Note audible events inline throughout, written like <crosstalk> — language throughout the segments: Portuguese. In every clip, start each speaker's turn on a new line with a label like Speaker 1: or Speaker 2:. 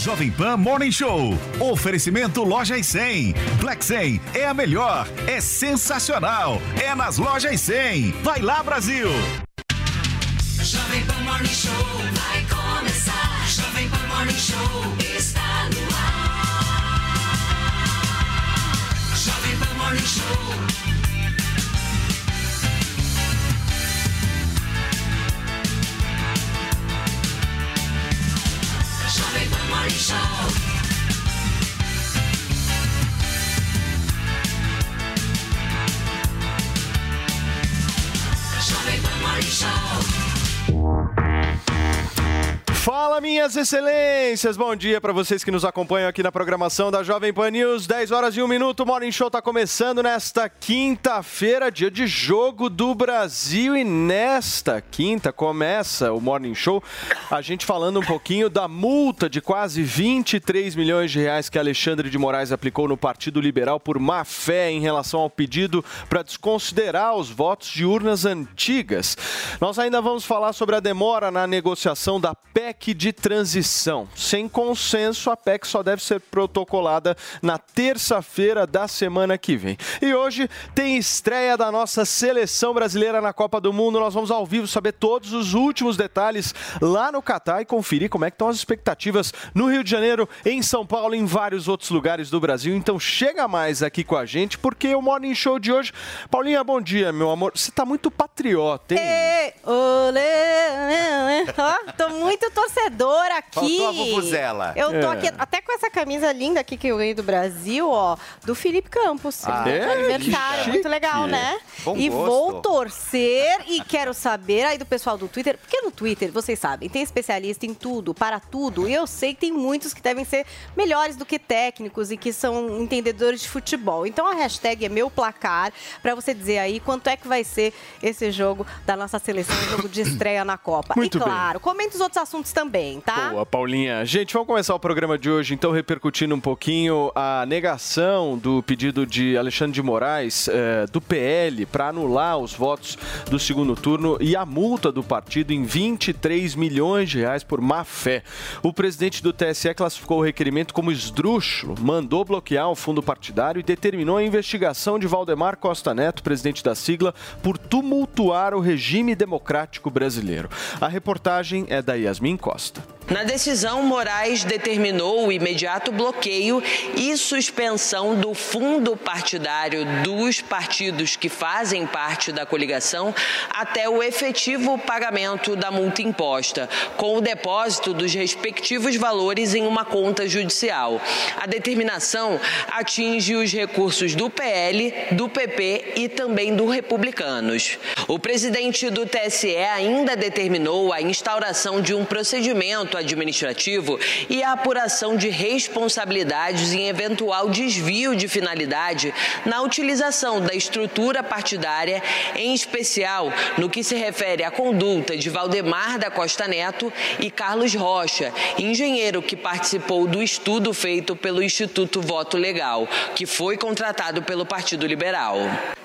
Speaker 1: Jovem Pan Morning Show. Oferecimento Lojas 100. Black 100 é a melhor, é sensacional. É nas Lojas 100. Vai lá, Brasil!
Speaker 2: Jovem Pan Morning Show vai começar. Jovem Pan Morning Show está no ar. Jovem Pan Morning Show. Show.
Speaker 3: Fala, minhas excelências! Bom dia para vocês que nos acompanham aqui na programação da Jovem Pan News. 10 horas e 1 minuto. O Morning Show está começando nesta quinta-feira, dia de jogo do Brasil. E nesta quinta começa o Morning Show. A gente falando um pouquinho da multa de quase 23 milhões de reais que Alexandre de Moraes aplicou no Partido Liberal por má fé em relação ao pedido para desconsiderar os votos de urnas antigas. Nós ainda vamos falar sobre a demora na negociação da PEC de transição. Sem consenso, a PEC só deve ser protocolada na terça-feira da semana que vem. E hoje tem estreia da nossa seleção brasileira na Copa do Mundo. Nós vamos ao vivo saber todos os últimos detalhes lá no Catar e conferir como é que estão as expectativas no Rio de Janeiro, em São Paulo e em vários outros lugares do Brasil. Então chega mais aqui com a gente, porque o Morning Show de hoje... Paulinha, bom dia, meu amor. Você tá muito patriota, hein?
Speaker 4: Ê, olê, ó, tô muito torcedora aqui.
Speaker 5: Faltou a vuvuzela.
Speaker 4: Eu tô
Speaker 3: É.
Speaker 4: aqui até com essa camisa linda aqui que eu ganhei do Brasil, ó, do Felipe Campos.
Speaker 5: Ah,
Speaker 3: é?
Speaker 4: aniversário, muito legal, né?
Speaker 5: Bom
Speaker 4: e
Speaker 5: gosto.
Speaker 4: vou torcer e quero saber aí do pessoal do Twitter, porque no Twitter, vocês sabem, tem especialista em tudo, para tudo. E eu sei que tem muitos que devem ser melhores do que técnicos e que são entendedores de futebol. Então a hashtag é meu placar para você dizer aí quanto é que vai ser esse jogo da nossa seleção, jogo de estreia na Copa.
Speaker 3: Muito
Speaker 4: e
Speaker 3: bem.
Speaker 4: claro, comente os outros assuntos também, tá?
Speaker 3: Boa, Paulinha. Gente, vamos começar o programa de hoje, então, repercutindo um pouquinho a negação do pedido de Alexandre de Moraes, eh, do PL, para anular os votos do segundo turno e a multa do partido em 23 milhões de reais por má fé. O presidente do TSE classificou o requerimento como esdrúxulo, mandou bloquear o fundo partidário e determinou a investigação de Valdemar Costa Neto, presidente da sigla, por tumultuar o regime democrático brasileiro. A reportagem é da Yasmin Costa.
Speaker 6: Na decisão, Moraes determinou o imediato bloqueio e suspensão do fundo partidário dos partidos que fazem parte da coligação até o efetivo pagamento da multa imposta, com o depósito dos respectivos valores em uma conta judicial. A determinação atinge os recursos do PL, do PP e também do Republicanos. O presidente do TSE ainda determinou a instauração de um procedimento administrativo e a apuração de responsabilidades em eventual desvio de finalidade na utilização da estrutura partidária, em especial no que se refere à conduta de Valdemar da Costa Neto e Carlos Rocha, engenheiro que participou do estudo feito pelo Instituto Voto Legal, que foi contratado pelo Partido Liberal.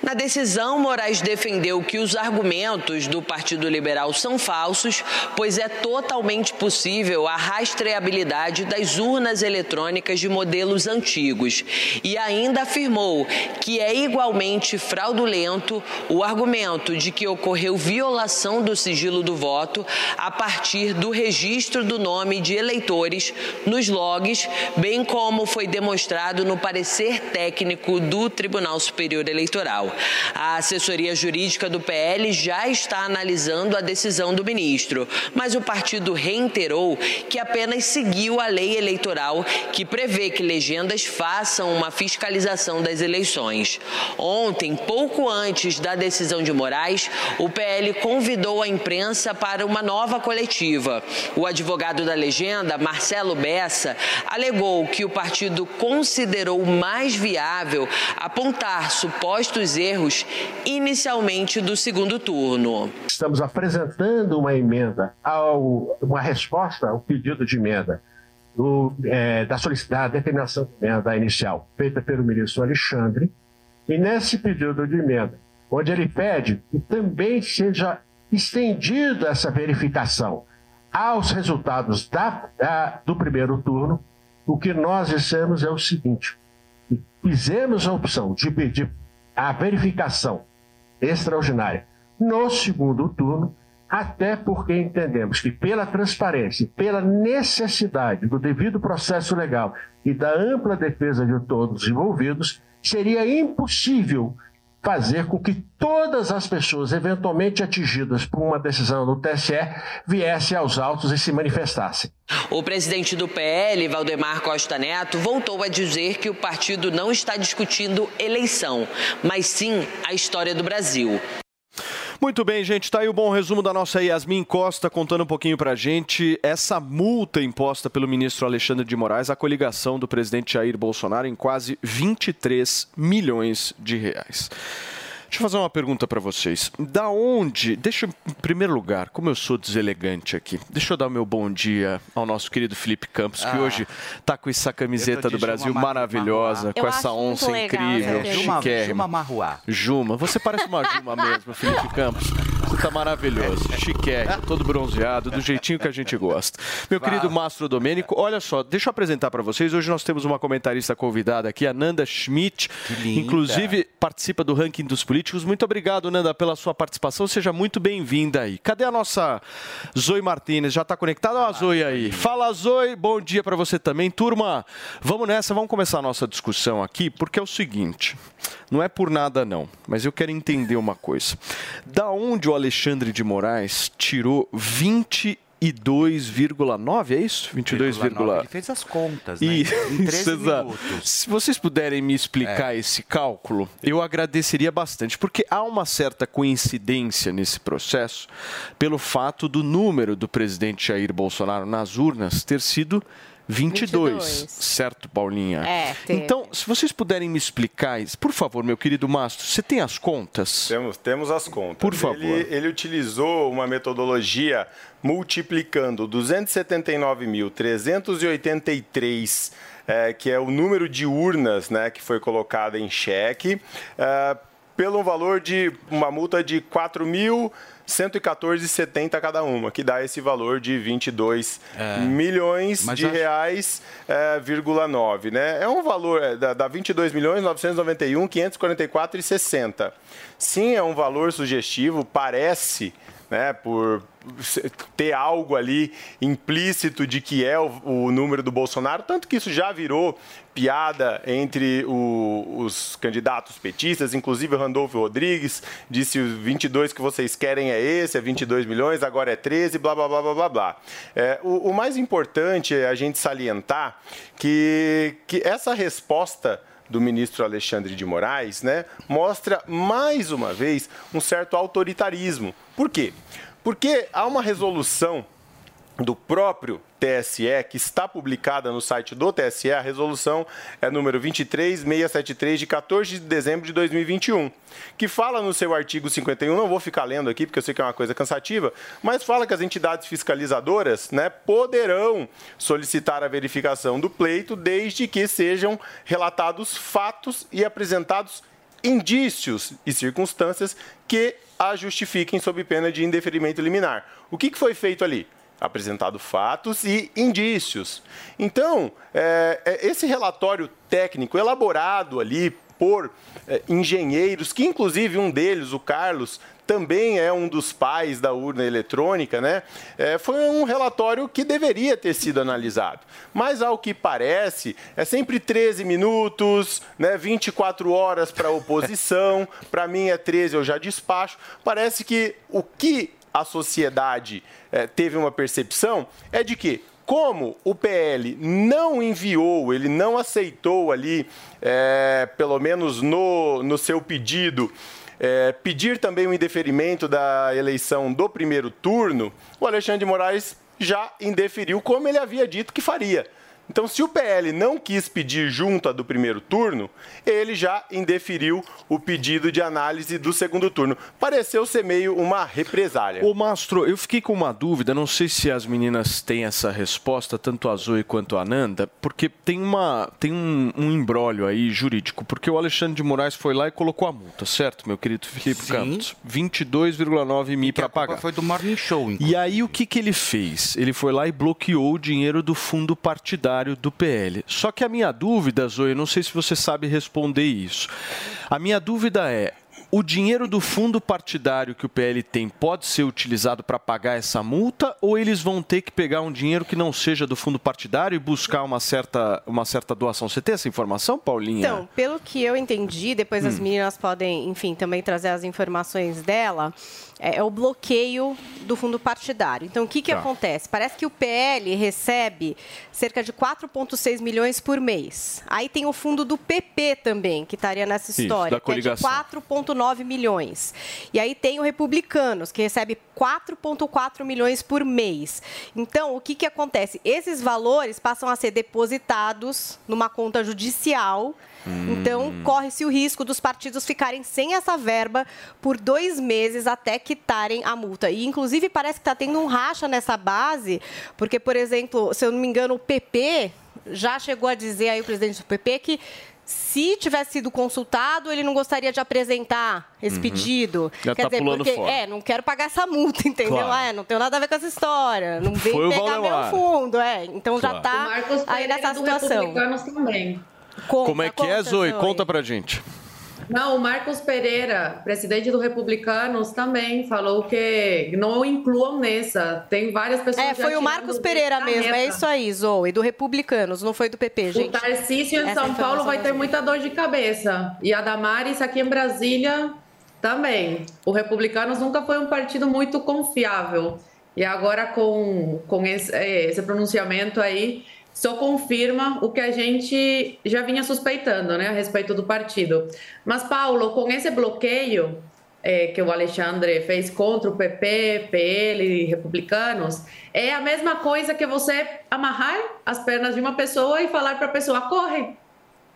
Speaker 6: Na decisão, Moraes defendeu que os argumentos do Partido Liberal são falsos, pois é totalmente possível a rastreabilidade das urnas eletrônicas de modelos antigos. E ainda afirmou que é igualmente fraudulento o argumento de que ocorreu violação do sigilo do voto a partir do registro do nome de eleitores nos logs, bem como foi demonstrado no parecer técnico do Tribunal Superior Eleitoral. A assessoria jurídica do PL já está analisando a decisão do ministro, mas o partido reiterou que apenas seguiu a lei eleitoral que prevê que legendas façam uma fiscalização das eleições. Ontem, pouco antes da decisão de Moraes, o PL convidou a imprensa para uma nova coletiva. O advogado da legenda, Marcelo Bessa, alegou que o partido considerou mais viável apontar supostos erros inicialmente do segundo turno.
Speaker 7: Estamos apresentando uma emenda, uma resposta ao pedido de emenda do, é, da solicitada determinação de emenda inicial feita pelo ministro Alexandre, e nesse pedido de emenda, onde ele pede que também seja estendida essa verificação aos resultados da, da, do primeiro turno, o que nós dissemos é o seguinte: fizemos a opção de pedir a verificação extraordinária no segundo turno, até porque entendemos que, pela transparência, pela necessidade do devido processo legal e da ampla defesa de todos os envolvidos, seria impossível fazer com que todas as pessoas eventualmente atingidas por uma decisão do TSE viessem aos autos e se manifestassem.
Speaker 6: O presidente do PL, Valdemar Costa Neto, voltou a dizer que o partido não está discutindo eleição, mas sim a história do Brasil.
Speaker 3: Muito bem, gente, tá aí o bom resumo da nossa Yasmin Costa contando um pouquinho pra gente essa multa imposta pelo ministro Alexandre de Moraes à coligação do presidente Jair Bolsonaro em quase 23 milhões de reais. Deixa eu fazer uma pergunta para vocês. Da onde, deixa em primeiro lugar, como eu sou deselegante aqui, deixa eu dar o meu bom dia ao nosso querido Felipe Campos, que
Speaker 5: Ah.
Speaker 3: hoje tá com essa camiseta
Speaker 5: Eu
Speaker 3: do Brasil
Speaker 5: Juma Mar-
Speaker 3: maravilhosa, com
Speaker 4: Eu
Speaker 3: essa onça
Speaker 4: legal
Speaker 3: incrível,
Speaker 4: essa
Speaker 5: Juma. Juma Marruá.
Speaker 3: Juma, você parece uma Juma mesmo, Felipe Campos. Você tá maravilhoso, chiquérrimo, todo bronzeado, do jeitinho que a gente gosta. Meu querido Mastro Domênico, olha só, deixa eu apresentar para vocês. Hoje nós temos uma comentarista convidada aqui, a Nanda Schmidt. Inclusive, participa do ranking dos políticos. Muito obrigado, Nanda, pela sua participação. Seja muito bem-vinda aí. Cadê a nossa Zoe Martinez? Já está conectada? Olha a Zoe aí. Fala, Zoe. Bom dia para você também. Turma, vamos nessa, vamos começar a nossa discussão aqui, porque é o seguinte: não é por nada, não, mas eu quero entender uma coisa. Da onde o Alexandre de Moraes tirou 22,9? É isso? 22,
Speaker 5: Ele fez as contas, né?
Speaker 3: e,
Speaker 5: em <laughs> 13
Speaker 3: exato.
Speaker 5: minutos.
Speaker 3: Se vocês puderem me explicar esse cálculo, eu agradeceria bastante, porque há uma certa coincidência nesse processo pelo fato do número do presidente Jair Bolsonaro nas urnas ter sido 22,
Speaker 4: 22.
Speaker 3: certo, Paulinha?
Speaker 4: É, teve.
Speaker 3: Então, se vocês puderem me explicar, por favor, meu querido Mastro, você tem as contas?
Speaker 8: Temos, temos as contas.
Speaker 3: Por favor.
Speaker 8: Ele, ele utilizou uma metodologia multiplicando 279.383, eh, que é o número de urnas né, que foi colocada em xeque, eh, pelo valor de uma multa de 4.114,70 cada uma, que dá esse valor de 22 milhões
Speaker 5: mas
Speaker 8: de
Speaker 5: acho-
Speaker 8: reais, é, vírgula 9, né? É um valor, é, dá, dá 22 milhões 991 544 e 60. Sim, é um valor sugestivo, parece, né, por ter algo ali implícito de que é o, o número do Bolsonaro, tanto que isso já virou piada entre o- os candidatos petistas, inclusive Randolfo Rodrigues disse os 22 que vocês querem é esse, é 22 milhões, agora é 13, blá blá blá blá blá blá. É, o, o mais importante é a gente salientar que, que essa resposta do ministro Alexandre de Moraes, né, mostra mais uma vez um certo autoritarismo. Por quê? Porque há uma resolução do próprio TSE, que está publicada no site do TSE, a resolução é número 23673, de 14 de dezembro de 2021, que fala no seu artigo 51, não vou ficar lendo aqui porque eu sei que é uma coisa cansativa, mas fala que as entidades fiscalizadoras né, poderão solicitar a verificação do pleito desde que sejam relatados fatos e apresentados indícios e circunstâncias que a justifiquem sob pena de indeferimento liminar. O que, que foi feito ali? Apresentado fatos e indícios. Então, é, é, esse relatório técnico elaborado ali por é, engenheiros, que inclusive um deles, o Carlos, também é um dos pais da urna eletrônica, né? É, foi um relatório que deveria ter sido analisado. Mas, ao que parece, é sempre 13 minutos, né? 24 horas para a oposição. <laughs> para mim é 13, eu já despacho. Parece que o que a sociedade eh, teve uma percepção é de que, como o PL não enviou, ele não aceitou ali, eh, pelo menos no, no seu pedido, eh, pedir também o indeferimento da eleição do primeiro turno, o Alexandre de Moraes já indeferiu como ele havia dito que faria. Então, se o PL não quis pedir junta do primeiro turno, ele já indeferiu o pedido de análise do segundo turno. Pareceu ser meio uma represália.
Speaker 3: Ô, Mastro, eu fiquei com uma dúvida, não sei se as meninas têm essa resposta, tanto a Zoe quanto a Nanda, porque tem, uma, tem um, um embrólio aí jurídico, porque o Alexandre de Moraes foi lá e colocou a multa, certo, meu querido Felipe
Speaker 5: Sim.
Speaker 3: Campos? 22,9 mil para pagar.
Speaker 5: foi do Morning Show, inclusive.
Speaker 3: E aí o que, que ele fez? Ele foi lá e bloqueou o dinheiro do fundo partidário do PL. Só que a minha dúvida, Zoe, não sei se você sabe responder isso. A minha dúvida é. O dinheiro do fundo partidário que o PL tem pode ser utilizado para pagar essa multa ou eles vão ter que pegar um dinheiro que não seja do fundo partidário e buscar uma certa, uma certa doação? Você tem essa informação, Paulinha?
Speaker 4: Então, pelo que eu entendi, depois
Speaker 3: Hum.
Speaker 4: as meninas podem, enfim, também trazer as informações dela, é, é o bloqueio do fundo partidário. Então, o que, que
Speaker 3: Tá.
Speaker 4: acontece? Parece que o PL recebe cerca de 4,6 milhões por mês. Aí tem o fundo do PP também, que estaria nessa
Speaker 3: Isso,
Speaker 4: história,
Speaker 3: da
Speaker 4: que é de
Speaker 3: coligação.
Speaker 4: 4,9 milhões. E aí tem o Republicanos, que recebe 4,4 milhões por mês. Então, o que, que acontece? Esses valores passam a ser depositados numa conta judicial. Então, corre-se o risco dos partidos ficarem sem essa verba por dois meses até quitarem a multa. E, inclusive, parece que está tendo um racha nessa base, porque, por exemplo, se eu não me engano, o PP já chegou a dizer aí, o presidente do PP, que se tivesse sido consultado, ele não gostaria de apresentar esse pedido.
Speaker 3: Uhum. Já tá pulando
Speaker 4: porque,
Speaker 3: fora.
Speaker 4: é, não quero pagar essa multa, <laughs> entendeu?
Speaker 3: Claro.
Speaker 4: É, não tenho nada a ver com essa história. Não vem
Speaker 3: Foi
Speaker 4: pegar meu fundo, é. Então já
Speaker 3: Claro.
Speaker 4: tá
Speaker 9: O Marcos
Speaker 4: aí nessa
Speaker 9: do
Speaker 4: situação.
Speaker 9: Republicanos também.
Speaker 4: Conta,
Speaker 3: Como é que é,
Speaker 4: conta,
Speaker 3: Zoe? Conta pra gente.
Speaker 9: Não, o Marcos Pereira, presidente do Republicanos, também falou que não incluam nessa. Tem várias pessoas.
Speaker 4: É, foi o Marcos Pereira mesmo, é isso aí, Zoe, do Republicanos, não foi do PP,
Speaker 9: O
Speaker 4: gente.
Speaker 9: Tarcísio em
Speaker 4: Essa
Speaker 9: São Paulo vai
Speaker 4: da
Speaker 9: ter muita dor de cabeça. E a Damares aqui em Brasília também. O Republicanos nunca foi um partido muito confiável. E agora com, com esse, eh, esse pronunciamento aí, só confirma o que a gente já vinha suspeitando né, a respeito do partido. Mas, Paulo, com esse bloqueio eh, que o Alexandre fez contra o PP, PL e republicanos, é a mesma coisa que você amarrar as pernas de uma pessoa e falar para a pessoa: corre,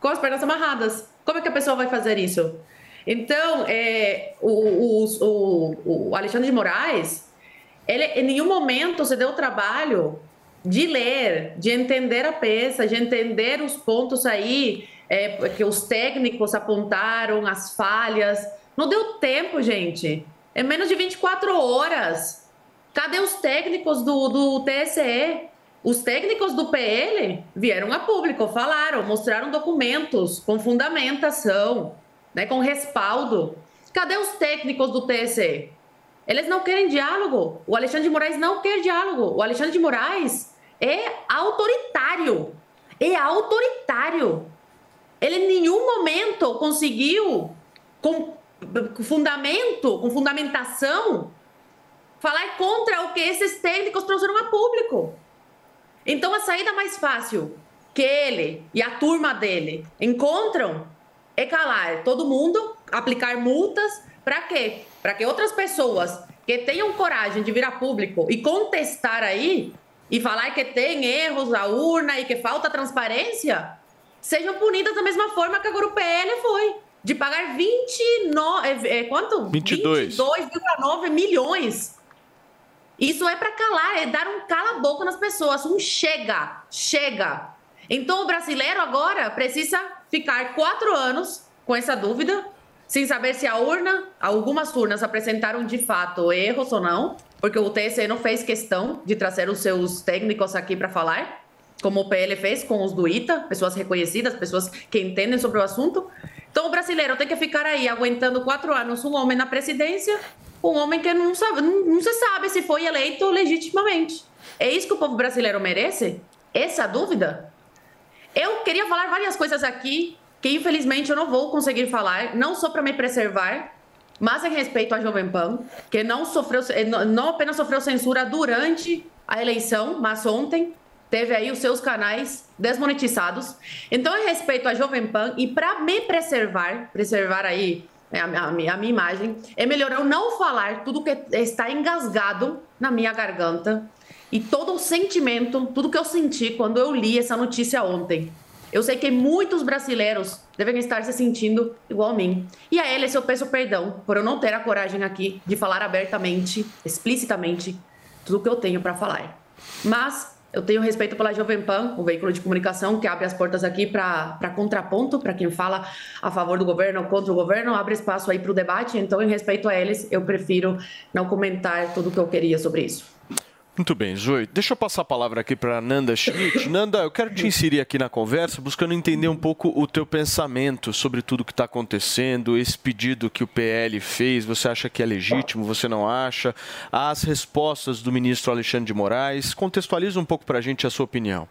Speaker 9: com as pernas amarradas. Como é que a pessoa vai fazer isso? Então, é, o, o, o, o Alexandre de Moraes, ele em nenhum momento se deu o trabalho de ler, de entender a peça, de entender os pontos aí é, que os técnicos apontaram, as falhas. Não deu tempo, gente. É menos de 24 horas. Cadê os técnicos do, do TSE? Os técnicos do PL vieram a público, falaram, mostraram documentos com fundamentação, né, com respaldo. Cadê os técnicos do TSE? Eles não querem diálogo. O Alexandre de Moraes não quer diálogo. O Alexandre de Moraes é autoritário. É autoritário. Ele em nenhum momento conseguiu, com fundamento, com fundamentação, falar contra o que esses técnicos trouxeram a público. Então a saída mais fácil que ele e a turma dele encontram é calar todo mundo, aplicar multas, para quê? Para que outras pessoas que tenham coragem de vir a público e contestar aí e falar que tem erros na urna e que falta transparência, sejam punidas da mesma forma que agora o PL foi. De pagar 29. É, é, quanto?
Speaker 3: 22.
Speaker 9: 22,9 milhões. Isso é para calar, é dar um cala-boca nas pessoas, um chega, chega. Então o brasileiro agora precisa ficar quatro anos com essa dúvida, sem saber se a urna, algumas urnas apresentaram de fato erros ou não, porque o TSE não fez questão de trazer os seus técnicos aqui para falar, como o PL fez com os do ITA, pessoas reconhecidas, pessoas que entendem sobre o assunto. Então o brasileiro tem que ficar aí aguentando quatro anos um homem na presidência, um homem que não, sabe, não, não se sabe se foi eleito legitimamente. É isso que o povo brasileiro merece? Essa dúvida? Eu queria falar várias coisas aqui que infelizmente eu não vou conseguir falar, não só para me preservar, mas em respeito à Jovem Pan, que não sofreu, eh, não apenas sofreu censura durante a eleição, mas ontem teve aí os seus canais desmonetizados. Então, em respeito à Jovem Pan e para me preservar, preservar aí né, a, a a minha imagem, é melhor eu não falar tudo que está engasgado na minha garganta. e todo o sentimento, tudo que eu senti quando eu li essa notícia ontem. Eu sei que muitos brasileiros devem estar se sentindo igual a mim. E a eles eu peço perdão por eu não ter a coragem aqui de falar abertamente, explicitamente, tudo o que eu tenho para falar. Mas eu tenho respeito pela Jovem Pan, o veículo de comunicação que abre as portas aqui para contraponto, para quem fala a favor do governo ou contra o governo, abre espaço aí para o debate. Então, em respeito a eles, eu prefiro não comentar tudo o que eu queria sobre isso.
Speaker 3: Muito bem, Zoe. Deixa eu passar a palavra aqui para Nanda Schmidt. <coughs> Nanda, eu quero te inserir aqui na conversa, buscando entender um pouco o teu pensamento sobre tudo que está acontecendo, esse pedido que o PL fez. Você acha que é legítimo? Você não acha? As respostas do ministro Alexandre de Moraes. Contextualiza um pouco para a gente a sua opinião.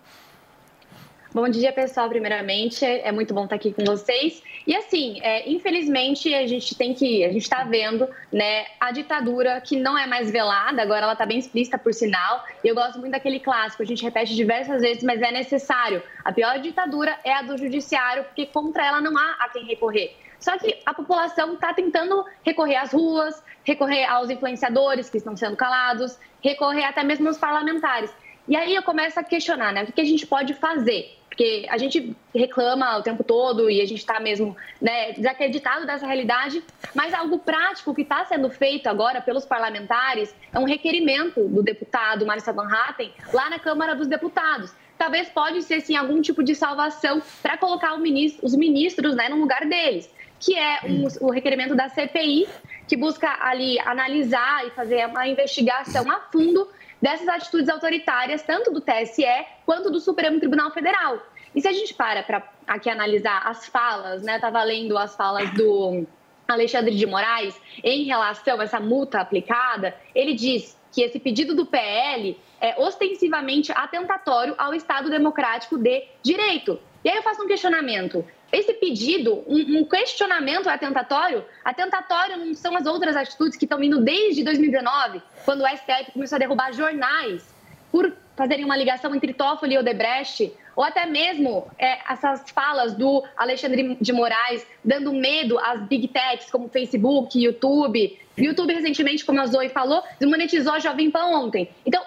Speaker 10: Bom dia, pessoal. Primeiramente, é muito bom estar aqui com vocês. E assim, é, infelizmente, a gente tem que, a gente está vendo, né, a ditadura que não é mais velada. Agora, ela está bem explícita, por sinal. E eu gosto muito daquele clássico. A gente repete diversas vezes, mas é necessário. A pior ditadura é a do judiciário, porque contra ela não há a quem recorrer. Só que a população está tentando recorrer às ruas, recorrer aos influenciadores que estão sendo calados, recorrer até mesmo aos parlamentares. E aí eu começo a questionar, né? O que a gente pode fazer? Porque a gente reclama o tempo todo e a gente está mesmo né, desacreditado dessa realidade, mas algo prático que está sendo feito agora pelos parlamentares é um requerimento do deputado Marcia Van Hatten lá na Câmara dos Deputados. Talvez pode ser, sim, algum tipo de salvação para colocar ministro, os ministros né, no lugar deles, que é um, o requerimento da CPI, que busca ali analisar e fazer uma investigação a fundo dessas atitudes autoritárias, tanto do TSE quanto do Supremo Tribunal Federal. E se a gente para para aqui analisar as falas, né? Estava lendo as falas do Alexandre de Moraes em relação a essa multa aplicada, ele diz que esse pedido do PL é ostensivamente atentatório ao Estado Democrático de Direito. E aí eu faço um questionamento. Esse pedido, um, um questionamento atentatório, atentatório não são as outras atitudes que estão indo desde 2019, quando o STF começou a derrubar jornais por fazerem uma ligação entre Toffoli e Odebrecht, ou até mesmo é, essas falas do Alexandre de Moraes dando medo às big techs como Facebook, YouTube. YouTube, recentemente, como a Zoe falou, desmonetizou a Jovem Pan ontem. Então,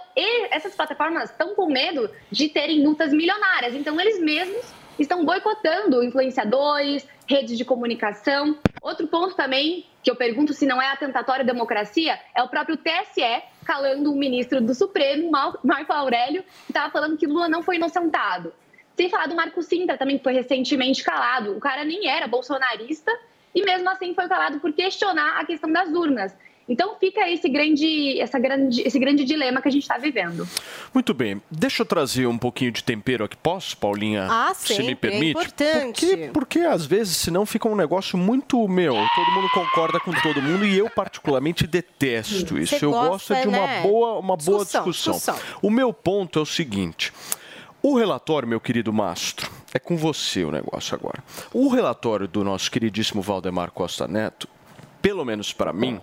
Speaker 10: essas plataformas estão com medo de terem multas milionárias. Então, eles mesmos estão boicotando influenciadores, redes de comunicação. Outro ponto também, que eu pergunto se não é atentatório à democracia, é o próprio TSE calando o ministro do Supremo, Marco Aurélio, que estava falando que Lula não foi inocentado. Sem falar do Marco Sintra também, que foi recentemente calado. O cara nem era bolsonarista e mesmo assim foi calado por questionar a questão das urnas. Então fica esse grande, essa grande, esse grande dilema que a gente está vivendo.
Speaker 3: Muito bem. Deixa eu trazer um pouquinho de tempero aqui. Posso, Paulinha?
Speaker 4: Ah,
Speaker 3: se
Speaker 4: sempre,
Speaker 3: me permite?
Speaker 4: É importante.
Speaker 3: Porque, porque às vezes, senão fica um negócio muito meu. Todo mundo concorda com todo mundo e eu particularmente detesto isso.
Speaker 4: Você
Speaker 3: eu
Speaker 4: gosta,
Speaker 3: gosto de uma
Speaker 4: né?
Speaker 3: boa, uma boa
Speaker 4: Discussão,
Speaker 3: discussão.
Speaker 4: discussão.
Speaker 3: O meu ponto é o seguinte. O relatório, meu querido Mastro, é com você o negócio agora. O relatório do nosso queridíssimo Valdemar Costa Neto, pelo menos para mim,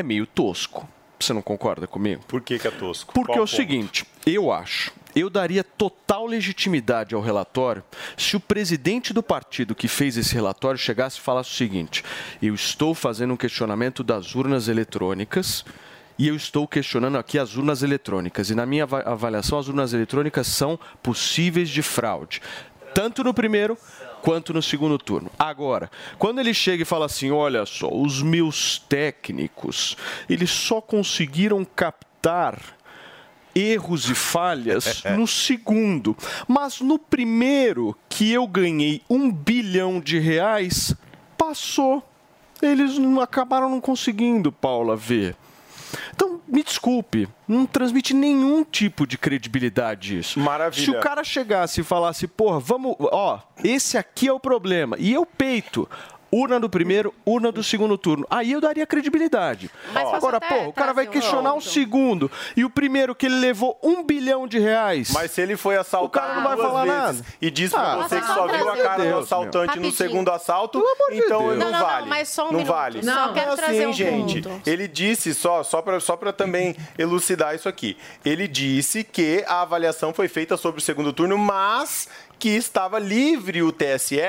Speaker 3: é meio tosco. Você não concorda comigo?
Speaker 8: Por que, que é tosco?
Speaker 3: Porque
Speaker 8: Qual
Speaker 3: é o
Speaker 8: ponto?
Speaker 3: seguinte, eu acho, eu daria total legitimidade ao relatório se o presidente do partido que fez esse relatório chegasse e falasse o seguinte: eu estou fazendo um questionamento das urnas eletrônicas. E eu estou questionando aqui as urnas eletrônicas. E na minha ava- avaliação, as urnas eletrônicas são possíveis de fraude. Tanto no primeiro quanto no segundo turno. Agora, quando ele chega e fala assim: olha só, os meus técnicos, eles só conseguiram captar erros e falhas <laughs> no segundo. Mas no primeiro, que eu ganhei um bilhão de reais, passou. Eles não acabaram não conseguindo, Paula, ver. Me desculpe, não transmite nenhum tipo de credibilidade isso.
Speaker 8: Maravilha.
Speaker 3: Se o cara chegasse e falasse, porra, vamos, ó, esse aqui é o problema, e eu peito. Urna do primeiro, urna do segundo turno. Aí eu daria credibilidade.
Speaker 4: Mas
Speaker 3: Agora,
Speaker 4: até
Speaker 3: pô, o cara vai questionar o segundo. E o primeiro, que ele levou um bilhão de reais.
Speaker 8: Mas se ele foi assaltado
Speaker 3: O cara não vai
Speaker 8: duas
Speaker 3: falar
Speaker 8: vezes
Speaker 3: nada.
Speaker 8: e disse pra
Speaker 3: Ah,
Speaker 8: você que só
Speaker 4: só
Speaker 8: viu a cara do assaltante no segundo assalto, então
Speaker 3: Deus.
Speaker 8: não,
Speaker 4: Não, não, não,
Speaker 8: vale.
Speaker 4: mas só um
Speaker 8: não vale.
Speaker 4: Só
Speaker 9: Não,
Speaker 4: quero
Speaker 8: é
Speaker 4: trazer um
Speaker 8: gente.
Speaker 4: ponto.
Speaker 8: Ele disse só, só para só pra também elucidar isso aqui. Ele disse que a avaliação foi feita sobre o segundo turno, mas que estava livre o TSE,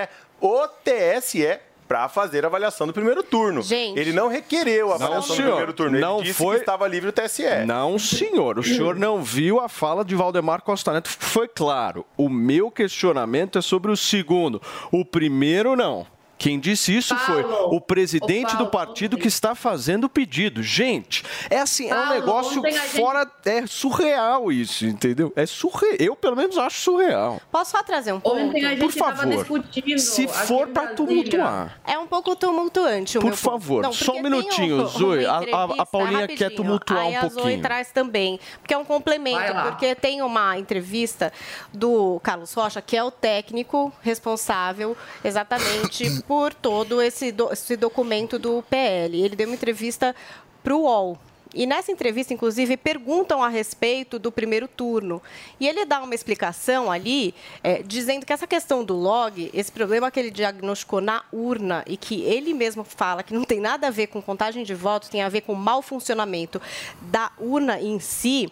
Speaker 8: o TSE para fazer a avaliação do primeiro turno.
Speaker 4: Gente.
Speaker 8: Ele não requereu a
Speaker 3: Não,
Speaker 8: avaliação do
Speaker 3: senhor.
Speaker 8: primeiro turno. Ele
Speaker 3: Não
Speaker 8: disse
Speaker 3: foi-
Speaker 8: que estava livre o TSE.
Speaker 3: Não, senhor. O senhor não viu a fala de Valdemar Costa Neto. Foi claro. O meu questionamento é sobre o segundo. O primeiro, não. Quem disse isso foi
Speaker 9: Paulo,
Speaker 3: o presidente
Speaker 9: ô, Paulo,
Speaker 3: do partido que está fazendo o pedido. Gente, é assim, é um
Speaker 9: Paulo,
Speaker 3: negócio
Speaker 9: ontem a gente-
Speaker 3: fora. É surreal isso, entendeu? É surreal. Eu, pelo menos, acho surreal.
Speaker 4: Posso só trazer um ponto?
Speaker 9: Ontem a
Speaker 3: Por
Speaker 9: gente estava
Speaker 3: favor. Se for para tumultuar.
Speaker 4: É um pouco tumultuante o
Speaker 3: Por favor,
Speaker 4: Não,
Speaker 3: só um minutinho,
Speaker 4: um-
Speaker 3: Zoe. A- a- Paulinha quer tumultuar
Speaker 4: Aí
Speaker 3: um
Speaker 4: a Zoe
Speaker 3: pouquinho.
Speaker 4: traz também, porque é um complemento, porque tem uma entrevista do Carlos Rocha, que é o técnico responsável exatamente <coughs> por todo esse, do- esse documento do PL. Ele deu uma entrevista para o UOL. E nessa entrevista, inclusive, perguntam a respeito do primeiro turno. E ele dá uma explicação ali, eh, dizendo que essa questão do log, esse problema que ele diagnosticou na urna e que ele mesmo fala que não tem nada a ver com contagem de votos, tem a ver com mau funcionamento da urna em si,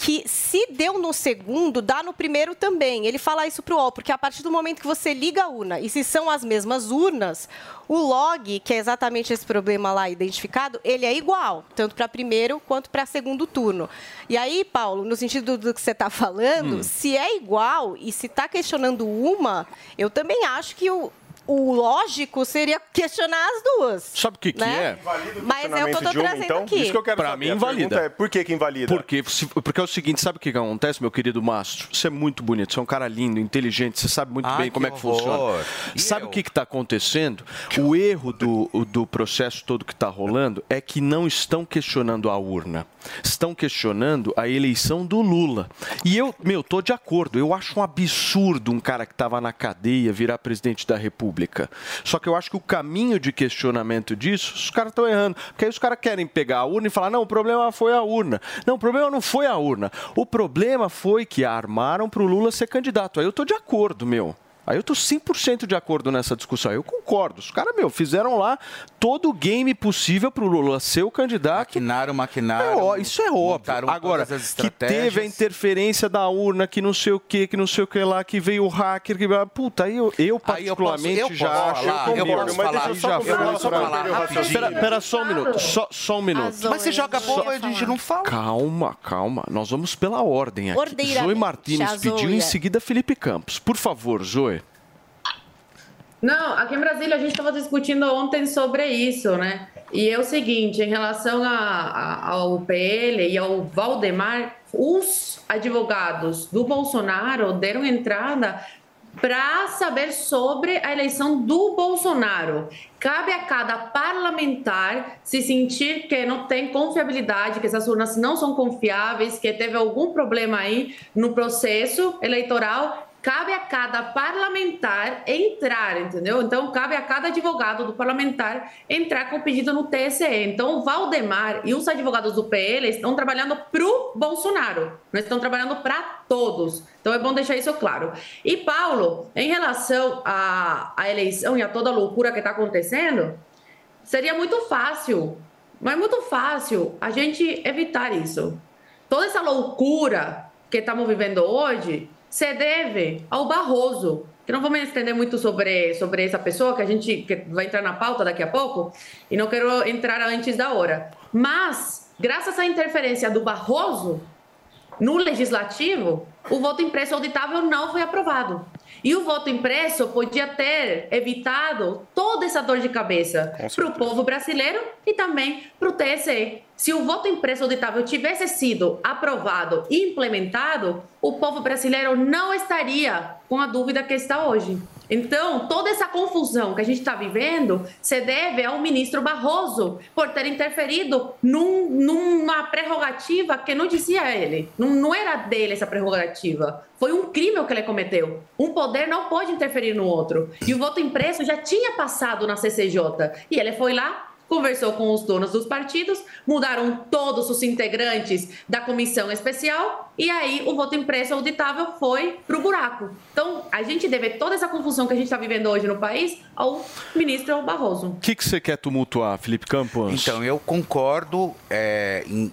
Speaker 4: que se deu no segundo, dá no primeiro também. Ele fala isso para o UOL, porque a partir do momento que você liga a urna e se são as mesmas urnas, o log, que é exatamente esse problema lá identificado, ele é igual, tanto para primeiro quanto para segundo turno. E aí, Paulo, no sentido do que você está falando,
Speaker 3: Hum.
Speaker 4: se é igual e se está questionando uma, eu também acho que o, o lógico seria questionar as duas.
Speaker 3: Sabe o que, que
Speaker 4: né?
Speaker 3: é?
Speaker 4: Mas é o que eu estou trazendo
Speaker 8: então?
Speaker 4: aqui.
Speaker 8: Isso que eu quero
Speaker 3: Pra
Speaker 8: saber.
Speaker 3: mim, invalida.
Speaker 8: É, por que, que invalida?
Speaker 3: Porque, porque é o seguinte, sabe o que que acontece, meu querido Mastro? Você é muito bonito, você é um cara lindo, inteligente, você sabe muito
Speaker 5: Ah,
Speaker 3: bem
Speaker 5: que
Speaker 3: como é que
Speaker 5: horror.
Speaker 3: funciona.
Speaker 5: E
Speaker 3: sabe
Speaker 5: eu?
Speaker 3: o que está acontecendo? O erro do, do processo todo que está rolando é que não estão questionando a urna. Estão questionando a eleição do Lula. E eu, meu, tô de acordo. Eu acho um absurdo um cara que estava na cadeia virar presidente da República. Só que eu acho que o caminho de questionamento disso, os caras estão errando. Porque aí os caras querem pegar a urna e falar: não, o problema foi a urna. Não, o problema não foi a urna. O problema foi que armaram para o Lula ser candidato. Aí eu tô de acordo, meu. Aí eu tô 100% de acordo nessa discussão. Eu concordo. Os caras, meu, fizeram lá todo o game possível pro Lula ser o candidato.
Speaker 5: Maquinaram,
Speaker 3: É
Speaker 5: maquinaram.
Speaker 3: ó, isso é óbvio. Agora,
Speaker 5: todas as
Speaker 3: que teve a interferência da urna, que não sei o que, que não sei o que lá, que veio o hacker, que... Puta, aí eu, eu
Speaker 5: Aí eu posso-
Speaker 3: particularmente
Speaker 5: eu
Speaker 3: já
Speaker 5: posso
Speaker 3: acho...
Speaker 5: falar, eu
Speaker 3: concordo,
Speaker 5: posso
Speaker 3: mas
Speaker 5: falar,
Speaker 3: deixa eu só
Speaker 5: eu
Speaker 3: só
Speaker 5: falar
Speaker 3: o
Speaker 5: rapidinho.
Speaker 3: raciocínio. Pera, pera só um minuto, só, só um minuto.
Speaker 5: Mas você joga bola, a
Speaker 4: ia
Speaker 5: gente
Speaker 4: falar.
Speaker 5: não fala.
Speaker 3: Calma, calma. Nós vamos pela ordem aqui.
Speaker 4: Ordeiramente,
Speaker 3: Zoe Martins
Speaker 4: a
Speaker 3: pediu
Speaker 4: Zoe
Speaker 3: em
Speaker 4: é.
Speaker 3: seguida Felipe Campos. Por favor, Zoe.
Speaker 9: Não, aqui em Brasília a gente estava discutindo ontem sobre isso, né? E é o seguinte, em relação a- a- ao PL e ao Valdemar, os advogados do Bolsonaro deram entrada para saber sobre a eleição do Bolsonaro. Cabe a cada parlamentar se sentir que não tem confiabilidade, que essas urnas não são confiáveis, que teve algum problema aí no processo eleitoral. Cabe a cada parlamentar entrar, entendeu? Então, cabe a cada advogado do parlamentar entrar com pedido no TSE. Então, o Valdemar e os advogados do PL estão trabalhando para o Bolsonaro, não estão trabalhando para todos. Então, é bom deixar isso claro. E, Paulo, em relação à, à eleição e a toda a loucura que está acontecendo, seria muito fácil, mas muito fácil a gente evitar isso. Toda essa loucura que estamos vivendo hoje se deve ao Barroso. Que não vou me estender muito sobre, sobre essa pessoa, que a gente que vai entrar na pauta daqui a pouco, e não quero entrar antes da hora. Mas, graças à interferência do Barroso, no legislativo, o voto impresso auditável não foi aprovado. E o voto impresso podia ter evitado toda essa dor de cabeça para o povo brasileiro e também para o TSE. Se o voto impresso auditável tivesse sido aprovado e implementado, o povo brasileiro não estaria com a dúvida que está hoje. Então, toda essa confusão que a gente está vivendo se deve ao ministro Barroso por ter interferido num- numa prerrogativa que não dizia ele. Não, não era dele essa prerrogativa. Foi um crime o que ele cometeu. Um poder não pode interferir no outro. E o voto impresso já tinha passado na CCJ. E ele foi lá, conversou com os donos dos partidos, mudaram todos os integrantes da comissão especial e aí o voto impresso auditável foi pro buraco. Então, a gente deve toda essa confusão que a gente está vivendo hoje no país ao ministro Barroso.
Speaker 3: O que, que você quer tumultuar, Felipe Campos?
Speaker 5: Então, eu concordo, é, em-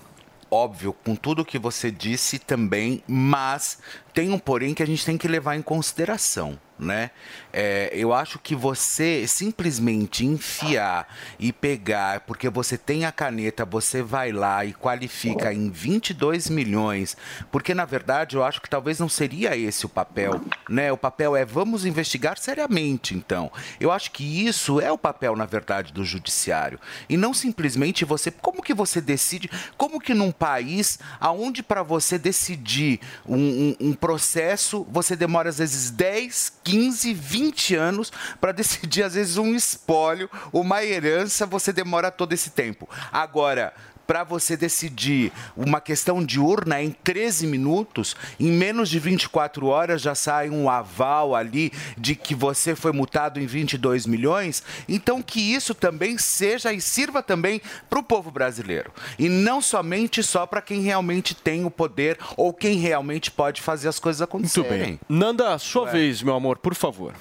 Speaker 5: óbvio, com tudo que você disse também, mas tem um porém que a gente tem que levar em consideração. Né? É, eu acho que você simplesmente enfiar e pegar, porque você tem a caneta, você vai lá e qualifica em 22 milhões, porque na verdade eu acho que talvez não seria esse o papel, né? O papel é vamos investigar seriamente, então. Eu acho que isso é o papel, na verdade, do judiciário. E não simplesmente você. Como que você decide? Como que num país aonde para você decidir um, um- um processo, você demora às vezes 10, 15, 20 anos para decidir, às vezes, um espólio, uma herança, você demora todo esse tempo. Agora. Para você decidir uma questão de urna em 13 minutos, em menos de 24 horas já sai um aval ali de que você foi multado em 22 milhões. Então, que isso também seja e sirva também para o povo brasileiro. E não somente só para quem realmente tem o poder ou quem realmente pode fazer as coisas
Speaker 3: Muito
Speaker 5: acontecerem.
Speaker 3: bem. Nanda, sua vez, meu amor, por favor.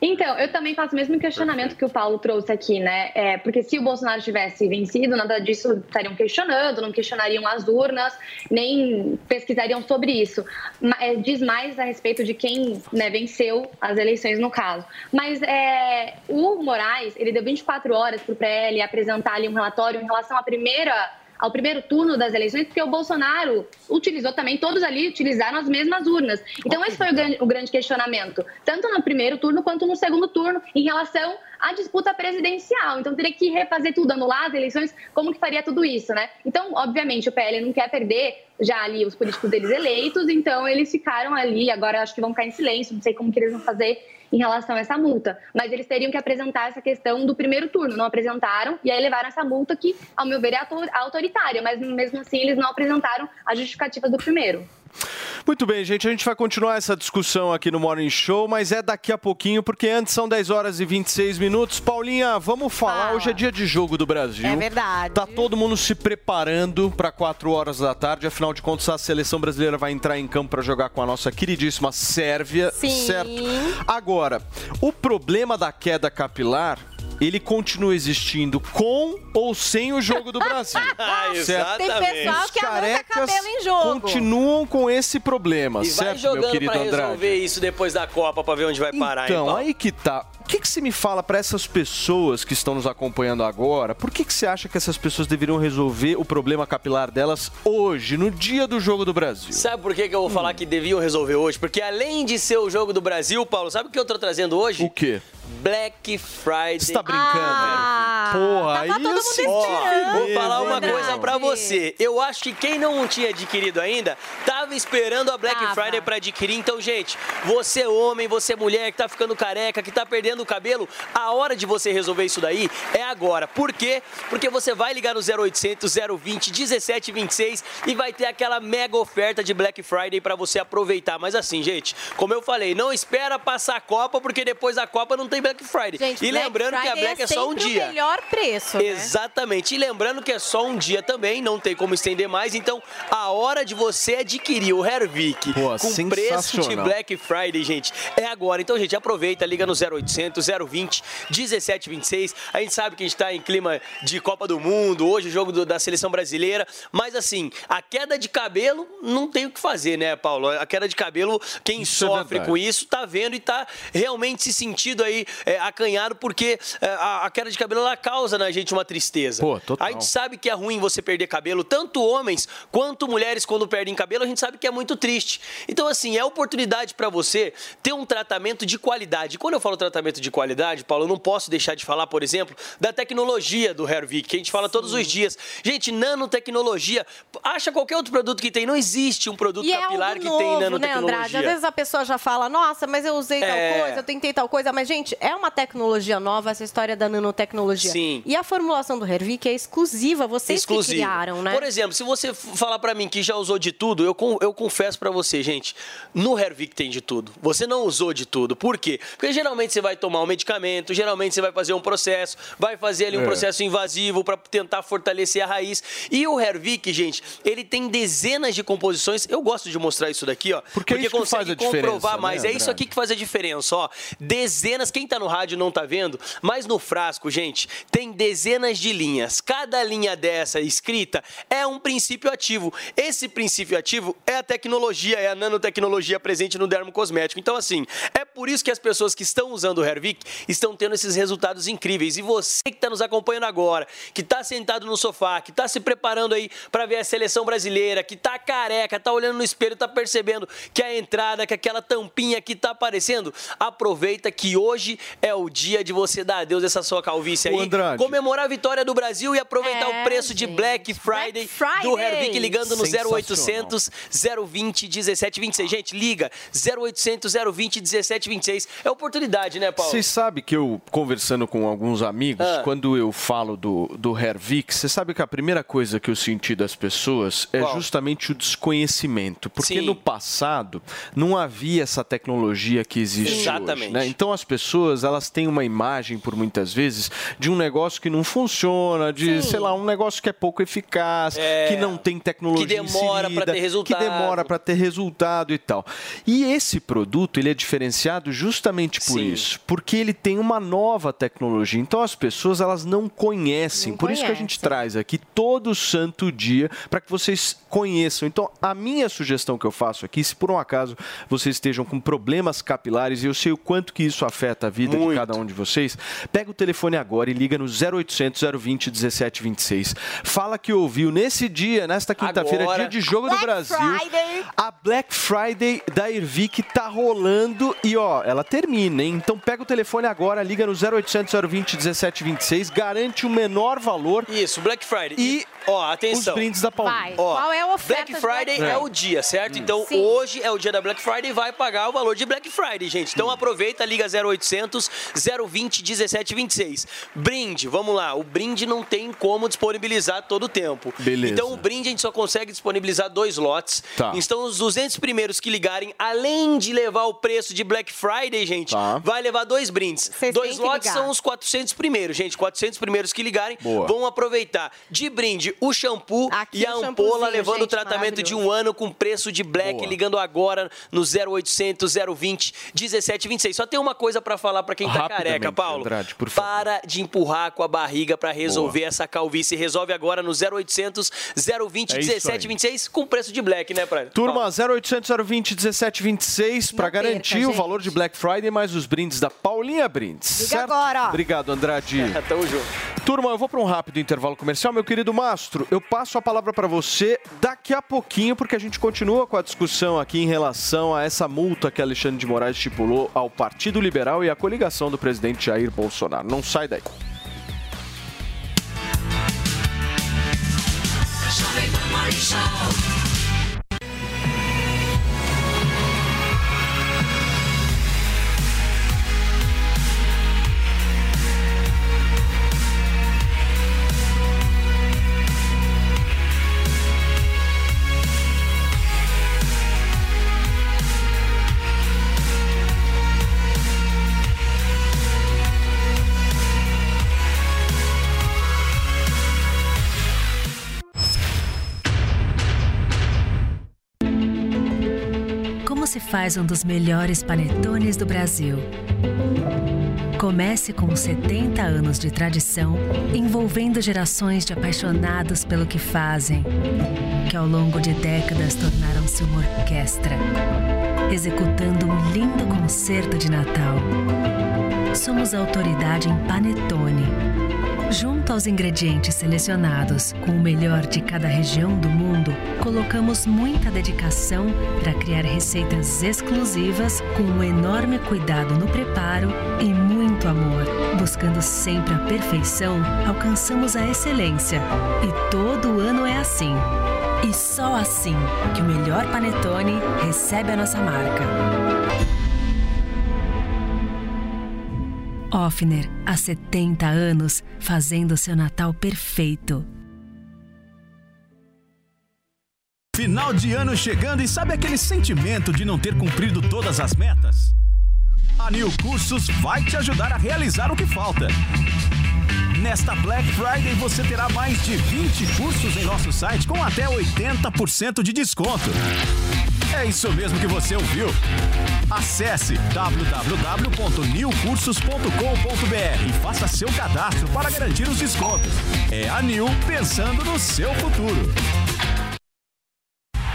Speaker 10: Então, eu também faço o mesmo questionamento que o Paulo trouxe aqui, né? É, porque se o Bolsonaro tivesse vencido, nada disso estariam questionando, não questionariam as urnas, nem pesquisariam sobre isso. É, diz mais a respeito de quem né, venceu as eleições, no caso. Mas é, o Moraes, ele deu 24 horas para o PL apresentar ali um relatório em relação à primeira ao primeiro turno das eleições, porque o Bolsonaro utilizou também, todos ali utilizaram as mesmas urnas. Então, esse foi o grande, o grande questionamento, tanto no primeiro turno quanto no segundo turno, em relação à disputa presidencial. Então, teria que refazer tudo, anular as eleições, como que faria tudo isso, né? Então, obviamente, o PL não quer perder já ali os políticos deles eleitos, então eles ficaram ali, agora acho que vão ficar em silêncio, não sei como que eles vão fazer em relação a essa multa. Mas eles teriam que apresentar essa questão do primeiro turno. Não apresentaram e aí levaram essa multa que, ao meu ver, é autor- autoritária. Mas mesmo assim, eles não apresentaram a justificativa do primeiro.
Speaker 3: Muito bem, gente. A gente vai continuar essa discussão aqui no Morning Show, mas é daqui a pouquinho, porque antes são 10 horas e 26 minutos. Paulinha, vamos falar. Hoje é dia de jogo do Brasil.
Speaker 4: É verdade.
Speaker 3: Tá todo mundo se preparando para 4 horas da tarde. Afinal de contas, a seleção brasileira vai entrar em campo para jogar com a nossa queridíssima Sérvia,
Speaker 4: Sim.
Speaker 3: certo? Agora, o problema da queda capilar. Ele continua existindo com ou sem o jogo do Brasil. <laughs>
Speaker 11: Ah,
Speaker 3: certo?
Speaker 4: Tem pessoal que arranca
Speaker 3: carecas
Speaker 4: cabelo em jogo.
Speaker 3: continuam com esse problema,
Speaker 11: E vai
Speaker 3: certo, meu
Speaker 11: jogando
Speaker 3: querido
Speaker 11: pra
Speaker 3: Andrade?
Speaker 11: resolver isso depois da Copa pra ver onde vai parar,
Speaker 3: Então,
Speaker 11: Paulo?
Speaker 3: aí que tá. O que, que você me fala pra essas pessoas que estão nos acompanhando agora? Por que, que você acha que essas pessoas deveriam resolver o problema capilar delas hoje, no dia do jogo do Brasil?
Speaker 11: Sabe por que, que eu vou falar que deviam resolver hoje? Porque além de ser o jogo do Brasil, Paulo, sabe o que eu tô trazendo hoje?
Speaker 3: O quê?
Speaker 11: Black Friday.
Speaker 3: Você tá brincando?
Speaker 4: Ah,
Speaker 3: Porra,
Speaker 4: tava
Speaker 3: aí
Speaker 4: todo
Speaker 3: senti
Speaker 4: esperando.
Speaker 11: Vou falar uma coisa pra você. Eu acho que quem não tinha adquirido ainda, tava esperando a Black
Speaker 4: Tava.
Speaker 11: Friday pra adquirir. Então, gente, você homem, você mulher que tá ficando careca, que tá perdendo o cabelo, a hora de você resolver isso daí é agora. Por quê? Porque você vai ligar no 0800 020 1726 e vai ter aquela mega oferta de Black Friday pra você aproveitar. Mas assim, gente, como eu falei, não espera passar a Copa, porque depois da Copa não tem Black Friday.
Speaker 4: Gente,
Speaker 11: e
Speaker 4: Black
Speaker 11: lembrando que a
Speaker 4: Friday
Speaker 11: Black é, só um dia.
Speaker 4: o melhor preço, né?
Speaker 11: Exatamente. E lembrando que é só um dia também, não tem como estender mais. Então, a hora de você adquirir o Hervik com preço de. Black Friday, gente, é agora. Então, gente, aproveita, liga no 0800 020 1726. A gente sabe que a gente tá em clima de Copa do Mundo, hoje o jogo do- da seleção brasileira. Mas, assim, a queda de cabelo não tem o que fazer, né, Paulo? A queda de cabelo, quem
Speaker 3: Isso é
Speaker 11: sofre
Speaker 3: verdade.
Speaker 11: com isso tá vendo e tá realmente se sentindo aí é, acanhado, porque é, a, a queda de cabelo ela causa na gente uma tristeza.
Speaker 3: Pô, total.
Speaker 11: A gente sabe que é ruim você perder cabelo, tanto homens quanto mulheres quando perdem cabelo, a gente sabe que é muito triste. Então, assim, é oportunidade para você ter um tratamento de qualidade. E quando eu falo tratamento de qualidade, Paulo, eu não posso deixar de falar, por exemplo, da tecnologia do Hervik, que a gente fala todos os dias. Gente, nanotecnologia, acha qualquer outro produto que tem, não existe um produto
Speaker 4: E é
Speaker 11: capilar
Speaker 4: algo
Speaker 11: que
Speaker 4: novo,
Speaker 11: tem
Speaker 4: né,
Speaker 11: nanotecnologia.
Speaker 4: Andrade? Às vezes a pessoa já fala, nossa, mas eu usei
Speaker 11: É.
Speaker 4: tal coisa, eu tentei tal coisa. Mas, gente, é uma tecnologia nova, essa história da nanotecnologia.
Speaker 11: Sim.
Speaker 4: E a formulação do Hervik é exclusiva, vocês que criaram, né?
Speaker 11: Por exemplo, se você falar pra mim que já usou de tudo, eu, eu confesso pra você, gente, no Hervik tem de tudo. Você não usou de tudo. Por quê? Porque geralmente você vai tomar um medicamento, geralmente você vai fazer um processo, vai fazer ali um
Speaker 3: É.
Speaker 11: processo invasivo pra tentar fortalecer a raiz. E o Hervik, gente, ele tem dezenas de composições. Eu gosto de mostrar isso daqui, ó.
Speaker 3: Porque é isso que
Speaker 11: consegue comprovar
Speaker 3: né,
Speaker 11: mais. é isso aqui que faz a diferença, ó. Dezenas. Quem tá no rádio não tá vendo, mas no frasco, gente, tem dezenas de linhas. Cada linha dessa escrita é um princípio ativo. Esse princípio ativo é a tecnologia, é a nanotecnologia presente no dermo cosmético. Então, assim, é por isso que as pessoas que estão usando o Hervik estão tendo esses resultados incríveis. E você que está nos acompanhando agora, que está sentado no sofá, que está se preparando aí para ver a seleção brasileira, que está careca, está olhando no espelho, está percebendo que a entrada, que aquela tampinha que está aparecendo, aproveita que hoje é o dia de você dar adeus essa sua calvície aí,
Speaker 3: Andrade.
Speaker 11: comemorar a vitória do Brasil e aproveitar
Speaker 4: É,
Speaker 11: o preço de Black Friday,
Speaker 4: Friday.
Speaker 11: do Hervik ligando no
Speaker 3: Sensacional.
Speaker 11: 0800 020 1726. Gente, liga 0800 020 1726. É oportunidade, né, Paulo?
Speaker 3: Vocês sabem que eu, conversando com alguns amigos,
Speaker 11: Ah.
Speaker 3: quando eu falo do, do Hervik, você sabe que a primeira coisa que eu senti das pessoas é
Speaker 11: Qual?
Speaker 3: justamente o desconhecimento. Porque
Speaker 11: Sim.
Speaker 3: no passado não havia essa tecnologia que existe
Speaker 11: Exatamente.
Speaker 3: hoje. né? Então as pessoas elas têm uma imagem, por muitas vezes, de um negócio que não funciona, de,
Speaker 4: Sim.
Speaker 3: sei lá, um negócio que é pouco eficaz,
Speaker 11: É.
Speaker 3: que não tem tecnologia
Speaker 11: Que demora
Speaker 3: inserida,
Speaker 11: ter resultado.
Speaker 3: Que demora para ter resultado e tal. E esse produto, ele é diferenciado justamente por
Speaker 11: Sim.
Speaker 3: isso, porque ele tem uma nova tecnologia. Então as pessoas elas não conhecem.
Speaker 4: Não
Speaker 3: por isso que a gente traz aqui todo santo dia para que vocês conheçam. Então a minha sugestão que eu faço aqui, se por um acaso vocês estejam com problemas capilares e eu sei o quanto que isso afeta a vida de
Speaker 11: Muito.
Speaker 3: cada um de vocês, pega o telefone agora e liga no 0800 020 1726. Fala que ouviu nesse dia, nesta quinta-feira, dia de jogo do
Speaker 4: Black
Speaker 3: Brasil.
Speaker 4: Friday.
Speaker 3: A Black Friday da Irvic tá rolando e ó, ela termina, hein? Então pega o telefone agora, liga no 0800 020 1726, garante o menor valor
Speaker 11: Isso, Black Friday.
Speaker 3: e
Speaker 11: ó,
Speaker 3: os
Speaker 11: atenção.
Speaker 3: brindes da.
Speaker 4: Vai.
Speaker 11: Ó,
Speaker 4: Qual é a oferta
Speaker 11: Black Friday é o dia, certo? Então
Speaker 4: Sim.
Speaker 11: hoje é o dia da Black Friday e vai pagar o valor de Black Friday, gente. Então aproveita, liga 0800 020 1726. Brinde, vamos lá. O brinde não tem como disponibilizar todo o tempo.
Speaker 3: Beleza.
Speaker 11: Então o brinde a gente só consegue disponibilizar dois lotes.
Speaker 3: Tá.
Speaker 11: Então os 200 primeiros que ligarem, além de levar o preço de Black Friday, gente,
Speaker 3: Tá.
Speaker 11: vai levar dois brindes.
Speaker 4: Vocês
Speaker 11: dois lotes são os 400 primeiros, gente. 400 primeiros que ligarem
Speaker 3: Boa.
Speaker 11: vão aproveitar de brinde o shampoo
Speaker 4: Aqui
Speaker 11: e a
Speaker 4: o
Speaker 11: ampola levando o
Speaker 4: gente,
Speaker 11: tratamento de um ano com preço de black,
Speaker 3: Boa.
Speaker 11: ligando agora no 0800 020 1726. Só tem uma coisa pra falar pra quem tá careca, Paulo.
Speaker 3: Andrade, por favor.
Speaker 11: Para de empurrar com a barriga pra resolver essa calvície. Resolve agora no 0800 020
Speaker 3: É isso aí.
Speaker 11: 1726 com preço de black, né, pra
Speaker 3: Turma, 0800 020 1726 para
Speaker 4: Não perca,
Speaker 3: garantir o valor de Black Friday mais os brindes da Paulinha Brindes.
Speaker 4: Liga
Speaker 3: certo?
Speaker 4: agora.
Speaker 3: Obrigado, Andrade. <laughs>
Speaker 11: Tamo junto.
Speaker 3: Turma, eu vou para um rápido intervalo comercial. Meu querido Mastro, eu passo a palavra para você daqui a pouquinho, porque a gente continua com a discussão aqui em relação a essa multa que Alexandre de Moraes estipulou ao Partido Liberal e à coligação do presidente Jair Bolsonaro. Não sai daí.
Speaker 2: Jovem Pan
Speaker 12: faz um dos melhores panetones do Brasil? Comece com 70 anos de tradição, envolvendo gerações de apaixonados pelo que fazem, que ao longo de décadas tornaram-se uma orquestra, executando um lindo concerto de Natal. Somos a autoridade em panetone. Junto aos ingredientes selecionados com o melhor de cada região do mundo, colocamos muita dedicação para criar receitas exclusivas com um enorme cuidado no preparo e muito amor. Buscando sempre a perfeição, alcançamos a excelência. E todo ano é assim. E só assim que o melhor panetone recebe a nossa marca. Offner, há 70 anos, fazendo seu Natal perfeito.
Speaker 1: Final de ano chegando e sabe aquele sentimento de não ter cumprido todas as metas? A New Cursos vai te ajudar a realizar o que falta. Nesta Black Friday você terá mais de 20 cursos em nosso site com até 80% de desconto. É isso mesmo que você ouviu. Acesse www.newcursos.com.br e faça seu cadastro para garantir os descontos. É a New pensando no seu futuro.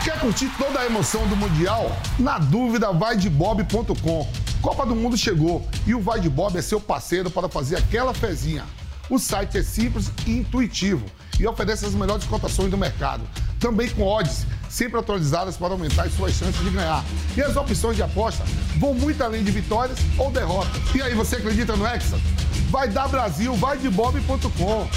Speaker 13: Quer curtir toda a emoção do Mundial? Na dúvida, vai de bob.com. Copa do Mundo chegou e o Vai de Bob é seu parceiro para fazer aquela fezinha. O site é simples e intuitivo e oferece as melhores cotações do mercado. Também com odds sempre atualizadas para aumentar as suas chances de ganhar. E as opções de aposta vão muito além de vitórias ou derrotas. E aí, você acredita no Hexa? Vai dar Brasil, vai de bob.com.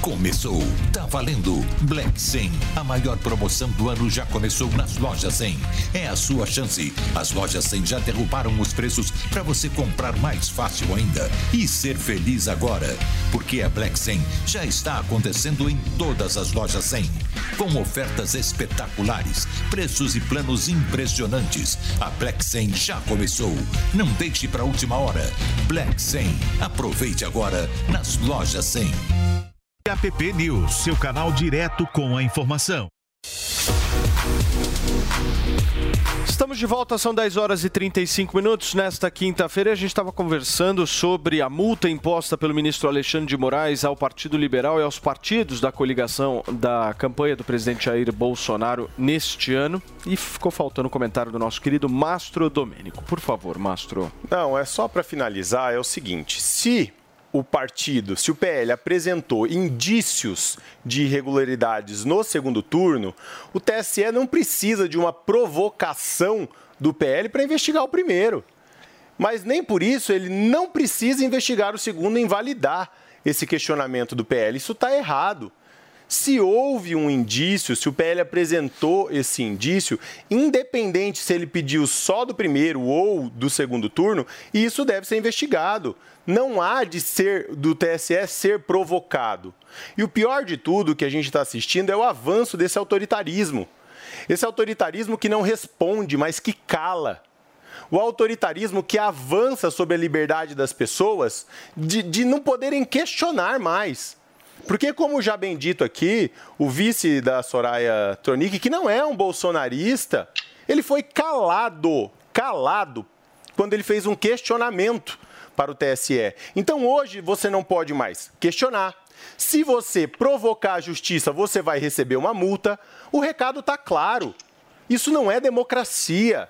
Speaker 14: Começou, tá valendo. Black 100, a maior promoção do ano já começou nas lojas 100. É a sua chance. As lojas 100 já derrubaram os preços para você comprar mais fácil ainda e ser feliz agora, porque a Black 100 já está acontecendo em todas as lojas 100, com ofertas espetaculares, preços e planos impressionantes. A Black 100 já começou. Não deixe para última hora. Black 100. Aproveite agora nas lojas 100.
Speaker 1: APP News, seu canal direto com a informação.
Speaker 3: Estamos de volta, são 10 horas e 35 minutos. Nesta quinta-feira, a gente estava conversando sobre a multa imposta pelo ministro Alexandre de Moraes ao Partido Liberal e aos partidos da coligação da campanha do presidente Jair Bolsonaro neste ano. E ficou faltando o comentário do nosso querido Mastro Domênico. Por favor, Mastro.
Speaker 8: Não, é só para finalizar, é o seguinte: se o partido, se o PL apresentou indícios de irregularidades no segundo turno, o TSE não precisa de uma provocação do PL para investigar o primeiro. Mas nem por isso ele não precisa investigar o segundo e invalidar esse questionamento do PL. Isso está errado. Se houve um indício, se o PL apresentou esse indício, independente se ele pediu só do primeiro ou do segundo turno, isso deve ser investigado. Não há de ser do TSE ser provocado. E o pior de tudo que a gente está assistindo é o avanço desse autoritarismo. Esse autoritarismo que não responde, mas que cala o autoritarismo que avança sobre a liberdade das pessoas de, de não poderem questionar mais. Porque, como já bem dito aqui, o vice da Soraya Tronic, que não é um bolsonarista, ele foi calado, calado, quando ele fez um questionamento para o TSE. Então, hoje, você não pode mais questionar. Se você provocar a justiça, você vai receber uma multa. O recado está claro. Isso não é democracia.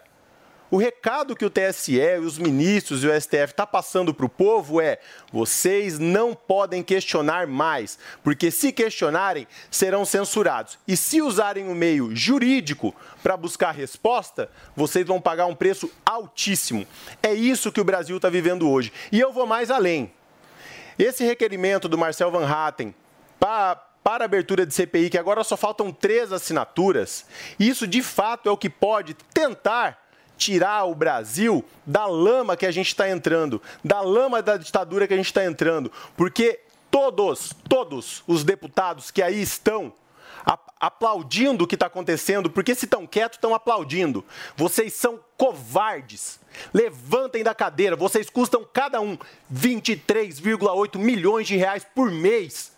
Speaker 8: O recado que o TSE, os ministros e o STF está passando para o povo é: vocês não podem questionar mais, porque se questionarem, serão censurados. E se usarem o meio jurídico para buscar resposta, vocês vão pagar um preço altíssimo. É isso que o Brasil está vivendo hoje. E eu vou mais além. Esse requerimento do Marcel Van Hatten para para a abertura de CPI, que agora só faltam três assinaturas, isso de fato é o que pode tentar tirar o Brasil da lama que a gente está entrando, da lama da ditadura que a gente está entrando, porque todos, todos os deputados que aí estão aplaudindo o que está acontecendo, porque se estão quietos, estão aplaudindo. Vocês são covardes. Levantem da cadeira, vocês custam cada um 23,8 milhões de reais por mês.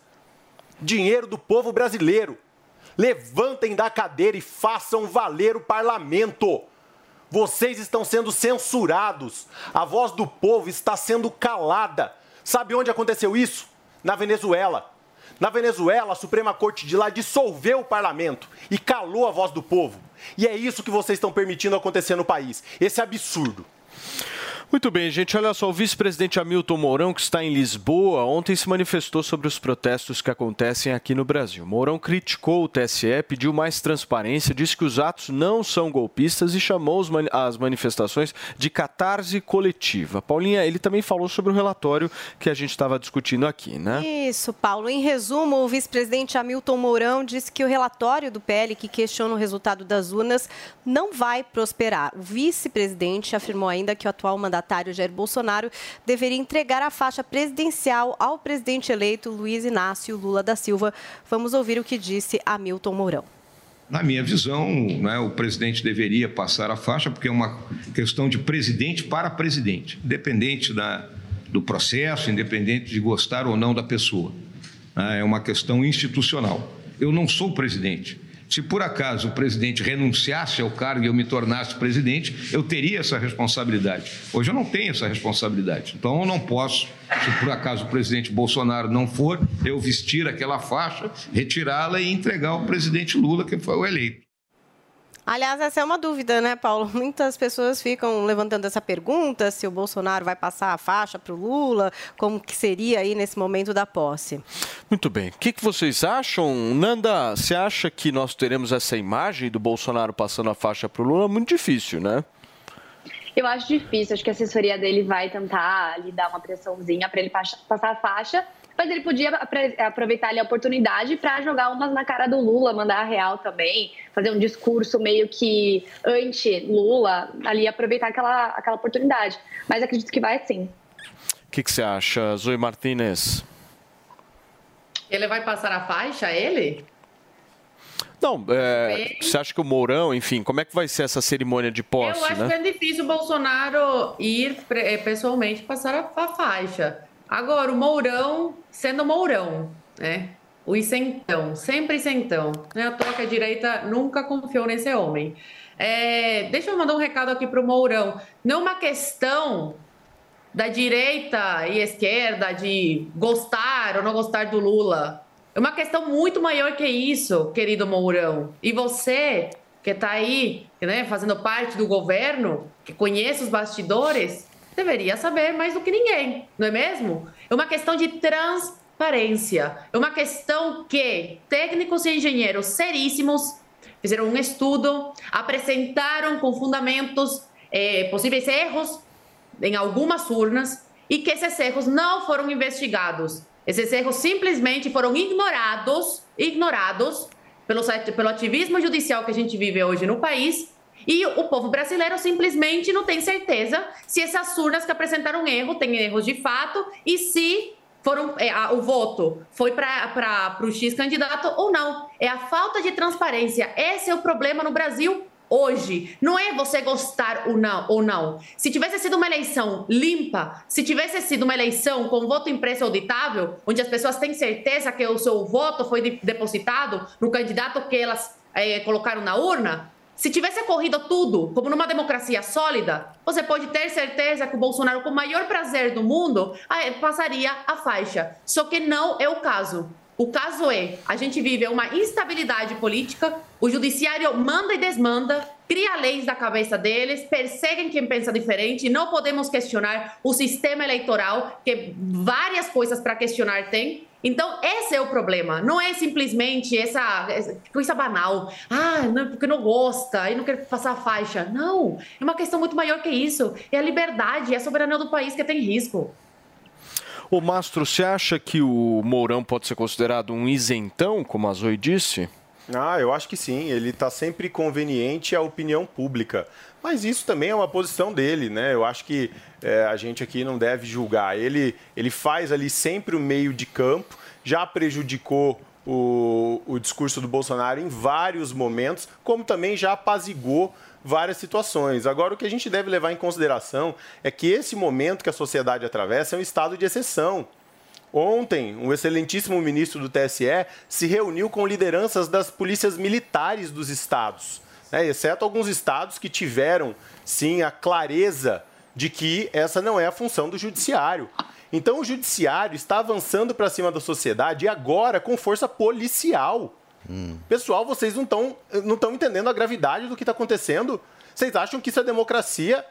Speaker 8: Dinheiro do povo brasileiro. Levantem da cadeira e façam valer o parlamento. Vocês estão sendo censurados. A voz do povo está sendo calada. Sabe onde aconteceu isso? Na Venezuela. Na Venezuela, a Suprema Corte de lá dissolveu o parlamento e calou a voz do povo. E é isso que vocês estão permitindo acontecer no país. Esse absurdo.
Speaker 3: Muito bem, gente. Olha só, o vice-presidente Hamilton Mourão, que está em Lisboa, ontem se manifestou sobre os protestos que acontecem aqui no Brasil. Mourão criticou o TSE, pediu mais transparência, disse que os atos não são golpistas e chamou as manifestações de catarse coletiva. Paulinha, ele também falou sobre o relatório que a gente estava discutindo aqui, né?
Speaker 4: Isso, Paulo. Em resumo, o vice-presidente Hamilton Mourão disse que o relatório do PL que questiona o resultado das urnas não vai prosperar. O vice-presidente afirmou ainda que o atual mandato mandatário Jair Bolsonaro deveria entregar a faixa presidencial ao presidente eleito Luiz Inácio Lula da Silva. Vamos ouvir o que disse Hamilton Mourão.
Speaker 15: Na minha visão, né, o presidente deveria passar a faixa, porque é uma questão de presidente para presidente, independente da, do processo, independente de gostar ou não da pessoa. é uma questão institucional. Eu não sou presidente. Se por acaso o presidente renunciasse ao cargo e eu me tornasse presidente, eu teria essa responsabilidade. Hoje eu não tenho essa responsabilidade. Então eu não posso, se por acaso o presidente Bolsonaro não for, eu vestir aquela faixa, retirá-la e entregar ao presidente Lula, que foi o eleito.
Speaker 4: Aliás, essa é uma dúvida, né, Paulo? <laughs> Muitas pessoas ficam levantando essa pergunta se o Bolsonaro vai passar a faixa para o Lula, como que seria aí nesse momento da posse.
Speaker 3: Muito bem. O que, que vocês acham? Nanda, você acha que nós teremos essa imagem do Bolsonaro passando a faixa para o Lula? Muito difícil, né?
Speaker 10: Eu acho difícil, acho que a assessoria dele vai tentar lhe dar uma pressãozinha para ele passar a faixa, mas ele podia aproveitar ali a oportunidade para jogar umas na cara do Lula, mandar a real também, fazer um discurso meio que anti-Lula, ali aproveitar aquela, aquela oportunidade. Mas acredito que vai sim.
Speaker 3: O que, que você acha, Zoe Martinez?
Speaker 9: Ele vai passar a faixa, ele?
Speaker 3: Não, é, você acha que o Mourão, enfim, como é que vai ser essa cerimônia de posse?
Speaker 9: Eu acho
Speaker 3: né?
Speaker 9: que é difícil o Bolsonaro ir eh, pessoalmente passar a, a faixa. Agora, o Mourão, sendo Mourão, né? O isentão, sempre isentão. Né? A toa que a direita nunca confiou nesse homem. É, deixa eu mandar um recado aqui para o Mourão. Não é uma questão da direita e esquerda de gostar ou não gostar do Lula. É uma questão muito maior que isso, querido Mourão. E você, que está aí, né, fazendo parte do governo, que conhece os bastidores, deveria saber mais do que ninguém, não é mesmo? É uma questão de transparência. É uma questão que técnicos e engenheiros seríssimos fizeram um estudo, apresentaram com fundamentos eh, possíveis erros em algumas urnas e que esses erros não foram investigados. Esses erros simplesmente foram ignorados, ignorados pelo, pelo ativismo judicial que a gente vive hoje no país. E o povo brasileiro simplesmente não tem certeza se essas urnas que apresentaram erro têm erros de fato e se foram é, a, o voto foi para o X candidato ou não. É a falta de transparência. Esse é o problema no Brasil hoje. Não é você gostar ou não, ou não. Se tivesse sido uma eleição limpa, se tivesse sido uma eleição com voto impresso auditável, onde as pessoas têm certeza que o seu voto foi de, depositado no candidato que elas é, colocaram na urna, se tivesse ocorrido tudo como numa democracia sólida, você pode ter certeza que o Bolsonaro, com o maior prazer do mundo, passaria a faixa. Só que não é o caso. O caso é, a gente vive uma instabilidade política, o judiciário manda e desmanda, cria leis da cabeça deles, perseguem quem pensa diferente, não podemos questionar o sistema eleitoral, que várias coisas para questionar tem. Então, esse é o problema. Não é simplesmente essa, coisa banal. Ah, não, porque não gosta e não quer passar a faixa. Não, é uma questão muito maior que isso. É a liberdade, é a soberania do país que tem risco.
Speaker 3: Ô Mastro, você acha que o Mourão pode ser considerado um isentão, como a Zoe disse?
Speaker 8: Ah, eu acho que sim. Ele está sempre conveniente à opinião pública. Mas isso também é uma posição dele, né? Eu acho que é, a gente aqui não deve julgar. Ele, ele faz ali sempre o meio de campo, já prejudicou o, o discurso do Bolsonaro em vários momentos, como também já apazigou várias situações. Agora, o que a gente deve levar em consideração é que esse momento que a sociedade atravessa é um estado de exceção. Ontem, um excelentíssimo ministro do TSE se reuniu com lideranças das polícias militares dos estados, né? exceto alguns estados que tiveram, sim, a clareza de que essa não é a função do judiciário. Então, o judiciário está avançando para cima da sociedade e agora com força policial. Hum. Pessoal, vocês não estão não entendendo a gravidade do que está acontecendo? Vocês acham que isso é democracia?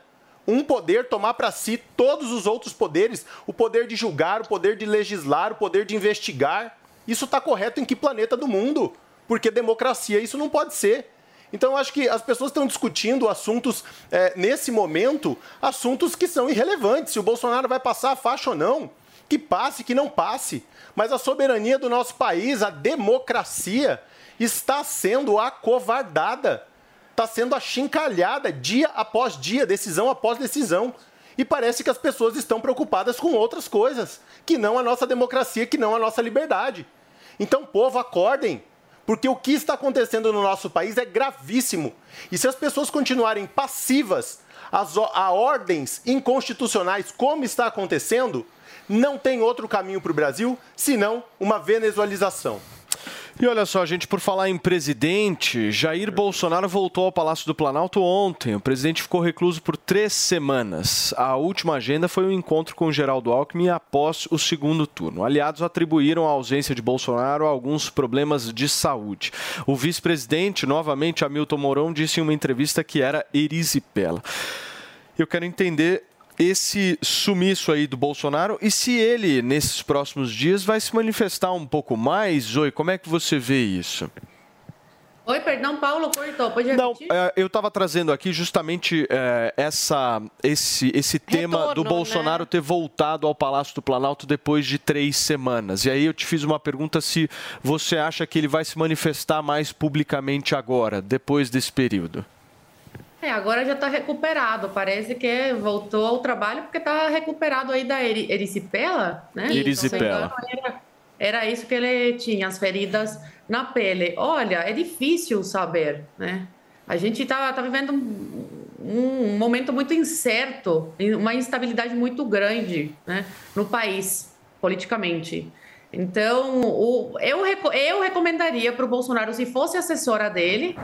Speaker 8: Um poder tomar para si todos os outros poderes, o poder de julgar, o poder de legislar, o poder de investigar. Isso está correto em que planeta do mundo? Porque democracia isso não pode ser. Então, eu acho que as pessoas estão discutindo assuntos, é, nesse momento, assuntos que são irrelevantes. Se o Bolsonaro vai passar a faixa ou não, que passe, que não passe. Mas a soberania do nosso país, a democracia, está sendo acovardada, está sendo achincalhada dia após dia, decisão após decisão. E parece que as pessoas estão preocupadas com outras coisas, que não a nossa democracia, que não a nossa liberdade. Então, povo, acordem, Porque o que está acontecendo no nosso país é gravíssimo. E se as pessoas continuarem passivas às, a ordens inconstitucionais, como está acontecendo, não tem outro caminho para o Brasil senão uma venezuelização.
Speaker 3: E olha só, gente, por falar em presidente, Jair Bolsonaro voltou ao Palácio do Planalto ontem. O presidente ficou recluso por três semanas. A última agenda foi um encontro com Geraldo Alckmin após o segundo turno. Aliados atribuíram a ausência de Bolsonaro a alguns problemas de saúde. O vice-presidente, novamente, Hamilton Mourão, disse em uma entrevista que era erisipela. Eu quero entender esse sumiço aí do Bolsonaro e se ele, nesses próximos dias, vai se manifestar um pouco mais. Zoe, como é que você vê isso?
Speaker 9: Oi, perdão, Paulo, cortou. Pode
Speaker 3: Não,
Speaker 9: repetir?
Speaker 3: é, eu estava trazendo aqui justamente é, essa, esse, esse tema
Speaker 9: Retorno,
Speaker 3: do Bolsonaro ter voltado ao Palácio do Planalto depois de três semanas. E aí eu te fiz uma pergunta se você acha que ele vai se manifestar mais publicamente agora, depois desse período.
Speaker 9: É, agora já está recuperado. Parece que voltou ao trabalho porque está recuperado aí da eri erisipela, né?
Speaker 3: Erisipela.
Speaker 9: Me engano, Era, era isso que ele tinha, as feridas na pele. Olha, é difícil saber, né? A gente está tá vivendo um, um momento muito incerto, uma instabilidade muito grande né, no país, politicamente. Então, o, eu, eu recomendaria para o Bolsonaro, se fosse assessora dele,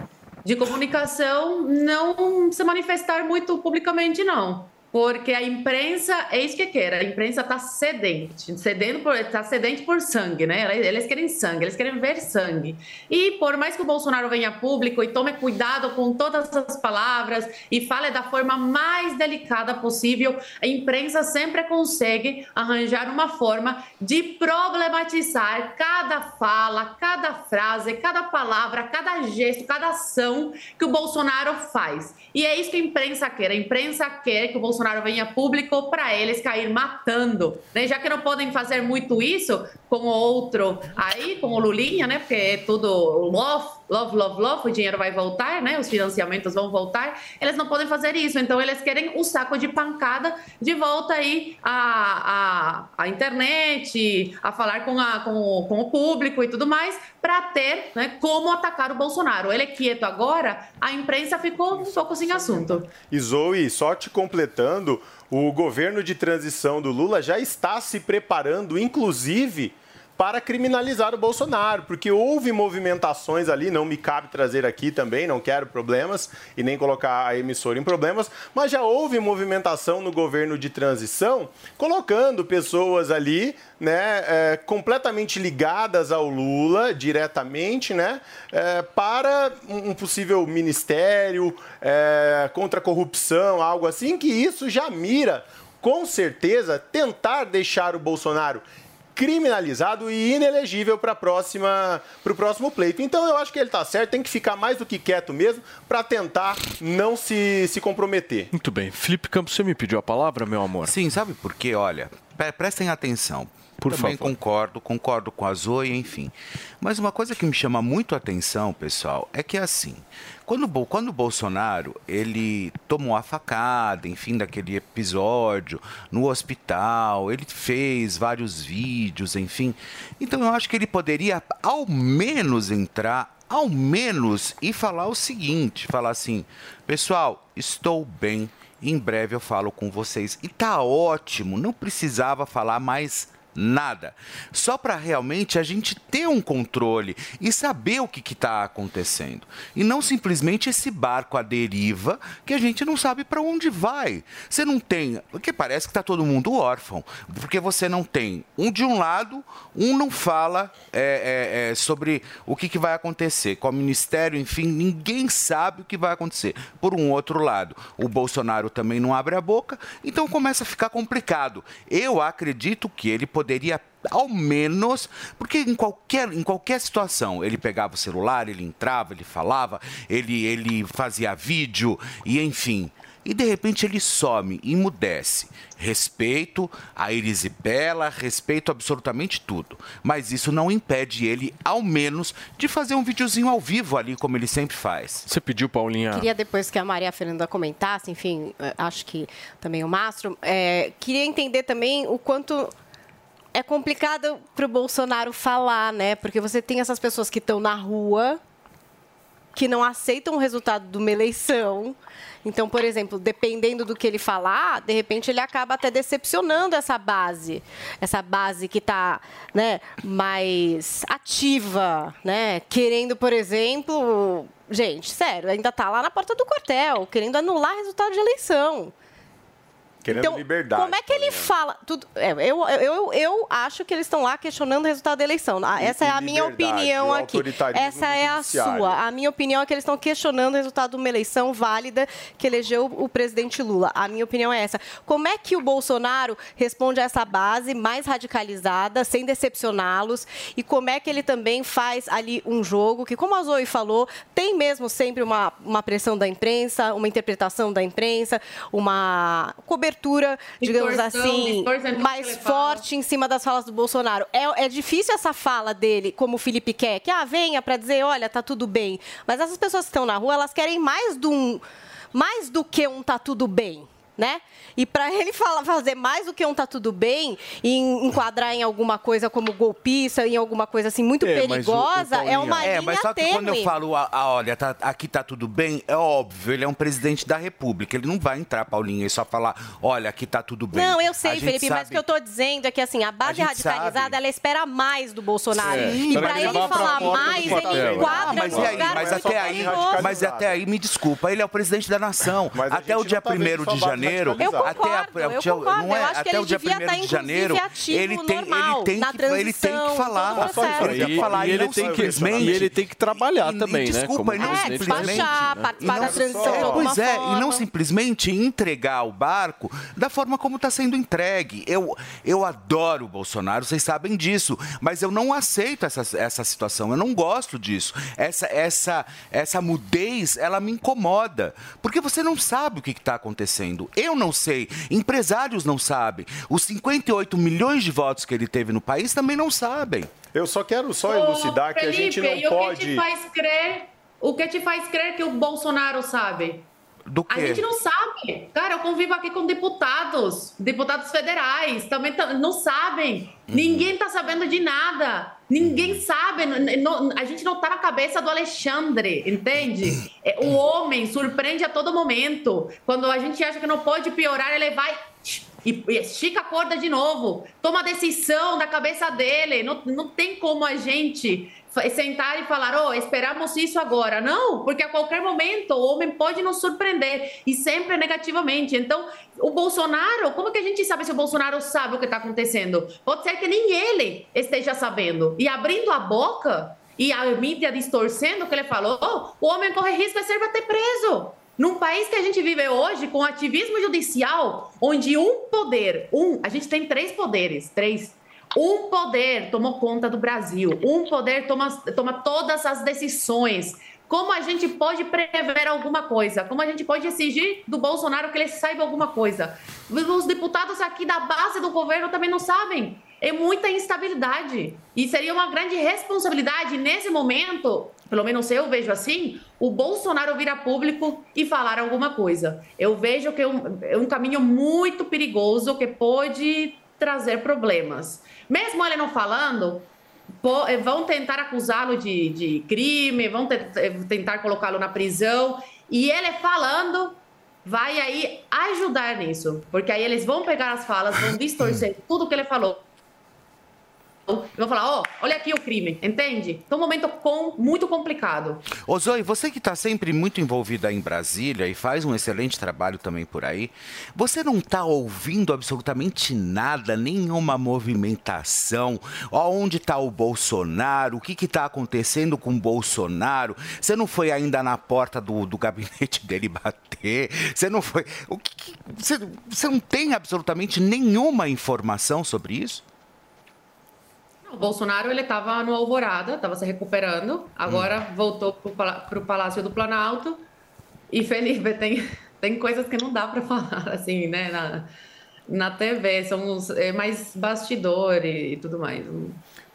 Speaker 9: de comunicação, não se manifestar muito publicamente, não. Porque a imprensa é isso que quer, a imprensa está sedente, sedendo por, tá sedente por sangue, né? Eles querem sangue, eles querem ver sangue. E por mais que o Bolsonaro venha público e tome cuidado com todas as palavras e fale da forma mais delicada possível, a imprensa sempre consegue arranjar uma forma de problematizar cada fala, cada frase, cada palavra, cada gesto, cada ação que o Bolsonaro faz. E é isso que a imprensa quer. A imprensa quer que o Bolsonaro venha a público para eles cair matando. Né? Já que não podem fazer muito isso com o outro aí, com o Lulinha, né? Porque é tudo love, love, love, love, o dinheiro vai voltar, né? Os financiamentos vão voltar. Eles não podem fazer isso. Então eles querem o saco de pancada de volta aí à, à, à internet, a falar com, a, com, o, com o público e tudo mais, para ter né, como atacar o Bolsonaro. Ele é quieto agora, a imprensa ficou um pouco sem assunto.
Speaker 8: E Zoe, só te completando, o governo de transição do Lula já está se preparando, inclusive, para criminalizar o Bolsonaro, porque houve movimentações ali, não me cabe trazer aqui também, não quero problemas e nem colocar a emissora em problemas, mas já houve movimentação no governo de transição, colocando pessoas ali, né, é, completamente ligadas ao Lula, diretamente, né, é, para um possível ministério é, contra a corrupção, algo assim, que isso já mira, com certeza, tentar deixar o Bolsonaro criminalizado e inelegível para o próximo pleito. Então eu acho que ele está certo, tem que ficar mais do que quieto mesmo para tentar não se, se comprometer.
Speaker 3: Muito bem. Felipe Campos, você me pediu a palavra, meu amor?
Speaker 5: Sim, sabe por quê? Olha, pre- prestem atenção.
Speaker 3: Por
Speaker 5: Também
Speaker 3: favor.
Speaker 5: concordo, concordo com a Zoe, enfim. Mas uma coisa que me chama muito a atenção, pessoal, é que assim, quando, quando o Bolsonaro, ele tomou a facada, enfim, daquele episódio no hospital, ele fez vários vídeos, enfim. Então eu acho que ele poderia ao menos entrar ao menos e falar o seguinte, falar assim, pessoal, estou bem, em breve eu falo com vocês. E tá ótimo, não precisava falar mais nada. Só para realmente a gente ter um controle e saber o que está acontecendo. E não simplesmente esse barco à deriva que a gente não sabe para onde vai. Você não tem. Porque parece que está todo mundo órfão. Porque você não tem um de um lado, um não fala é, é, é, sobre o que, que vai acontecer. Com o ministério, enfim, ninguém sabe o que vai acontecer. Por um outro lado, o Bolsonaro também não abre a boca, então começa a ficar complicado. Eu acredito que ele poderia ao menos, porque em qualquer, em qualquer situação, ele pegava o celular, ele entrava, ele falava, ele, ele fazia vídeo, e enfim. E de repente ele some, emudece. Respeito a Erisibela, respeito absolutamente tudo. Mas isso não impede ele, ao menos, de fazer um videozinho ao vivo ali, como ele sempre faz.
Speaker 3: Você pediu, Paulinha?
Speaker 4: Queria depois que a Maria Fernanda comentasse, enfim, eh, acho que também o Mastro, eh, queria entender também o quanto é complicado pro Bolsonaro falar, né? Porque você tem essas pessoas que estão na rua, que não aceitam o resultado de uma eleição. Então, por exemplo, dependendo do que ele falar, de repente ele acaba até decepcionando essa base, essa base que está né, mais ativa, né? Querendo, por exemplo, gente, sério, ainda está lá na porta do quartel, querendo anular resultado de eleição.
Speaker 8: Querendo liberdade.
Speaker 4: Como é que ele fala? Tudo, é, eu, eu, eu acho que eles estão lá questionando o resultado da eleição. Ah, Essa é a minha opinião aqui. Essa é a sua. A minha opinião é que eles estão questionando o resultado de uma eleição válida que elegeu o presidente Lula. A minha opinião é essa. Como é que o Bolsonaro responde a essa base mais radicalizada, sem decepcioná-los? E como é que ele também faz ali um jogo que, como a Zoe falou, tem mesmo sempre uma, uma pressão da imprensa, uma interpretação da imprensa, uma cobertura, digamos
Speaker 9: Distorção,
Speaker 4: assim,
Speaker 9: distorção tudo
Speaker 4: mais
Speaker 9: fala.
Speaker 4: forte em cima das falas do Bolsonaro. É, é difícil essa fala dele, como o Felipe quer, que ah, venha para dizer, olha, tá tudo bem. Mas essas pessoas que estão na rua, elas querem mais do, mais do que um tá tudo bem. Né? E para <laughs> ele fala- fazer mais do que um tá tudo bem e en- enquadrar em alguma coisa como golpista, em alguma coisa assim muito
Speaker 5: É, mas o- o
Speaker 4: perigosa, é uma
Speaker 5: É,
Speaker 4: linha
Speaker 5: mas só que quando eu falo, ah, ah, olha, tá- aqui tá tudo bem, é óbvio, ele é um presidente da República. Ele não vai entrar, Paulinho, e só falar, olha, aqui tá tudo bem.
Speaker 4: Não, eu
Speaker 5: A
Speaker 4: sei, Felipe, mas o
Speaker 5: sabe-
Speaker 4: que eu tô dizendo é que assim, a base
Speaker 5: gente
Speaker 4: radicalizada,
Speaker 5: sabe.
Speaker 4: ela espera mais do Bolsonaro.
Speaker 5: É,
Speaker 4: E
Speaker 5: para ele
Speaker 4: falar mais, ele enquadra
Speaker 5: Ah, mas
Speaker 4: no
Speaker 5: aí? Mas
Speaker 4: muito
Speaker 5: até aí, mas até aí, me desculpa, ele é o presidente da nação. Até o dia
Speaker 8: não tá vendo
Speaker 5: 1
Speaker 8: sua
Speaker 5: de
Speaker 8: base
Speaker 5: janeiro, até a-
Speaker 4: Eu
Speaker 5: o dia-
Speaker 4: concordo,
Speaker 5: não é,
Speaker 4: eu acho que
Speaker 5: até
Speaker 4: ele
Speaker 5: o dia
Speaker 4: devia
Speaker 5: 1
Speaker 4: estar,
Speaker 5: de janeiro, ele tem,
Speaker 4: normal,
Speaker 5: ele tem que, ele tem que falar. Ele tem que falar
Speaker 3: e ele tem que-
Speaker 5: simplesmente
Speaker 3: e ele tem que trabalhar também, né,
Speaker 5: Desculpa, e não
Speaker 3: presidente
Speaker 5: simplesmente.
Speaker 4: participar da transição
Speaker 5: é, Pois é, e não simplesmente entregar o barco da forma como está sendo entregue. Eu, eu adoro o Bolsonaro, vocês sabem disso, mas eu não aceito essa, essa situação, eu não gosto disso. Essa, essa, essa mudez, ela me incomoda, porque você não sabe o que está acontecendo. Eu não sei, empresários não sabem, os 58 milhões de votos que ele teve no país também não sabem.
Speaker 8: Eu só quero só
Speaker 9: Ô,
Speaker 8: elucidar que a gente não
Speaker 9: Felipe, e o que
Speaker 8: pode.
Speaker 9: te faz crer? O que te faz crer que o Bolsonaro sabe?
Speaker 5: Do
Speaker 9: A
Speaker 5: quê?
Speaker 9: gente não sabe. Cara, eu convivo aqui com deputados, deputados federais, também tá- não sabem. Ninguém tá sabendo de nada. Ninguém sabe. N- n- a gente não tá na cabeça do Alexandre, entende? É, O homem surpreende a todo momento. Quando a gente acha que não pode piorar, ele vai e e estica a corda de novo. Toma a decisão da cabeça dele. Não, não tem como a gente sentar e falar, oh, esperamos isso agora. Não, porque a qualquer momento o homem pode nos surpreender e sempre negativamente. Então, o Bolsonaro, como que a gente sabe se o Bolsonaro sabe o que está acontecendo? Pode ser que nem ele esteja sabendo. E abrindo a boca e a mídia distorcendo o que ele falou, o homem corre risco de ser bater preso. Num país que a gente vive hoje, com ativismo judicial, onde um poder, um, a gente tem três poderes, três. Um poder tomou conta do Brasil, um poder toma, toma todas as decisões. Como a gente pode prever alguma coisa? Como a gente pode exigir do Bolsonaro que ele saiba alguma coisa? Os deputados aqui da base do governo também não sabem. É muita instabilidade. E seria uma grande responsabilidade nesse momento, pelo menos eu vejo assim, o Bolsonaro vir a público e falar alguma coisa. Eu vejo que é um, é um caminho muito perigoso que pode trazer problemas. Mesmo ele não falando, eh, vão tentar acusá-lo de, de crime, vão te- eh, tentar colocá-lo na prisão. E ele falando vai aí ajudar nisso. Porque aí eles vão pegar as falas, vão <clears throat> distorcer tudo que ele falou. E vão falar, ó, olha aqui o crime, entende? Então, um momento com, muito complicado.
Speaker 5: Ô Zoe, você que está sempre muito envolvida em Brasília e faz um excelente trabalho também por aí, você não está ouvindo absolutamente nada, nenhuma movimentação? Onde está o Bolsonaro? O que está acontecendo com o Bolsonaro? Você não foi ainda na porta do, do gabinete <laughs> dele bater? Você não foi. O que que- você, você não tem absolutamente nenhuma informação sobre isso?
Speaker 9: O Bolsonaro, ele estava no Alvorada, estava se recuperando, agora voltou para o Palácio do Planalto. E, Felipe, tem, tem coisas que não dá para falar, assim, né, na, na TV, são os, é mais bastidor e, e tudo mais.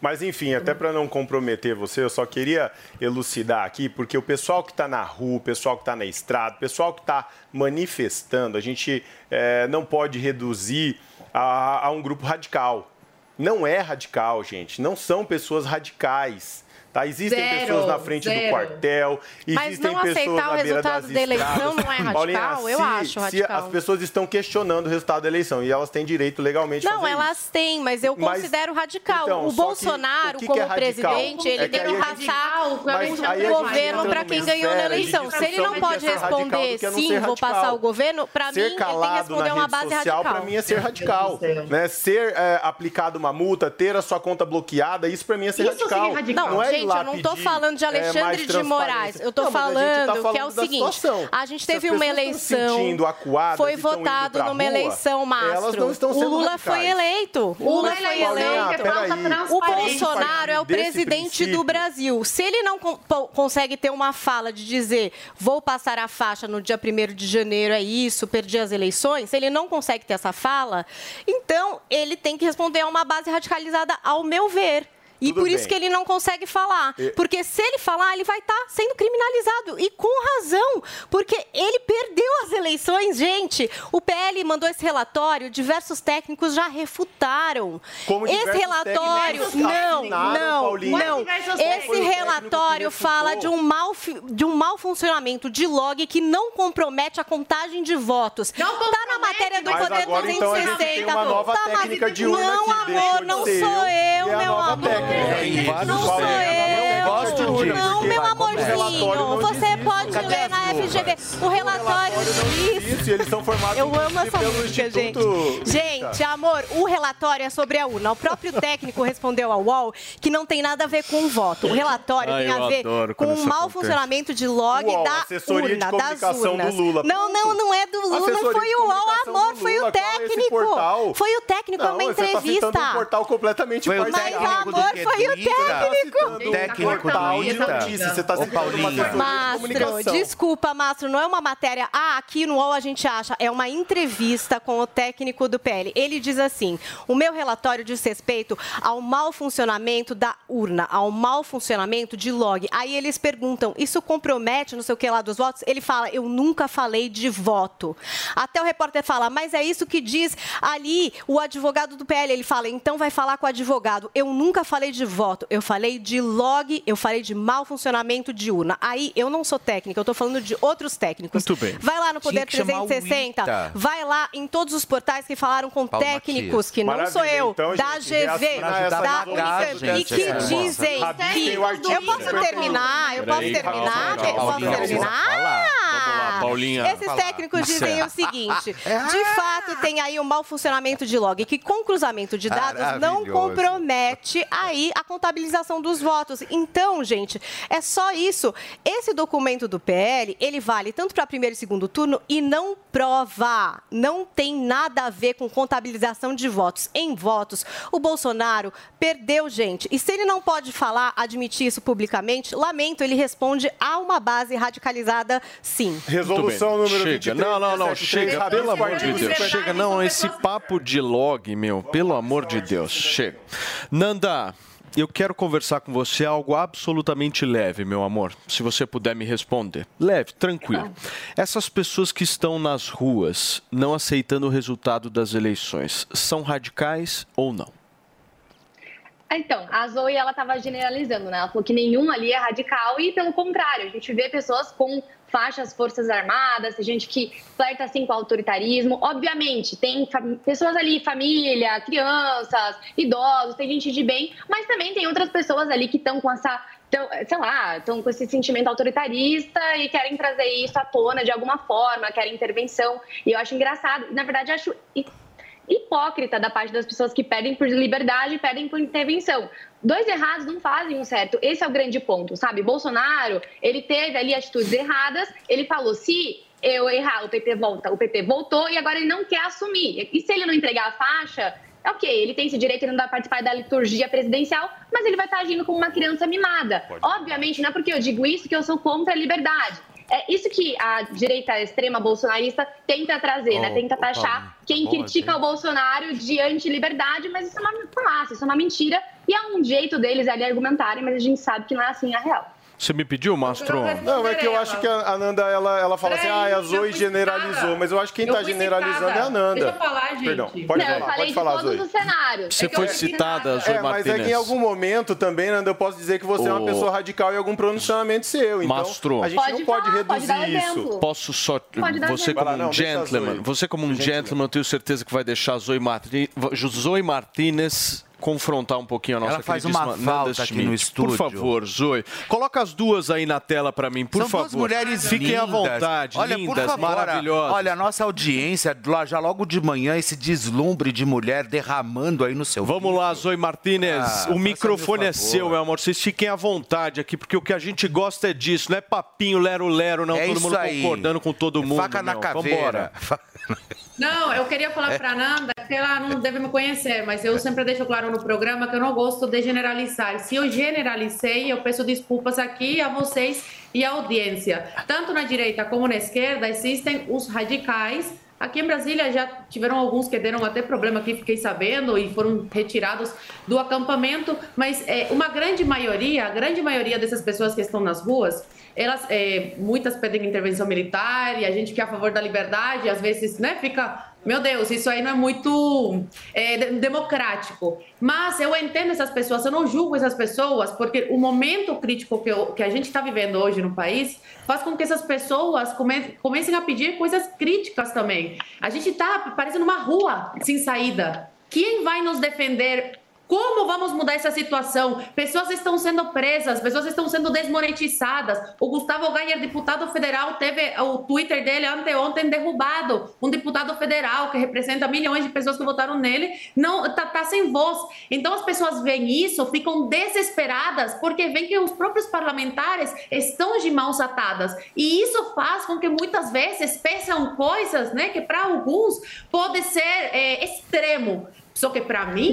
Speaker 8: Mas enfim, até para não comprometer você, eu só queria elucidar aqui, porque o pessoal que está na rua, o pessoal que está na estrada, o pessoal que está manifestando, a gente eh, não pode reduzir a, a um grupo radical. Não é radical, gente. Não são pessoas radicais. Tá? Existem
Speaker 9: Zero,
Speaker 8: pessoas na frente
Speaker 9: zero.
Speaker 8: do quartel,
Speaker 4: Mas
Speaker 8: existem
Speaker 4: não
Speaker 8: pessoas
Speaker 4: aceitar
Speaker 8: na
Speaker 4: o
Speaker 8: beira
Speaker 4: resultado
Speaker 8: das
Speaker 4: da eleição não é radical?
Speaker 8: Paulinha,
Speaker 4: Eu
Speaker 8: se,
Speaker 4: acho
Speaker 8: Se
Speaker 4: radical.
Speaker 8: as pessoas estão questionando o resultado da eleição e elas têm direito legalmente de
Speaker 4: Não,
Speaker 8: fazer
Speaker 4: elas
Speaker 8: isso.
Speaker 4: têm, mas eu
Speaker 8: Mas-
Speaker 4: considero radical.
Speaker 8: então,
Speaker 4: o
Speaker 8: só que
Speaker 4: Bolsonaro,
Speaker 8: o que que
Speaker 4: como
Speaker 8: é
Speaker 4: presidente, ele
Speaker 8: É que a gente-
Speaker 4: passar
Speaker 8: Mas
Speaker 4: o governo para quem ganhou na eleição. Se ele não
Speaker 8: que é
Speaker 4: pode responder
Speaker 8: que é não
Speaker 4: sim, vou passar o governo, para mim, ele tem que responder
Speaker 8: na
Speaker 4: uma base radical.
Speaker 8: para mim, é ser radical. Né? Ser é, aplicado uma multa, ter a sua conta bloqueada, isso para mim é ser radical.
Speaker 4: Não,
Speaker 8: é
Speaker 4: gente,
Speaker 8: lá
Speaker 4: eu não
Speaker 8: pedir,
Speaker 4: falando de
Speaker 8: é,
Speaker 4: Alexandre de Moraes. Eu
Speaker 8: gente
Speaker 4: falando,
Speaker 8: tá
Speaker 4: que é o
Speaker 8: falando
Speaker 4: seguinte:
Speaker 8: situação.
Speaker 4: a gente teve uma eleição.
Speaker 8: sentindo acuadas
Speaker 4: Foi votado numa
Speaker 8: rua,
Speaker 4: eleição,
Speaker 8: elas
Speaker 4: Mastro.
Speaker 8: não estão
Speaker 4: O Lula
Speaker 8: radicais.
Speaker 4: foi eleito. O Lula foi eleito. O Bolsonaro é o presidente
Speaker 8: princípio.
Speaker 4: do Brasil. Se ele não consegue ter uma fala de dizer vou passar a faixa no dia 1 de janeiro, é isso, perdi as eleições, se ele não consegue ter essa fala, então ele tem que responder a uma base radicalizada, ao meu ver. E
Speaker 16: Tudo
Speaker 4: por isso
Speaker 16: bem.
Speaker 4: que ele não consegue falar.
Speaker 16: E-
Speaker 4: Porque se ele falar, ele vai estar sendo criminalizado. E com razão. Porque ele perdeu as eleições, gente. O PL mandou esse relatório, diversos técnicos já refutaram.
Speaker 16: Como
Speaker 4: esse relatório. Não, não,
Speaker 16: Paulinha.
Speaker 4: não. Esse relatório fala de um, mau, fi- de um mau funcionamento de log que não compromete a contagem de votos. Não tá na matéria do
Speaker 8: Mas
Speaker 4: Poder
Speaker 8: agora, então, a gente
Speaker 4: 360.
Speaker 8: tem uma nova
Speaker 4: tá na-
Speaker 8: técnica de urna
Speaker 4: Não, amor, não sou
Speaker 8: eu, é
Speaker 4: meu amor.
Speaker 8: técnica.
Speaker 4: Não sou eu.
Speaker 8: Gosto disso.
Speaker 4: Não, meu amorzinho. Você pode ler na? FGV. O relatório diz.
Speaker 8: Isso, eles são formados
Speaker 4: Eu amo essa
Speaker 8: pelo
Speaker 4: música, gente.
Speaker 8: Instituto...
Speaker 4: Gente, amor, o relatório é sobre a urna. O próprio técnico respondeu ao UOL que não tem nada a ver com o voto. O relatório
Speaker 8: Ai,
Speaker 4: tem a ver com o mau funcionamento de log
Speaker 8: UOL,
Speaker 4: da
Speaker 8: assessoria de
Speaker 4: urna, das
Speaker 8: comunicação do
Speaker 4: urnas.
Speaker 8: Lula.
Speaker 4: Não, não, não é do Lula, não foi o UOL, amor, foi o
Speaker 8: é
Speaker 4: técnico.
Speaker 8: portal?
Speaker 4: Foi o técnico, é uma
Speaker 8: tá
Speaker 4: entrevista.
Speaker 8: citando um portal completamente
Speaker 5: Foi o
Speaker 4: Mas, amor, foi o técnico.
Speaker 5: Técnico
Speaker 8: portal
Speaker 5: do ITA.
Speaker 8: Você tá citando uma assessoria de
Speaker 4: Mastro,
Speaker 8: comunicação.
Speaker 4: Desculpa, Mastro, não é uma matéria. Ah, aqui no UOL a gente acha. É uma entrevista com o técnico do PL. Ele diz assim: o meu relatório diz respeito ao mau funcionamento da urna, ao mau funcionamento de log. Aí eles perguntam: isso compromete não sei o que lá dos votos? Ele fala: eu nunca falei de voto. Até o repórter fala: mas é isso que diz ali o advogado do PL. Ele fala: então vai falar com o advogado. Eu nunca falei de voto, eu falei de log, eu falei de mau funcionamento de urna. Aí eu não sou técnica, eu tô falando de outros técnicos.
Speaker 3: Muito bem.
Speaker 4: Vai lá no Poder
Speaker 3: que chamar o
Speaker 4: 360,
Speaker 3: ITA.
Speaker 4: vai lá em todos os portais que falaram com
Speaker 3: Paulo
Speaker 4: técnicos,
Speaker 3: Matias.
Speaker 4: que não
Speaker 8: Maravilha,
Speaker 4: sou eu,
Speaker 8: então,
Speaker 4: da
Speaker 8: gente,
Speaker 4: GV, da Unicamp, e que
Speaker 8: informação.
Speaker 4: dizem que... Eu posso terminar? Eu posso terminar?
Speaker 3: calma,
Speaker 4: Eu posso terminar?
Speaker 3: Paulinha.
Speaker 4: Esses
Speaker 3: Fala.
Speaker 4: técnicos dizem o seguinte: <laughs> de fato, tem aí o mau funcionamento de log, que com cruzamento de dados não compromete aí a contabilização dos votos. Então, gente, é só isso. Esse documento do PL, ele vale tanto para primeiro e segundo turno e não prova. Não tem nada a ver com contabilização de votos. Em votos, o Bolsonaro perdeu, gente. E se ele não pode falar, admitir isso publicamente, lamento, ele responde a uma base radicalizada, sim.
Speaker 8: Resolução número
Speaker 3: chega.
Speaker 8: 23,
Speaker 3: Não, não, não,
Speaker 8: 17,
Speaker 3: chega, pelo amor de Deus.
Speaker 8: 50.
Speaker 3: Chega, não, esse papo de log, meu, pelo amor de Deus, chega. Nanda, eu quero conversar com você algo absolutamente leve, meu amor. Se você puder me responder. Leve, tranquilo. Essas pessoas que estão nas ruas não aceitando o resultado das eleições, são radicais ou não?
Speaker 10: Então, a Zoe, ela estava generalizando, né? Ela falou que nenhum ali é radical e, pelo contrário, a gente vê pessoas com faixas Forças Armadas, gente que flerta, assim, com autoritarismo. Obviamente, tem pessoas ali, família, crianças, idosos, tem gente de bem, mas também tem outras pessoas ali que estão com essa... Tão, sei lá, estão com esse sentimento autoritarista e querem trazer isso à tona de alguma forma, querem intervenção. E eu acho engraçado. Na verdade, acho hipócrita da parte das pessoas que pedem por liberdade e pedem por intervenção. Dois errados não fazem um certo. Esse é o grande ponto, sabe? Bolsonaro, ele teve ali atitudes erradas, ele falou, se eu errar, o PT volta, o PT voltou e agora ele não quer assumir. E se ele não entregar a faixa, ok, ele tem esse direito, ele não vai participar da liturgia presidencial, mas ele vai estar agindo como uma criança mimada. Obviamente, não é porque eu digo isso que eu sou contra a liberdade. É isso que a direita extrema bolsonarista tenta trazer, né?
Speaker 16: Oh,
Speaker 10: Tenta
Speaker 16: oh,
Speaker 10: taxar
Speaker 16: Paulinho,
Speaker 10: quem critica o Bolsonaro de anti-liberdade, mas isso é uma falácia, isso é uma mentira. E é um jeito deles ali argumentarem, mas a gente sabe que não é assim a real.
Speaker 3: Você me pediu, Mastro?
Speaker 8: Não, é que eu acho que a a Nanda, ela, ela fala assim,
Speaker 9: Peraí,
Speaker 8: ah, a
Speaker 9: eu
Speaker 8: Zoe generalizou.
Speaker 9: citada.
Speaker 8: Mas eu acho que quem tá
Speaker 9: fui
Speaker 8: generalizando
Speaker 9: citada.
Speaker 8: é a Nanda.
Speaker 9: Deixa eu falar, gente.
Speaker 8: Perdão, pode
Speaker 10: não,
Speaker 8: falar, pode
Speaker 10: de
Speaker 8: falar, Zoe.
Speaker 3: Você
Speaker 10: É
Speaker 3: foi citada, Zoe
Speaker 8: É, mas é que em algum momento também, Nanda, eu posso dizer que você é uma pessoa radical em algum pronunciamento seu. Então,
Speaker 3: Mastro.
Speaker 8: a gente
Speaker 10: Pode
Speaker 8: não pode
Speaker 10: falar, pode
Speaker 8: reduzir
Speaker 10: dar
Speaker 8: isso.
Speaker 10: exemplo.
Speaker 3: Posso só.
Speaker 10: Pode dar
Speaker 3: Você
Speaker 10: exemplo.
Speaker 3: como
Speaker 8: lá,
Speaker 3: um
Speaker 8: não, deixa a
Speaker 3: gentleman.
Speaker 8: Zoe.
Speaker 3: Você como um gentleman, eu tenho certeza que vai deixar a Zoe, Marti... Zoe Martinez confrontar um pouquinho a nossa
Speaker 5: Ela faz uma falta aqui no
Speaker 3: Schmidt.
Speaker 5: estúdio.
Speaker 3: Por favor, Zoe. Coloca as duas aí na tela pra mim, por
Speaker 5: São
Speaker 3: favor.
Speaker 5: duas mulheres
Speaker 3: Fiquem à
Speaker 5: lindas.
Speaker 3: vontade,
Speaker 5: Olha,
Speaker 3: lindas,
Speaker 5: por favor,
Speaker 3: maravilhosas.
Speaker 5: Olha, a nossa audiência, lá- já logo de manhã, esse deslumbre de mulher derramando aí no seu
Speaker 3: Vamos lá, Zoe Martinez.
Speaker 5: Ah,
Speaker 3: o microfone é seu, meu amor. Vocês fiquem à vontade aqui, porque o que a gente gosta é disso. Não é papinho, lero-lero, não.
Speaker 5: É
Speaker 3: todo mundo
Speaker 5: aí.
Speaker 3: concordando com todo mundo.
Speaker 5: Faca na
Speaker 3: meu.
Speaker 5: caveira.
Speaker 3: Vambora.
Speaker 9: Não, eu queria falar para Nanda que ela não deve me conhecer, mas eu sempre deixo claro no programa que eu não gosto de generalizar. Se eu generalizei, eu peço desculpas aqui a vocês e à audiência. Tanto na direita como na esquerda existem os radicais. Aqui em Brasília já tiveram alguns que deram até problema aqui, fiquei sabendo, e foram retirados do acampamento, mas é, uma grande maioria, a grande maioria dessas pessoas que estão nas ruas, elas, é, muitas pedem intervenção militar e a gente que é a favor da liberdade, às vezes, né, fica, meu Deus, isso aí não é muito é, de- democrático. Mas eu entendo essas pessoas, eu não julgo essas pessoas, porque o momento crítico que, eu- que a gente está vivendo hoje no país faz com que essas pessoas come- comecem a pedir coisas críticas também. A gente está parecendo uma rua sem saída. Quem vai nos defender como vamos mudar essa situação? Pessoas estão sendo presas, pessoas estão sendo desmonetizadas. O Gustavo Gayer, deputado federal, teve o Twitter dele anteontem derrubado. Um deputado federal que representa milhões de pessoas que votaram nele, não tá, tá sem voz. Então as pessoas veem isso, ficam desesperadas, porque veem que os próprios parlamentares estão de mãos atadas. E isso faz com que muitas vezes peçam coisas, né, que para alguns pode ser é, extremo. Só que para mim,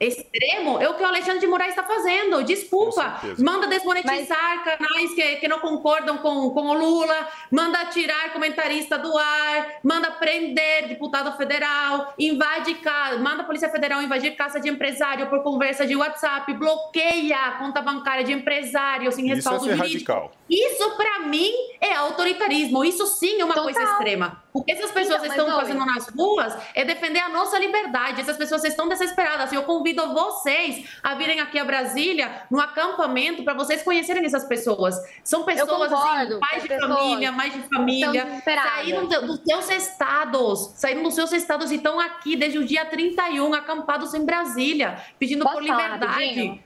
Speaker 9: extremo é o que o Alexandre de Moraes está fazendo. Desculpa. Manda desmonetizar canais que, que não concordam com, com o Lula, manda tirar comentarista do ar, manda prender deputado federal, invade casa, manda a Polícia Federal invadir casa de empresário por conversa de WhatsApp, bloqueia a conta bancária de empresário sem
Speaker 8: Isso é
Speaker 9: respaldo
Speaker 8: ser
Speaker 9: jurídico.
Speaker 8: radical.
Speaker 9: Isso, para mim, é autoritarismo. Isso sim é uma coisa extrema. O que essas pessoas
Speaker 10: Então,
Speaker 9: estão fazendo nas ruas é defender a nossa liberdade. Essas pessoas estão desesperadas. Eu convido vocês a virem aqui a Brasília, no acampamento, para vocês conhecerem essas pessoas. São pessoas, assim,
Speaker 10: concordo,
Speaker 9: pais de
Speaker 10: pessoas
Speaker 9: família, mães de família, saíram do- dos seus estados, saíram dos seus estados e estão aqui desde o dia 31, acampados em Brasília, pedindo
Speaker 10: Posso
Speaker 9: por liberdade.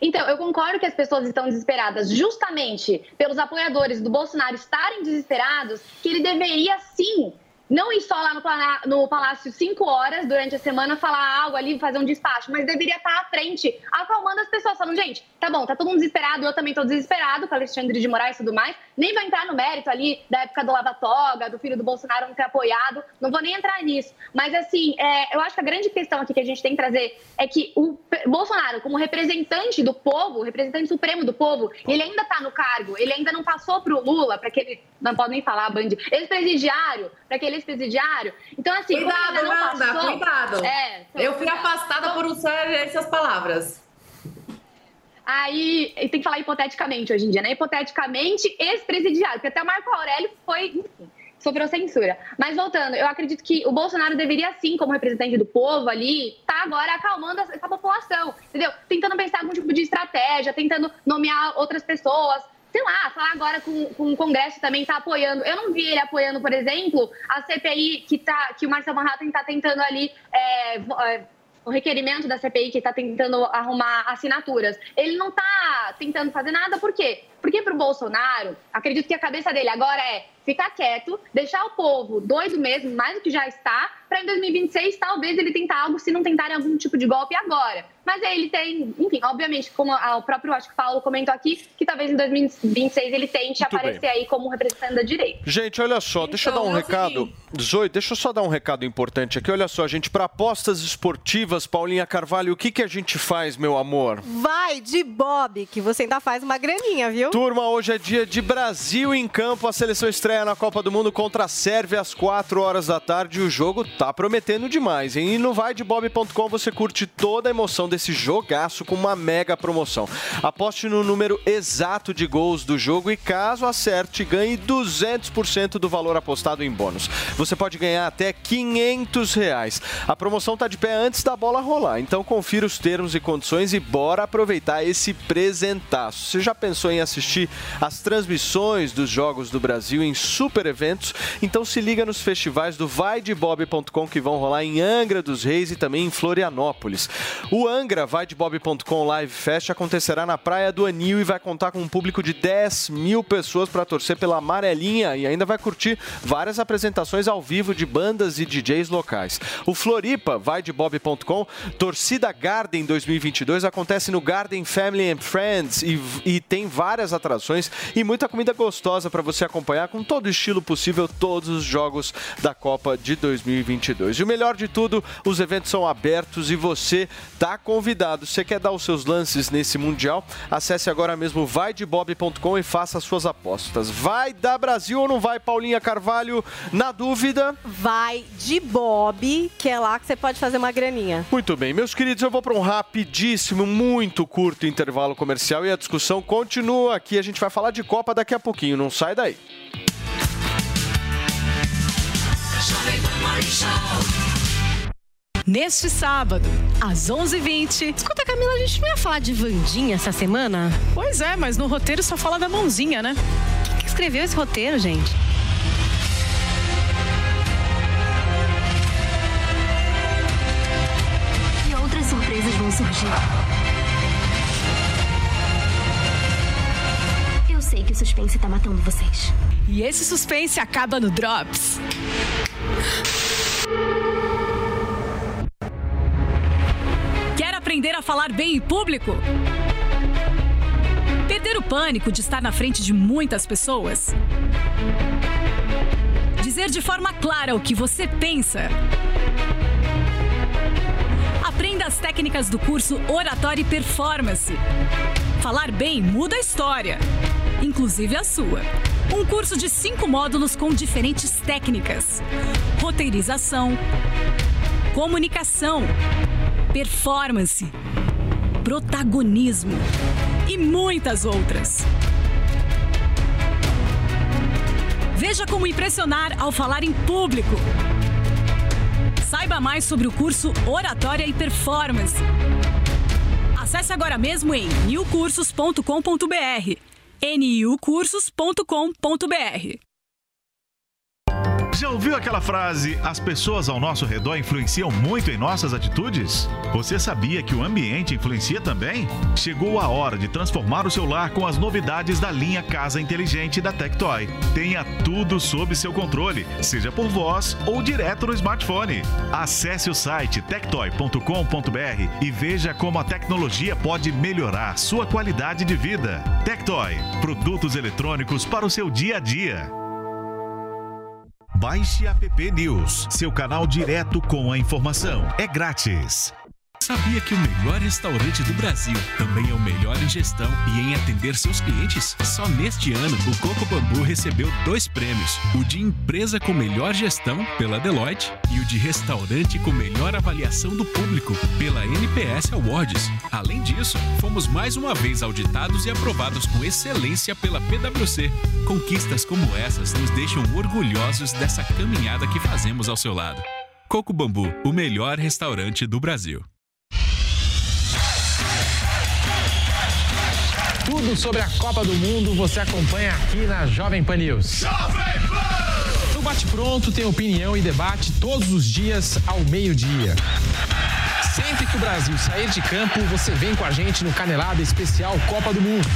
Speaker 10: Então, eu concordo que as pessoas estão desesperadas justamente pelos apoiadores do Bolsonaro estarem desesperados, que ele deveria sim não ir só lá no, no Palácio cinco horas durante a semana falar algo ali, fazer um despacho, mas deveria estar à frente, acalmando as pessoas, falando, gente, tá bom, tá todo mundo desesperado, eu também tô desesperado com Alexandre de Moraes e tudo mais, nem vou entrar no mérito ali da época do Lava Toga, do filho do Bolsonaro não ter apoiado, não vou nem entrar nisso. Mas assim, é, eu acho que a grande questão aqui que a gente tem que trazer é que o Bolsonaro, como representante do povo, representante supremo do povo, ele ainda tá no cargo, ele ainda não passou pro Lula, para aquele, não pode nem falar, Band, ex-presidiário, para aquele ex-presidiário. Então, assim,
Speaker 9: Cuidado,
Speaker 10: passou-
Speaker 9: cuidado.
Speaker 10: É, então,
Speaker 9: Eu fui
Speaker 10: cuidado.
Speaker 9: afastada por usar essas palavras.
Speaker 10: Aí tem que falar hipoteticamente hoje em dia, né? Hipoteticamente, ex-presidiário, porque até o Marco Aurélio foi, enfim, sofreu censura. Mas voltando, eu acredito que o Bolsonaro deveria, sim, como representante do povo ali, tá agora acalmando essa população, entendeu? Tentando pensar algum tipo de estratégia, tentando nomear outras pessoas. Sei lá, falar agora com, com o Congresso também tá apoiando. Eu não vi ele apoiando, por exemplo, a CPI que, tá, que o Marcelo Manhattan tá tentando ali é, é, o requerimento da CPI que está tentando arrumar assinaturas. Ele não está tentando fazer nada, por quê? Porque para o Bolsonaro, acredito que a cabeça dele agora é ficar quieto, deixar o povo doido mesmo, mais do que já está, para em 2026 talvez ele tentar algo se não tentarem algum tipo de golpe agora. Mas aí ele tem, enfim, obviamente, como a- o próprio, acho que Paulo comentou aqui, que talvez em 2026 ele tente
Speaker 3: Muito
Speaker 10: aparecer
Speaker 3: bem.
Speaker 10: aí como representante da direita.
Speaker 3: Gente, olha só, deixa eu dar um
Speaker 10: Então, é o
Speaker 3: recado. Zoe, deixa eu só dar um recado importante aqui. Olha só, gente, para apostas esportivas, Paulinha Carvalho, o que, que a gente faz, meu amor?
Speaker 4: Vai de Bob, que você ainda faz uma graninha, viu?
Speaker 3: Turma, hoje é dia de Brasil em campo. A seleção estreia na Copa do Mundo contra a Sérvia às 4 horas da tarde. O jogo tá prometendo demais, hein? E no vaidebob.com você curte toda a emoção desse jogaço com uma mega promoção. Aposte no número exato de gols do jogo e caso acerte, ganhe 200% do valor apostado em bônus. Você pode ganhar até 500 reais. A promoção tá de pé antes da bola rolar, então confira os termos e condições e bora aproveitar esse presentaço. Você já pensou em assistir as transmissões dos Jogos do Brasil em super eventos? Então se liga nos festivais do vaidebob.com que vão rolar em Angra dos Reis e também em Florianópolis. O Angra vaidebob.com Live Fest acontecerá na Praia do Anil e vai contar com um público de 10 mil pessoas para torcer pela amarelinha e ainda vai curtir várias apresentações ao vivo de bandas e DJs locais. O Floripa, vaidebob.com, Torcida Garden 2022 acontece no Garden Family and Friends e, e tem várias atrações e muita comida gostosa para você acompanhar com todo o estilo possível todos os jogos da Copa de 2022. E o melhor de tudo, os eventos são abertos e você tá convidado. Você quer dar os seus lances nesse mundial? Acesse agora mesmo vaidebob.com e faça as suas apostas. Vai dar Brasil ou não vai, Paulinha Carvalho? Na dúvida,
Speaker 4: Vai de Bob, que é lá que você pode fazer uma graninha.
Speaker 3: Muito bem, meus queridos, eu vou para um rapidíssimo, muito curto intervalo comercial e a discussão continua aqui. A gente vai falar de Copa daqui a pouquinho, não sai daí.
Speaker 2: Jovem Pan.
Speaker 16: Neste sábado, às 11h20.
Speaker 4: Escuta, Camila, a gente não ia falar de Vandinha essa semana?
Speaker 16: Pois é, mas no roteiro só fala da mãozinha, né?
Speaker 4: Quem que escreveu esse roteiro, gente?
Speaker 17: E outras surpresas vão surgir. Eu sei que o suspense tá matando vocês.
Speaker 16: E esse suspense acaba no Drops. Aprender a falar bem em público? Perder o pânico de estar na frente de muitas pessoas? Dizer de forma clara o que você pensa? Aprenda as técnicas do curso Oratória e Performance. Falar bem muda a história, inclusive a sua. Um curso de cinco módulos com diferentes técnicas: roteirização, comunicação, performance, protagonismo e muitas outras. Veja como impressionar ao falar em público. Saiba mais sobre o curso Oratória e Performance. Acesse agora mesmo em newcursos.com.br. niucursos.com.br.
Speaker 18: Já ouviu aquela frase: as pessoas ao nosso redor influenciam muito em nossas atitudes? Você sabia que o ambiente influencia também? Chegou a hora de transformar o seu lar com as novidades da linha Casa Inteligente da Tectoy. Tenha tudo sob seu controle, seja por voz ou direto no smartphone. Acesse o site tectoy.com.br e veja como a tecnologia pode melhorar sua qualidade de vida. Tectoy, produtos eletrônicos para o seu dia a dia. Baixe App News, seu canal direto com a informação. É grátis.
Speaker 19: Sabia que o melhor restaurante do Brasil também é o melhor em gestão e em atender seus clientes? Só neste ano, o Coco Bambu recebeu dois prêmios: o de empresa com melhor gestão pela Deloitte e o de restaurante com melhor avaliação do público pela NPS Awards. Além disso, fomos mais uma vez auditados e aprovados com excelência pela PwC. Conquistas como essas nos deixam orgulhosos dessa caminhada que fazemos ao seu lado. Coco Bambu, o melhor restaurante do Brasil.
Speaker 20: Tudo sobre a Copa do Mundo você acompanha aqui na Jovem Pan News. No Bate Pronto tem opinião e debate todos os dias ao meio-dia. Sempre que o Brasil sair de campo, você vem com a gente no Canelada Especial Copa do Mundo.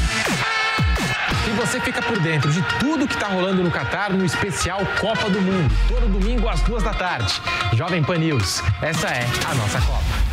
Speaker 20: E você fica por dentro de tudo que tá rolando no Catar no especial Copa do Mundo. Todo domingo às duas da tarde. Jovem Pan News. Essa é a nossa Copa.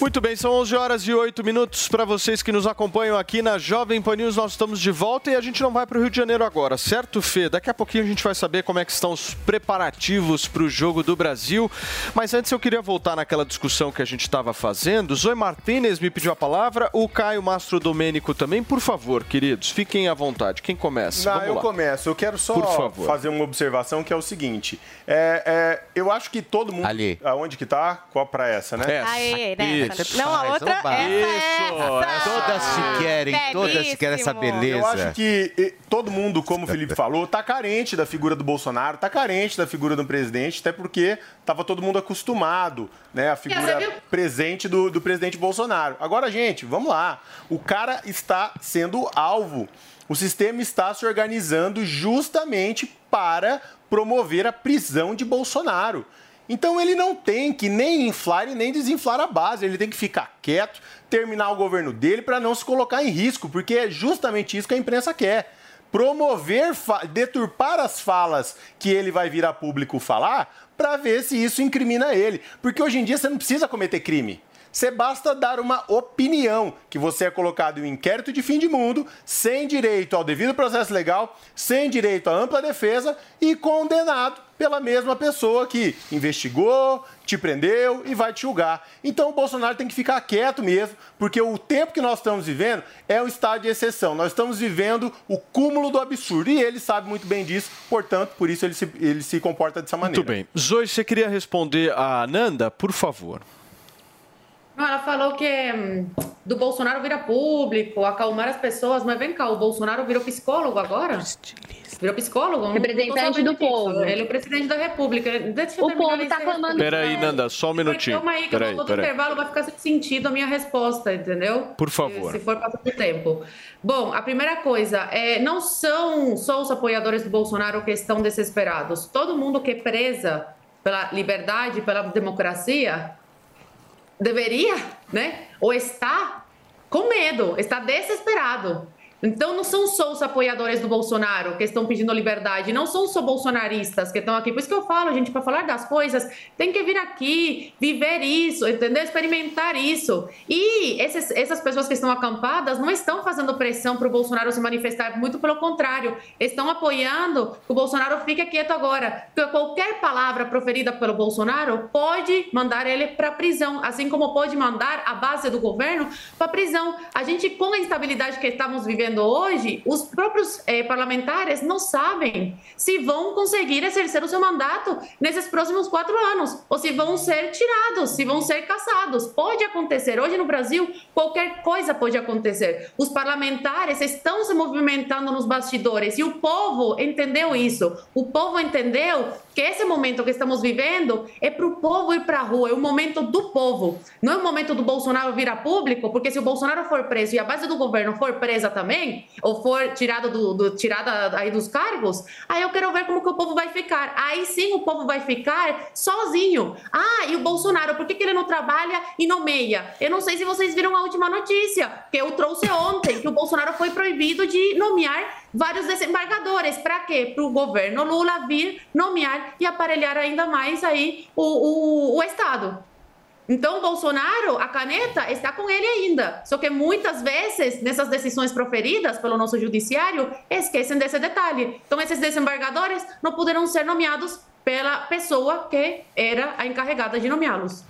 Speaker 3: Muito bem, são 11 horas e 8 minutos para vocês que nos acompanham aqui na Jovem Pan News. Nós estamos de volta e a gente não vai para o Rio de Janeiro agora, certo, Fê? Daqui a pouquinho a gente vai saber como é que estão os preparativos para o jogo do Brasil. Mas antes eu queria voltar naquela discussão que a gente estava fazendo. Zoe Martinez me pediu a palavra, o Caio Mastro Domênico também. Por favor, queridos, fiquem à vontade. Quem começa?
Speaker 8: Não,
Speaker 3: Vamos
Speaker 8: eu
Speaker 3: lá.
Speaker 8: começo. Eu quero só
Speaker 3: Por favor.
Speaker 8: fazer uma observação que é o seguinte. É, é, eu acho que todo mundo.
Speaker 5: Ali.
Speaker 8: Aonde que tá? Qual pra essa, né?
Speaker 3: É.
Speaker 4: Aê, né?
Speaker 5: Isso.
Speaker 4: Não, a outra,
Speaker 5: Isso,
Speaker 4: essa, essa.
Speaker 5: Todas se querem, todas se querem essa beleza.
Speaker 8: Eu acho que todo mundo, como o Felipe falou, tá carente da figura do Bolsonaro, tá carente da figura do presidente, até porque tava todo mundo acostumado, né, a figura presente do, do presidente Bolsonaro. Agora, gente, vamos lá. O cara está sendo alvo. O sistema está se organizando justamente para promover a prisão de Bolsonaro. Então ele não tem que nem inflar e nem desinflar a base, ele tem que ficar quieto, terminar o governo dele para não se colocar em risco, porque é justamente isso que a imprensa quer. Promover, deturpar as falas que ele vai vir a público falar para ver se isso incrimina ele. Porque hoje em dia você não precisa cometer crime. Você basta dar uma opinião que você é colocado em um inquérito de fim de mundo, sem direito ao devido processo legal, sem direito à ampla defesa e condenado pela mesma pessoa que investigou, te prendeu e vai te julgar. Então o Bolsonaro tem que ficar quieto mesmo, porque o tempo que nós estamos vivendo é um estado de exceção. Nós estamos vivendo o cúmulo do absurdo e ele sabe muito bem disso, portanto, por isso ele se, ele se comporta dessa maneira.
Speaker 3: Muito bem. Zoe, você queria responder a Nanda, por favor.
Speaker 9: Não, ela falou que hum, do Bolsonaro vira público, acalmar as pessoas, mas vem cá, o Bolsonaro virou psicólogo agora? Virou psicólogo?
Speaker 10: Representante do povo.
Speaker 9: Ele é o presidente da República. Deixa eu
Speaker 10: O
Speaker 9: terminar
Speaker 10: povo tá clamando
Speaker 3: Peraí, Nanda, só um minutinho.
Speaker 9: Calma aí, que
Speaker 3: Peraí,
Speaker 9: eu vou do intervalo, vai ficar sem sentido a minha resposta, entendeu?
Speaker 3: Por favor.
Speaker 9: Se, se for passar do tempo. Bom, a primeira coisa, é, não são só os apoiadores do Bolsonaro que estão desesperados. Todo mundo que é presa pela liberdade, pela democracia, deveria, né? Ou está com medo, está desesperado. Então não são só os apoiadores do Bolsonaro que estão pedindo liberdade, não são só bolsonaristas que estão aqui. Por isso que eu falo, gente, para falar das coisas, tem que vir aqui, viver isso, entendeu? Experimentar isso. E esses, essas pessoas que estão acampadas não estão fazendo pressão para o Bolsonaro se manifestar, muito pelo contrário, estão apoiando que o Bolsonaro fique quieto agora. Porque qualquer palavra proferida pelo Bolsonaro pode mandar ele para prisão, assim como pode mandar a base do governo para prisão. A gente, com a instabilidade que estamos vivendo hoje, os próprios eh, parlamentares não sabem se vão conseguir exercer o seu mandato nesses próximos quatro anos, ou se vão ser tirados, se vão ser caçados. Pode acontecer. Hoje no Brasil, qualquer coisa pode acontecer. Os parlamentares estão se movimentando nos bastidores e o povo entendeu isso. O povo entendeu que esse momento que estamos vivendo é para o povo ir para a rua, é o momento do povo. Não é o momento do Bolsonaro vir a público, porque se o Bolsonaro for preso e a base do governo for presa também, ou for tirado do, do- tirada aí dos cargos, aí eu quero ver como que o povo vai ficar. Aí sim o povo vai ficar sozinho. Ah, e o Bolsonaro, por que, que ele não trabalha e nomeia? Eu não sei se vocês viram a última notícia, que eu trouxe ontem, que o Bolsonaro foi proibido de nomear vários desembargadores. Para quê? Para o governo Lula vir nomear e aparelhar ainda mais aí o, o, o Estado. Então, Bolsonaro, a caneta está com ele ainda. Só que muitas vezes, nessas decisões proferidas pelo nosso judiciário, esquecem desse detalhe. Então, esses desembargadores não poderão ser nomeados pela pessoa que era a encarregada de nomeá-los.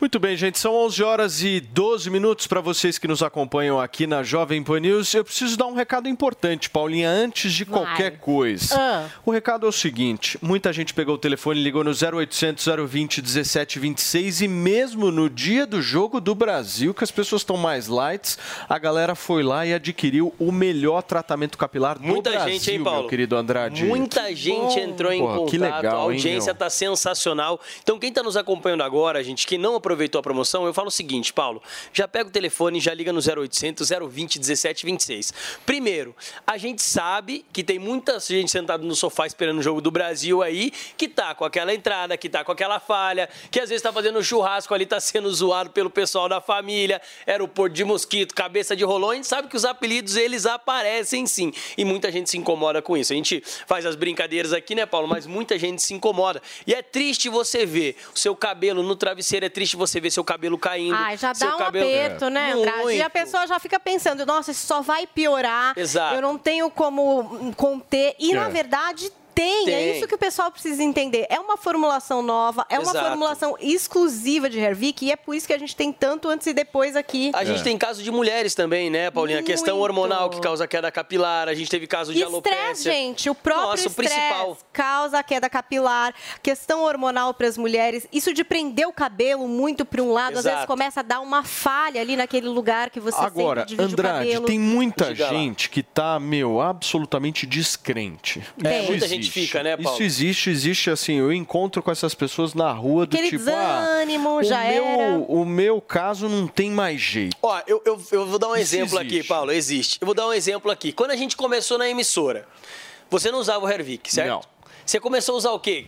Speaker 3: Muito bem, gente, são 11 horas e 12 minutos para vocês que nos acompanham aqui na Jovem Pan News. Eu preciso dar um recado importante, Paulinha, antes de qualquer coisa.
Speaker 4: Ah.
Speaker 3: O recado é o seguinte: muita gente pegou o telefone, ligou no 0800 020 1726 e mesmo no dia do jogo do Brasil, que as pessoas estão mais lights, a galera foi lá e adquiriu o melhor tratamento capilar do
Speaker 11: Muita
Speaker 3: Brasil,
Speaker 11: gente, hein, Paulo?
Speaker 3: meu querido Andrade.
Speaker 11: Muita gente
Speaker 3: Bom.
Speaker 11: entrou em
Speaker 3: Porra,
Speaker 11: contato,
Speaker 3: que legal,
Speaker 11: a audiência está sensacional. Então, quem está nos acompanhando agora, gente, que não aproveitou a promoção, eu falo o seguinte, Paulo, já pega o telefone, já liga no 0800 020 1726. Primeiro, a gente sabe que tem muita gente sentada no sofá esperando o jogo do Brasil aí, que tá com aquela entrada, que tá com aquela falha, que às vezes tá fazendo churrasco ali, tá sendo zoado pelo pessoal da família, aeroporto de mosquito, cabeça de rolão, a gente sabe que os apelidos eles aparecem sim, e muita gente se incomoda com isso. A gente faz as brincadeiras aqui, né, Paulo, mas muita gente se incomoda. E é triste você ver o seu cabelo no travesseiro, é triste você vê seu cabelo caindo.
Speaker 4: Ai, já
Speaker 11: seu
Speaker 4: dá um
Speaker 11: cabelo...
Speaker 4: aperto, né, Andrade? E a pessoa já fica pensando, nossa, isso só vai piorar.
Speaker 11: Exato.
Speaker 4: Eu não tenho como conter. E, na
Speaker 11: É.
Speaker 4: verdade, tem.
Speaker 11: Tem.
Speaker 4: É isso que o pessoal precisa entender. É uma formulação nova, é uma
Speaker 11: Exato.
Speaker 4: formulação exclusiva de Hervik e é por isso que a gente tem tanto antes e depois aqui.
Speaker 11: A gente tem caso de mulheres também, né, Paulinha? A questão
Speaker 4: Muito.
Speaker 11: hormonal que causa queda capilar, a gente teve caso de
Speaker 4: Estresse,
Speaker 11: alopécia.
Speaker 4: gente, o próprio
Speaker 11: Nossa, o
Speaker 4: estresse
Speaker 11: principal.
Speaker 4: causa queda capilar, questão hormonal para as mulheres, isso de prender o cabelo muito para um lado, às
Speaker 3: Exato.
Speaker 4: vezes começa a dar uma falha ali naquele lugar que você
Speaker 3: Agora,
Speaker 4: sempre
Speaker 3: Andrade, tem muita
Speaker 11: Diga lá.
Speaker 3: gente que tá, meu, absolutamente descrente.
Speaker 11: É,
Speaker 3: Isso
Speaker 11: muita gente
Speaker 3: existe.
Speaker 11: fica, né, Paulo?
Speaker 3: Isso existe, existe assim, eu encontro com essas pessoas na rua do
Speaker 4: Aquele
Speaker 3: tipo, ah,
Speaker 4: desânimo,
Speaker 3: o
Speaker 4: já
Speaker 3: meu,
Speaker 4: era.
Speaker 3: o meu caso não tem mais jeito.
Speaker 11: Ó, eu, eu, eu vou dar um
Speaker 3: Isso
Speaker 11: exemplo
Speaker 3: existe.
Speaker 11: aqui, Paulo. Existe. Eu vou dar um exemplo aqui. Quando a gente começou na emissora, você não usava o Hervik, certo?
Speaker 3: Não.
Speaker 11: Você começou a usar o quê?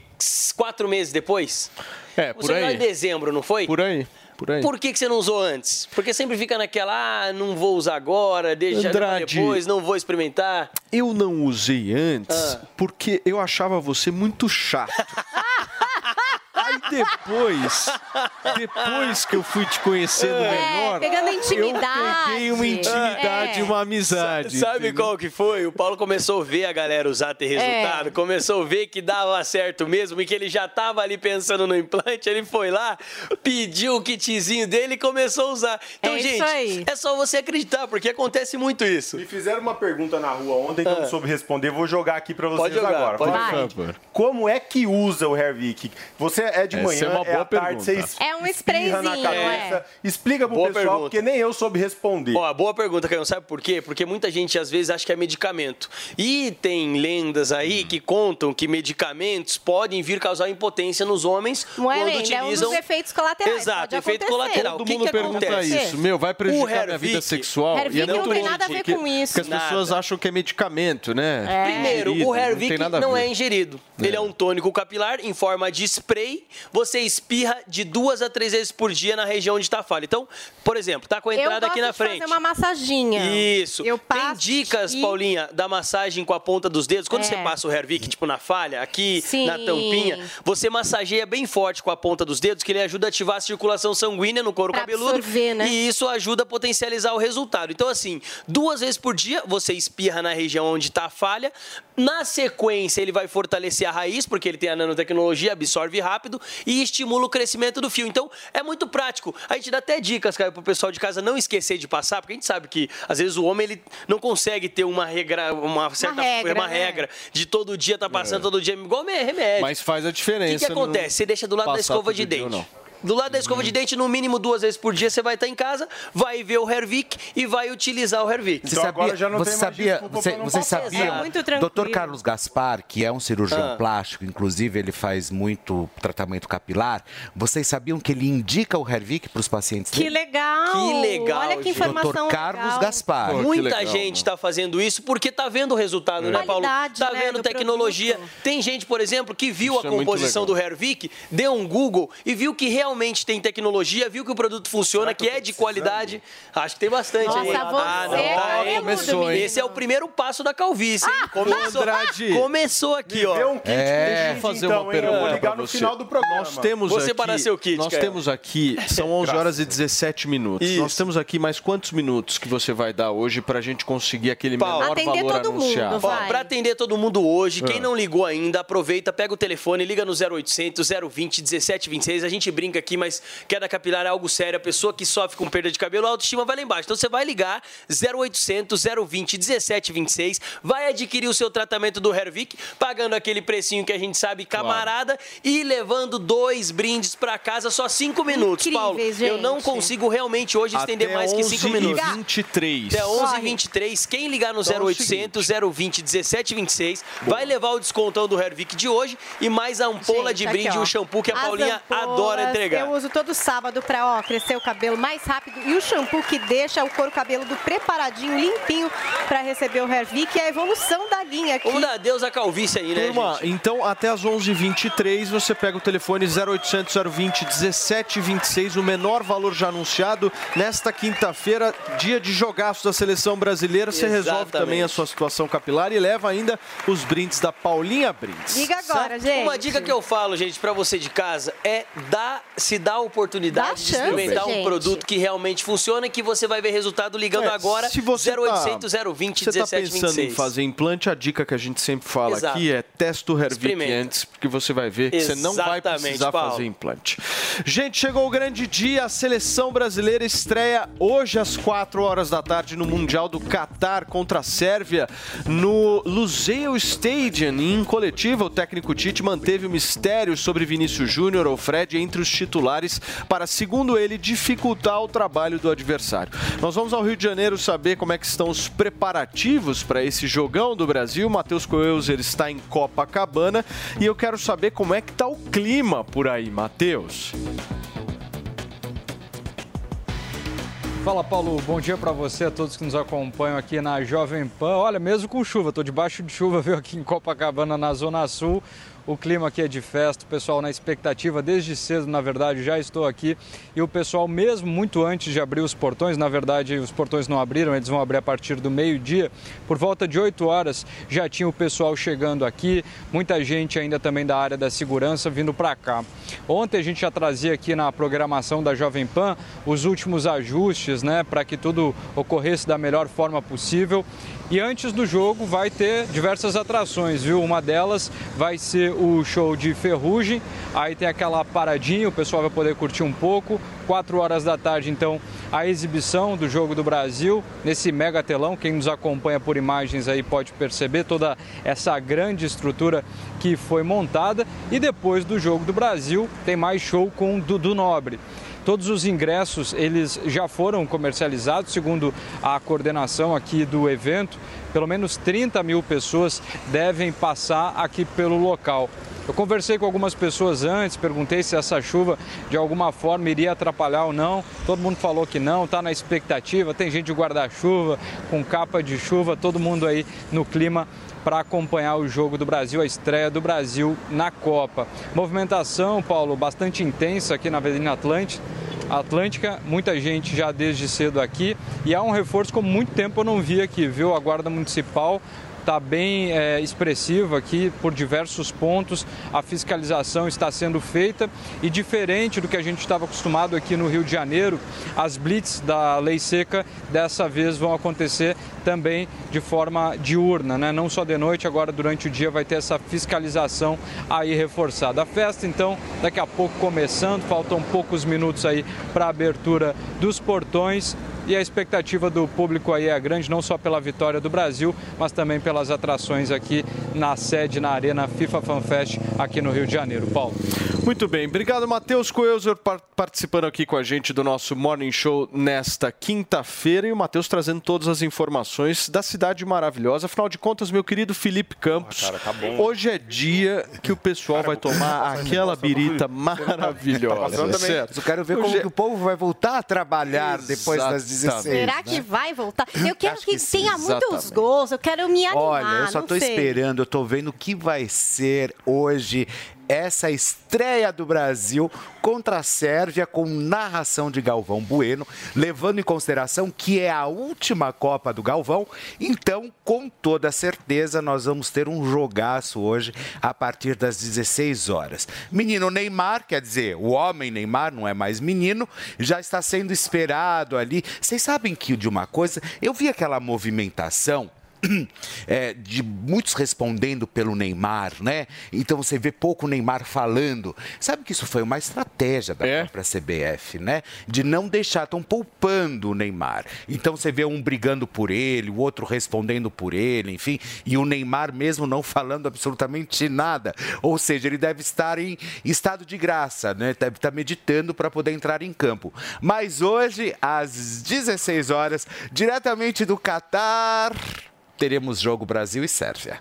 Speaker 11: Quatro meses depois?
Speaker 3: É, por
Speaker 11: Você
Speaker 3: aí.
Speaker 11: em dezembro, não foi?
Speaker 3: Por aí, por aí.
Speaker 11: Por que, que você não usou antes? Porque sempre fica naquela, ah, não vou usar agora, deixa
Speaker 3: Andrade.
Speaker 11: depois, não vou experimentar.
Speaker 3: Eu não usei antes
Speaker 11: Ah.
Speaker 3: porque eu achava você muito chato. <laughs> Aí depois, depois que eu fui te conhecendo
Speaker 11: É,
Speaker 3: melhor,
Speaker 4: pegando intimidade.
Speaker 3: eu peguei uma intimidade,
Speaker 4: É.
Speaker 3: uma amizade.
Speaker 11: Sabe
Speaker 3: entendeu?
Speaker 11: qual que foi? O Paulo começou a ver a galera usar ter resultado,
Speaker 4: É.
Speaker 11: começou a ver que dava certo mesmo e que ele já tava ali pensando no implante, ele foi lá, pediu o kitzinho dele e começou a usar. Então,
Speaker 4: É
Speaker 11: gente,
Speaker 4: aí.
Speaker 11: é só você acreditar, porque acontece muito isso.
Speaker 8: Me fizeram uma pergunta na rua ontem que eu não soube responder. Vou jogar aqui pra vocês
Speaker 11: Pode jogar,
Speaker 8: agora.
Speaker 11: pode jogar.
Speaker 8: Como é que usa o Hervik? Você é de
Speaker 3: Essa
Speaker 8: manhã,
Speaker 3: é uma
Speaker 8: é
Speaker 3: boa
Speaker 8: à tarde, você
Speaker 3: pergunta.
Speaker 8: es-
Speaker 4: É um
Speaker 8: espirra na
Speaker 4: sprayzinho,
Speaker 8: cabeça.
Speaker 4: é.
Speaker 8: Explica pro
Speaker 11: Boa
Speaker 8: pessoal,
Speaker 11: pergunta.
Speaker 8: porque nem eu soube responder.
Speaker 11: Ó, boa pergunta, Caio. Sabe por quê? Porque muita gente às vezes acha que é medicamento. E tem lendas aí que contam que medicamentos podem vir causar impotência nos homens
Speaker 4: Não é
Speaker 11: quando
Speaker 4: lenda, é um
Speaker 11: utilizam.
Speaker 4: dos efeitos colaterais.
Speaker 11: Exato,
Speaker 4: pode
Speaker 11: efeito
Speaker 4: acontecer.
Speaker 11: colateral.
Speaker 3: Todo
Speaker 11: o que
Speaker 3: mundo
Speaker 11: que
Speaker 3: pergunta
Speaker 11: acontece?
Speaker 3: isso. Meu, vai
Speaker 11: O
Speaker 3: prejudicar minha vida sexual? E é
Speaker 4: não
Speaker 3: muito
Speaker 4: tem nada a ver
Speaker 3: porque-
Speaker 4: com isso.
Speaker 3: Porque as pessoas
Speaker 11: Nada.
Speaker 3: acham que é medicamento, né?
Speaker 11: Primeiro,
Speaker 3: Ingerido,
Speaker 11: o
Speaker 3: tem nada a
Speaker 11: não
Speaker 3: ver.
Speaker 11: é ingerido. Ele é um tônico capilar em forma de spray. Você espirra de duas a três vezes por dia na região onde está a falha. Então, por exemplo, tá com a
Speaker 4: Eu
Speaker 11: entrada aqui na frente.
Speaker 4: fazer uma massaginha.
Speaker 11: Isso.
Speaker 4: Eu
Speaker 11: Tem
Speaker 4: passo
Speaker 11: dicas,
Speaker 4: e-
Speaker 11: Paulinha, da massagem com a ponta dos dedos. Quando
Speaker 4: É.
Speaker 11: você passa o Hervik, tipo na falha, aqui
Speaker 4: Sim.
Speaker 11: na tampinha, você massageia bem forte com a ponta dos dedos, que ele ajuda a ativar a circulação sanguínea no couro
Speaker 4: Pra
Speaker 11: cabeludo.
Speaker 4: absorver, né?
Speaker 11: E isso ajuda a potencializar o resultado. Então, assim, duas vezes por dia, você espirra na região onde está a falha. Na sequência, ele vai fortalecer a raiz, porque ele tem a nanotecnologia, absorve rápido e estimula o crescimento do fio. Então, é muito prático. A gente dá até dicas, cara, pro pessoal de casa não esquecer de passar, porque a gente sabe que, às vezes, o homem ele não consegue ter uma regra, uma certa
Speaker 4: regra,
Speaker 11: uma
Speaker 4: né?
Speaker 11: regra de todo dia tá passando, todo dia, igual remédio.
Speaker 3: Mas faz a
Speaker 11: O
Speaker 3: diferença.
Speaker 11: que, que acontece? Você deixa do lado da escova de
Speaker 3: todo dia ou
Speaker 11: dente. Do lado da escova de dente, no mínimo duas vezes por dia, você vai estar em casa, vai ver o Hervik e vai utilizar o Hervik.
Speaker 5: Você
Speaker 8: Então
Speaker 5: sabia,
Speaker 8: agora já não
Speaker 5: você sabia, você, você sabia,
Speaker 4: tranquilo.
Speaker 5: Dr. Carlos Gaspar, que é um cirurgião
Speaker 11: Ah.
Speaker 5: plástico, inclusive ele faz muito tratamento capilar, vocês sabiam que ele indica o Hervik para os pacientes
Speaker 4: Que
Speaker 5: dele?
Speaker 4: legal.
Speaker 11: Que legal,
Speaker 4: Olha que
Speaker 11: gente.
Speaker 4: informação
Speaker 5: Dr. Carlos
Speaker 4: legal.
Speaker 5: Gaspar.
Speaker 3: Pô,
Speaker 11: Muita
Speaker 3: legal,
Speaker 11: gente está fazendo isso porque tá vendo o resultado, né, Paulo?
Speaker 4: Qualidade,
Speaker 11: Tá
Speaker 4: né,
Speaker 11: vendo
Speaker 4: do
Speaker 11: tecnologia.
Speaker 4: produto.
Speaker 11: Tem gente, por exemplo, que viu
Speaker 3: Isso
Speaker 11: a
Speaker 3: é
Speaker 11: composição do
Speaker 3: legal.
Speaker 11: Hervik, deu um Google e viu que realmente tem tecnologia, viu que o produto funciona,
Speaker 8: que
Speaker 11: que é de qualidade. Acho que tem bastante
Speaker 4: Nossa,
Speaker 11: aí.
Speaker 4: você
Speaker 11: Ah, não,
Speaker 4: é
Speaker 11: tá, hein?
Speaker 4: cabeludo,
Speaker 3: hein?
Speaker 11: Esse é o primeiro passo da calvície, hein? Começou,
Speaker 3: Andrade.
Speaker 11: começou aqui, ó.
Speaker 8: Um kit
Speaker 5: É.
Speaker 8: de
Speaker 3: Deixa eu fazer
Speaker 8: então,
Speaker 3: uma
Speaker 8: hein? Eu vou
Speaker 3: pergunta
Speaker 8: ligar no
Speaker 3: você.
Speaker 8: final do programa.
Speaker 3: Nós temos
Speaker 11: Vou
Speaker 3: aqui,
Speaker 11: separar seu kit,
Speaker 3: Nós
Speaker 11: Caio.
Speaker 3: temos aqui, <laughs> são 11 horas e 17 minutos.
Speaker 11: Isso.
Speaker 3: Nós temos aqui mais quantos minutos que você vai dar hoje pra gente conseguir aquele
Speaker 11: Paulo.
Speaker 3: menor
Speaker 4: Atender
Speaker 3: valor
Speaker 4: todo mundo,
Speaker 3: anunciado?
Speaker 4: vai.
Speaker 11: Ó, pra atender todo mundo hoje, quem
Speaker 3: É.
Speaker 11: não ligou ainda, aproveita, pega o telefone, liga no 0800 020 1726. A gente brinca aqui, mas queda capilar é algo sério. A pessoa que sofre com perda de cabelo, a autoestima vai lá embaixo. Então você vai ligar 0800 020 1726, vai adquirir o seu tratamento do Hervik, pagando aquele precinho que a gente sabe, camarada, e levando dois brindes pra casa, só cinco minutos, Paulo.
Speaker 4: Incríveis,
Speaker 11: Eu não
Speaker 4: gente.
Speaker 11: consigo realmente hoje estender
Speaker 3: Até
Speaker 11: mais que cinco
Speaker 3: 11 e
Speaker 11: minutos.
Speaker 3: 23.
Speaker 11: Até 11
Speaker 4: Corre.
Speaker 11: h 23 quem ligar no
Speaker 3: Então é o
Speaker 11: 0800 020 1726 vai levar o descontão do Hervik de hoje e mais a ampola
Speaker 4: Gente,
Speaker 11: de brinde e
Speaker 4: ó.
Speaker 11: um shampoo que a
Speaker 4: As
Speaker 11: Paulinha
Speaker 4: ampolas,
Speaker 11: adora entregar.
Speaker 4: Eu uso todo sábado pra ó, crescer o cabelo mais rápido e o shampoo que deixa o couro cabeludo preparadinho, limpinho pra receber o Hervik é a evolução da linha aqui.
Speaker 11: Vamos dar adeus à calvície aí, né,
Speaker 3: Turma,
Speaker 11: gente?
Speaker 3: então até as 11h23 você pega o telefone 0800 020 1726, o menor valor já anunciado. Nesta quinta-feira, dia de jogaço da seleção brasileira, você resolve
Speaker 11: Exatamente.
Speaker 3: também a sua situação capilar e leva ainda os brindes da Paulinha Brindes.
Speaker 4: Liga agora, gente.
Speaker 11: Uma dica que eu falo, gente, pra você de casa é dar se dá a oportunidade
Speaker 4: Dá
Speaker 11: de
Speaker 4: chance,
Speaker 11: experimentar um
Speaker 4: gente.
Speaker 11: produto que realmente funciona e que você vai ver resultado ligando
Speaker 3: É,
Speaker 11: agora
Speaker 3: se você
Speaker 11: 0800
Speaker 3: tá,
Speaker 11: 020
Speaker 3: você tá pensando em
Speaker 11: 1726.
Speaker 3: fazer implante, a dica que a gente sempre fala
Speaker 11: Exato.
Speaker 3: aqui é testa o Hervik antes, porque você vai ver que você não vai
Speaker 11: Exatamente,
Speaker 3: precisar
Speaker 11: Paulo.
Speaker 3: fazer implante. Gente, chegou o grande dia, a seleção brasileira estreia hoje às 4 horas da tarde no Mundial do Catar contra a Sérvia no Lusail Stadium. Em coletiva, o técnico Tite manteve o mistério sobre Vinícius Júnior ou Fred entre os titulares para, segundo ele, dificultar o trabalho do adversário. Nós vamos ao Rio de Janeiro saber como é que estão os preparativos para esse jogão do Brasil. Matheus Coelzer está em Copacabana e eu quero saber como é que está o clima por aí, Matheus.
Speaker 21: Fala Paulo, bom dia para você, a todos que nos acompanham aqui na Jovem Pan. Olha, mesmo com chuva, estou debaixo de chuva, <laughs> viu, aqui em Copacabana, na Zona Sul. O clima aqui é de festa, o pessoal na expectativa, desde cedo, na verdade, já estou aqui. E o pessoal, mesmo muito antes de abrir os portões, na verdade, os portões não abriram, eles vão abrir a partir do meio-dia. Por volta de 8 horas já tinha o pessoal chegando aqui, muita gente ainda também da área da segurança vindo para cá. Ontem a gente já trazia aqui na programação da Jovem Pan os últimos ajustes, né, para que tudo ocorresse da melhor forma possível. E antes do jogo vai ter diversas atrações, viu? Uma delas vai ser o show de Ferrugem. Aí tem aquela paradinha, o pessoal vai poder curtir um pouco. Quatro horas da tarde, então, a exibição do Jogo do Brasil nesse mega telão. Quem nos acompanha por imagens aí pode perceber toda essa grande estrutura que foi montada. E depois do Jogo do Brasil, tem mais show com Dudu Nobre. Todos os ingressos eles já foram comercializados, segundo a coordenação aqui do evento. Pelo menos 30 mil pessoas devem passar aqui pelo local. Eu conversei com algumas pessoas antes, perguntei se essa chuva de alguma forma iria atrapalhar ou não. Todo mundo falou que não, está na expectativa. Tem gente de guarda-chuva, com capa de chuva, todo mundo aí no clima para acompanhar o jogo do Brasil, a estreia do Brasil na Copa. Movimentação, Paulo, bastante intensa aqui na Avenida Atlântica. Atlântica, muita gente já desde cedo aqui e há um reforço como muito tempo eu não vi aqui, viu? A Guarda Municipal está bem é, expressiva aqui por diversos pontos. A fiscalização está sendo feita e diferente do que a gente estava acostumado aqui no Rio de Janeiro, as blitz da lei seca dessa vez vão acontecer também de forma diurna, né? não só de noite, agora durante o dia vai ter essa fiscalização aí reforçada. A festa então daqui a pouco começando, faltam poucos minutos aí para a abertura dos portões e a expectativa do público aí é grande, não só pela vitória do Brasil, mas também pelas atrações aqui na sede, na Arena FIFA Fan Fest, aqui no Rio de Janeiro. Paulo.
Speaker 3: Muito bem, obrigado Matheus Coelzer par- participando aqui com a gente do nosso Morning Show nesta quinta-feira e o Matheus trazendo todas as informações da cidade maravilhosa. Afinal de contas, meu querido Felipe Campos, hoje é dia que o pessoal vai tomar aquela birita maravilhosa,
Speaker 5: Passando também.
Speaker 3: certo?
Speaker 5: Eu quero ver como
Speaker 3: Hoje é-
Speaker 5: que o povo vai voltar a trabalhar depois das 16.
Speaker 4: Será
Speaker 5: né?
Speaker 4: que vai voltar? Eu quero
Speaker 5: Acho
Speaker 4: que,
Speaker 5: que
Speaker 4: tenha muitos gols, eu quero me animar.
Speaker 5: Olha, eu só
Speaker 4: sei.
Speaker 5: esperando, eu tô vendo o que vai ser hoje essa estreia do Brasil contra a Sérvia com narração de Galvão Bueno, levando em consideração que é a última Copa do Galvão. Então, com toda certeza, nós vamos ter um jogaço hoje a partir das 16 horas. Menino Neymar, quer dizer, o homem Neymar não é mais menino, já está sendo esperado ali. Vocês sabem que de uma coisa, eu vi aquela movimentação <clears throat> é, de muitos respondendo pelo Neymar, né? Então você vê pouco Neymar falando. Sabe que isso foi uma estratégia da própria CBF, né? De não deixar, estão poupando o Neymar. Então você vê um brigando por ele, o outro respondendo por ele, enfim, e o Neymar mesmo não falando absolutamente nada. Ou seja, ele deve estar em estado de graça, né? Deve estar meditando para poder entrar em campo. Mas hoje, às 16 horas, diretamente do Catar, teremos jogo Brasil e Sérvia.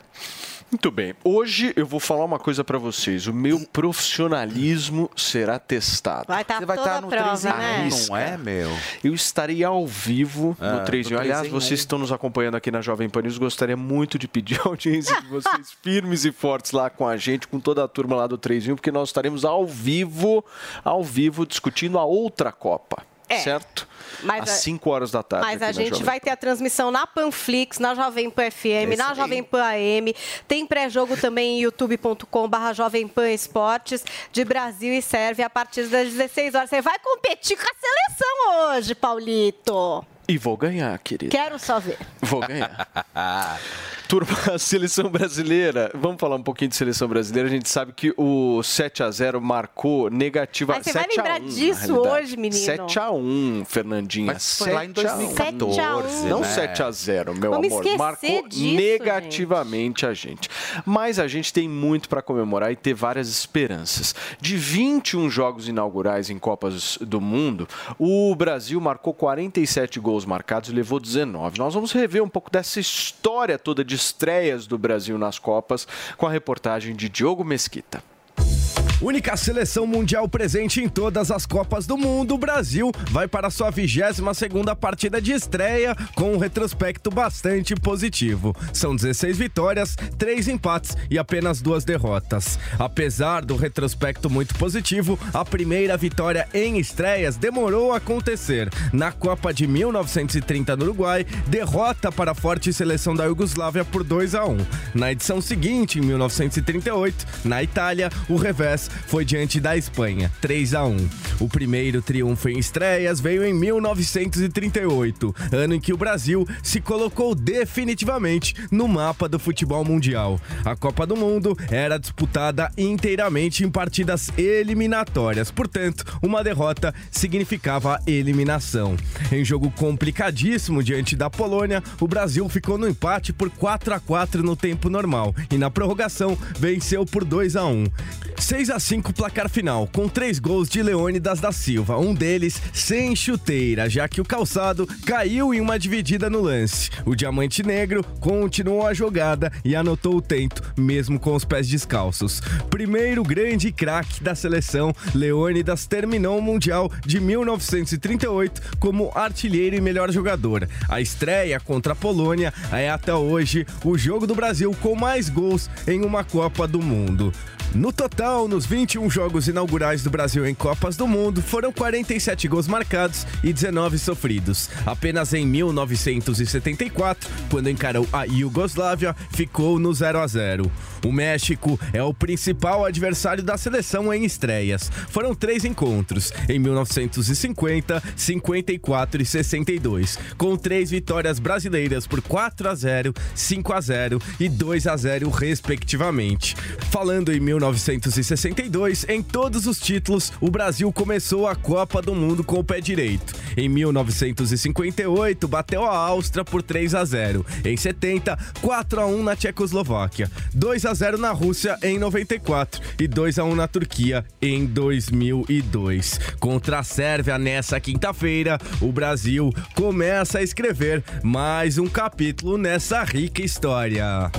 Speaker 3: Muito bem. Hoje eu vou falar uma coisa pra vocês. O meu profissionalismo será testado.
Speaker 4: Vai estar
Speaker 5: Você vai estar
Speaker 4: a
Speaker 5: no
Speaker 4: prova,
Speaker 5: 3 em
Speaker 4: né?
Speaker 5: 1, não é, meu?
Speaker 3: Eu estarei ao vivo
Speaker 5: Ah,
Speaker 3: no 3 em 1.
Speaker 5: no 3
Speaker 3: Aliás, vocês
Speaker 5: 1.
Speaker 3: estão nos acompanhando aqui na Jovem Pan News. Gostaria muito de pedir a audiência de vocês <laughs> firmes e fortes lá com a gente, com toda a turma lá do 3 em 1, porque nós estaremos ao vivo, ao vivo, discutindo a outra Copa. Certo?
Speaker 4: Mas
Speaker 3: Às
Speaker 4: a-
Speaker 3: 5 horas da tarde.
Speaker 4: Mas a
Speaker 3: na
Speaker 4: gente vai ter a transmissão na Panflix, na Jovem Pan FM, na
Speaker 3: Esse aí.
Speaker 4: Jovem Pan AM. Tem pré-jogo também em youtube.com.br Jovem Pan Esportes de Brasil e Sérvia a partir das 16 horas. Você vai competir com a seleção hoje, Paulito.
Speaker 3: E vou ganhar, querido.
Speaker 4: Quero só ver.
Speaker 3: Vou ganhar. <laughs> Turma, a seleção brasileira. Vamos falar um pouquinho de seleção brasileira. A gente sabe que o 7 a 0 marcou negativa.
Speaker 4: Mas você vai
Speaker 3: 7 a
Speaker 4: lembrar
Speaker 3: 1, na
Speaker 4: disso hoje, menino?
Speaker 3: 7 a 1, Fernandinha.
Speaker 5: Mas foi lá em
Speaker 3: 7 a 1.
Speaker 5: 2014,
Speaker 3: Não
Speaker 5: né?
Speaker 3: 7 a 0, meu
Speaker 4: Vamos
Speaker 3: amor. Marcou
Speaker 4: disso,
Speaker 3: negativamente a gente. Mas a gente tem muito para comemorar e ter várias esperanças. De 21 jogos inaugurais em Copas do Mundo, o Brasil marcou 47 gols marcados e levou 19. Nós vamos rever um pouco dessa história toda de estreias do Brasil nas Copas com a reportagem de Diogo Mesquita.
Speaker 22: Única seleção mundial presente em todas as Copas do Mundo, o Brasil vai para sua 22ª partida de estreia com um retrospecto bastante positivo. São 16 vitórias, 3 empates e apenas duas derrotas. Apesar do retrospecto muito positivo, a primeira vitória em estreias demorou a acontecer. Na Copa de 1930 no Uruguai, derrota para a forte seleção da Iugoslávia por 2 a 1. Na edição seguinte, em 1938, na Itália, o revés foi diante da Espanha, 3 a 1. O primeiro triunfo em estreias veio em 1938, ano em que o Brasil se colocou definitivamente no mapa do futebol mundial. A Copa do Mundo era disputada inteiramente em partidas eliminatórias, portanto, uma derrota significava eliminação. Em jogo complicadíssimo diante da Polônia, o Brasil ficou no empate por 4 a 4 no tempo normal e na prorrogação venceu por 2 a 1. 6 a 5 placar final, com três gols de Leônidas da Silva, um deles sem chuteira, já que o calçado caiu em uma dividida no lance. O Diamante Negro continuou a jogada e anotou o tento, mesmo com os pés descalços. Primeiro grande craque da seleção, Leônidas terminou o Mundial de 1938 como artilheiro e melhor jogador. A estreia contra a Polônia é até hoje o jogo do Brasil com mais gols em uma Copa do Mundo. No total, nos 21 jogos inaugurais do Brasil em Copas do Mundo, foram 47 gols marcados e 19 sofridos. Apenas em 1974, quando encarou a Iugoslávia, ficou no 0 a 0. O México é o principal adversário da seleção em estreias. Foram três encontros, em 1950, 54 e 62, com três vitórias brasileiras por 4 a 0, 5 a 0 e 2 a 0 respectivamente. Falando em 1962, em todos os títulos, o Brasil começou a Copa do Mundo com o pé direito. Em 1958, bateu a Áustria por 3 a 0. Em 70, 4 a 1 na Tchecoslováquia, 2 a 0 na Rússia em 94 e 2 a 1 na Turquia em 2002. Contra a Sérvia nessa quinta-feira, o Brasil começa a escrever mais um capítulo nessa rica história.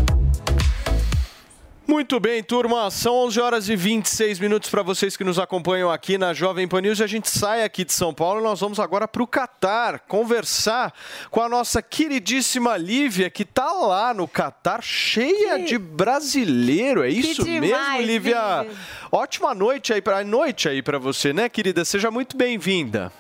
Speaker 3: Muito bem, turma. São 11 horas e 26 minutos para vocês que nos acompanham aqui na Jovem Pan News. E a gente sai aqui de São Paulo e nós vamos agora para o Catar conversar com a nossa queridíssima Lívia, que está lá no Catar, cheia de brasileiro. É isso
Speaker 4: demais,
Speaker 3: mesmo, Lívia?
Speaker 4: Lívia.
Speaker 3: Ótima noite aí para noite aí para você, né, querida? Seja muito bem-vinda.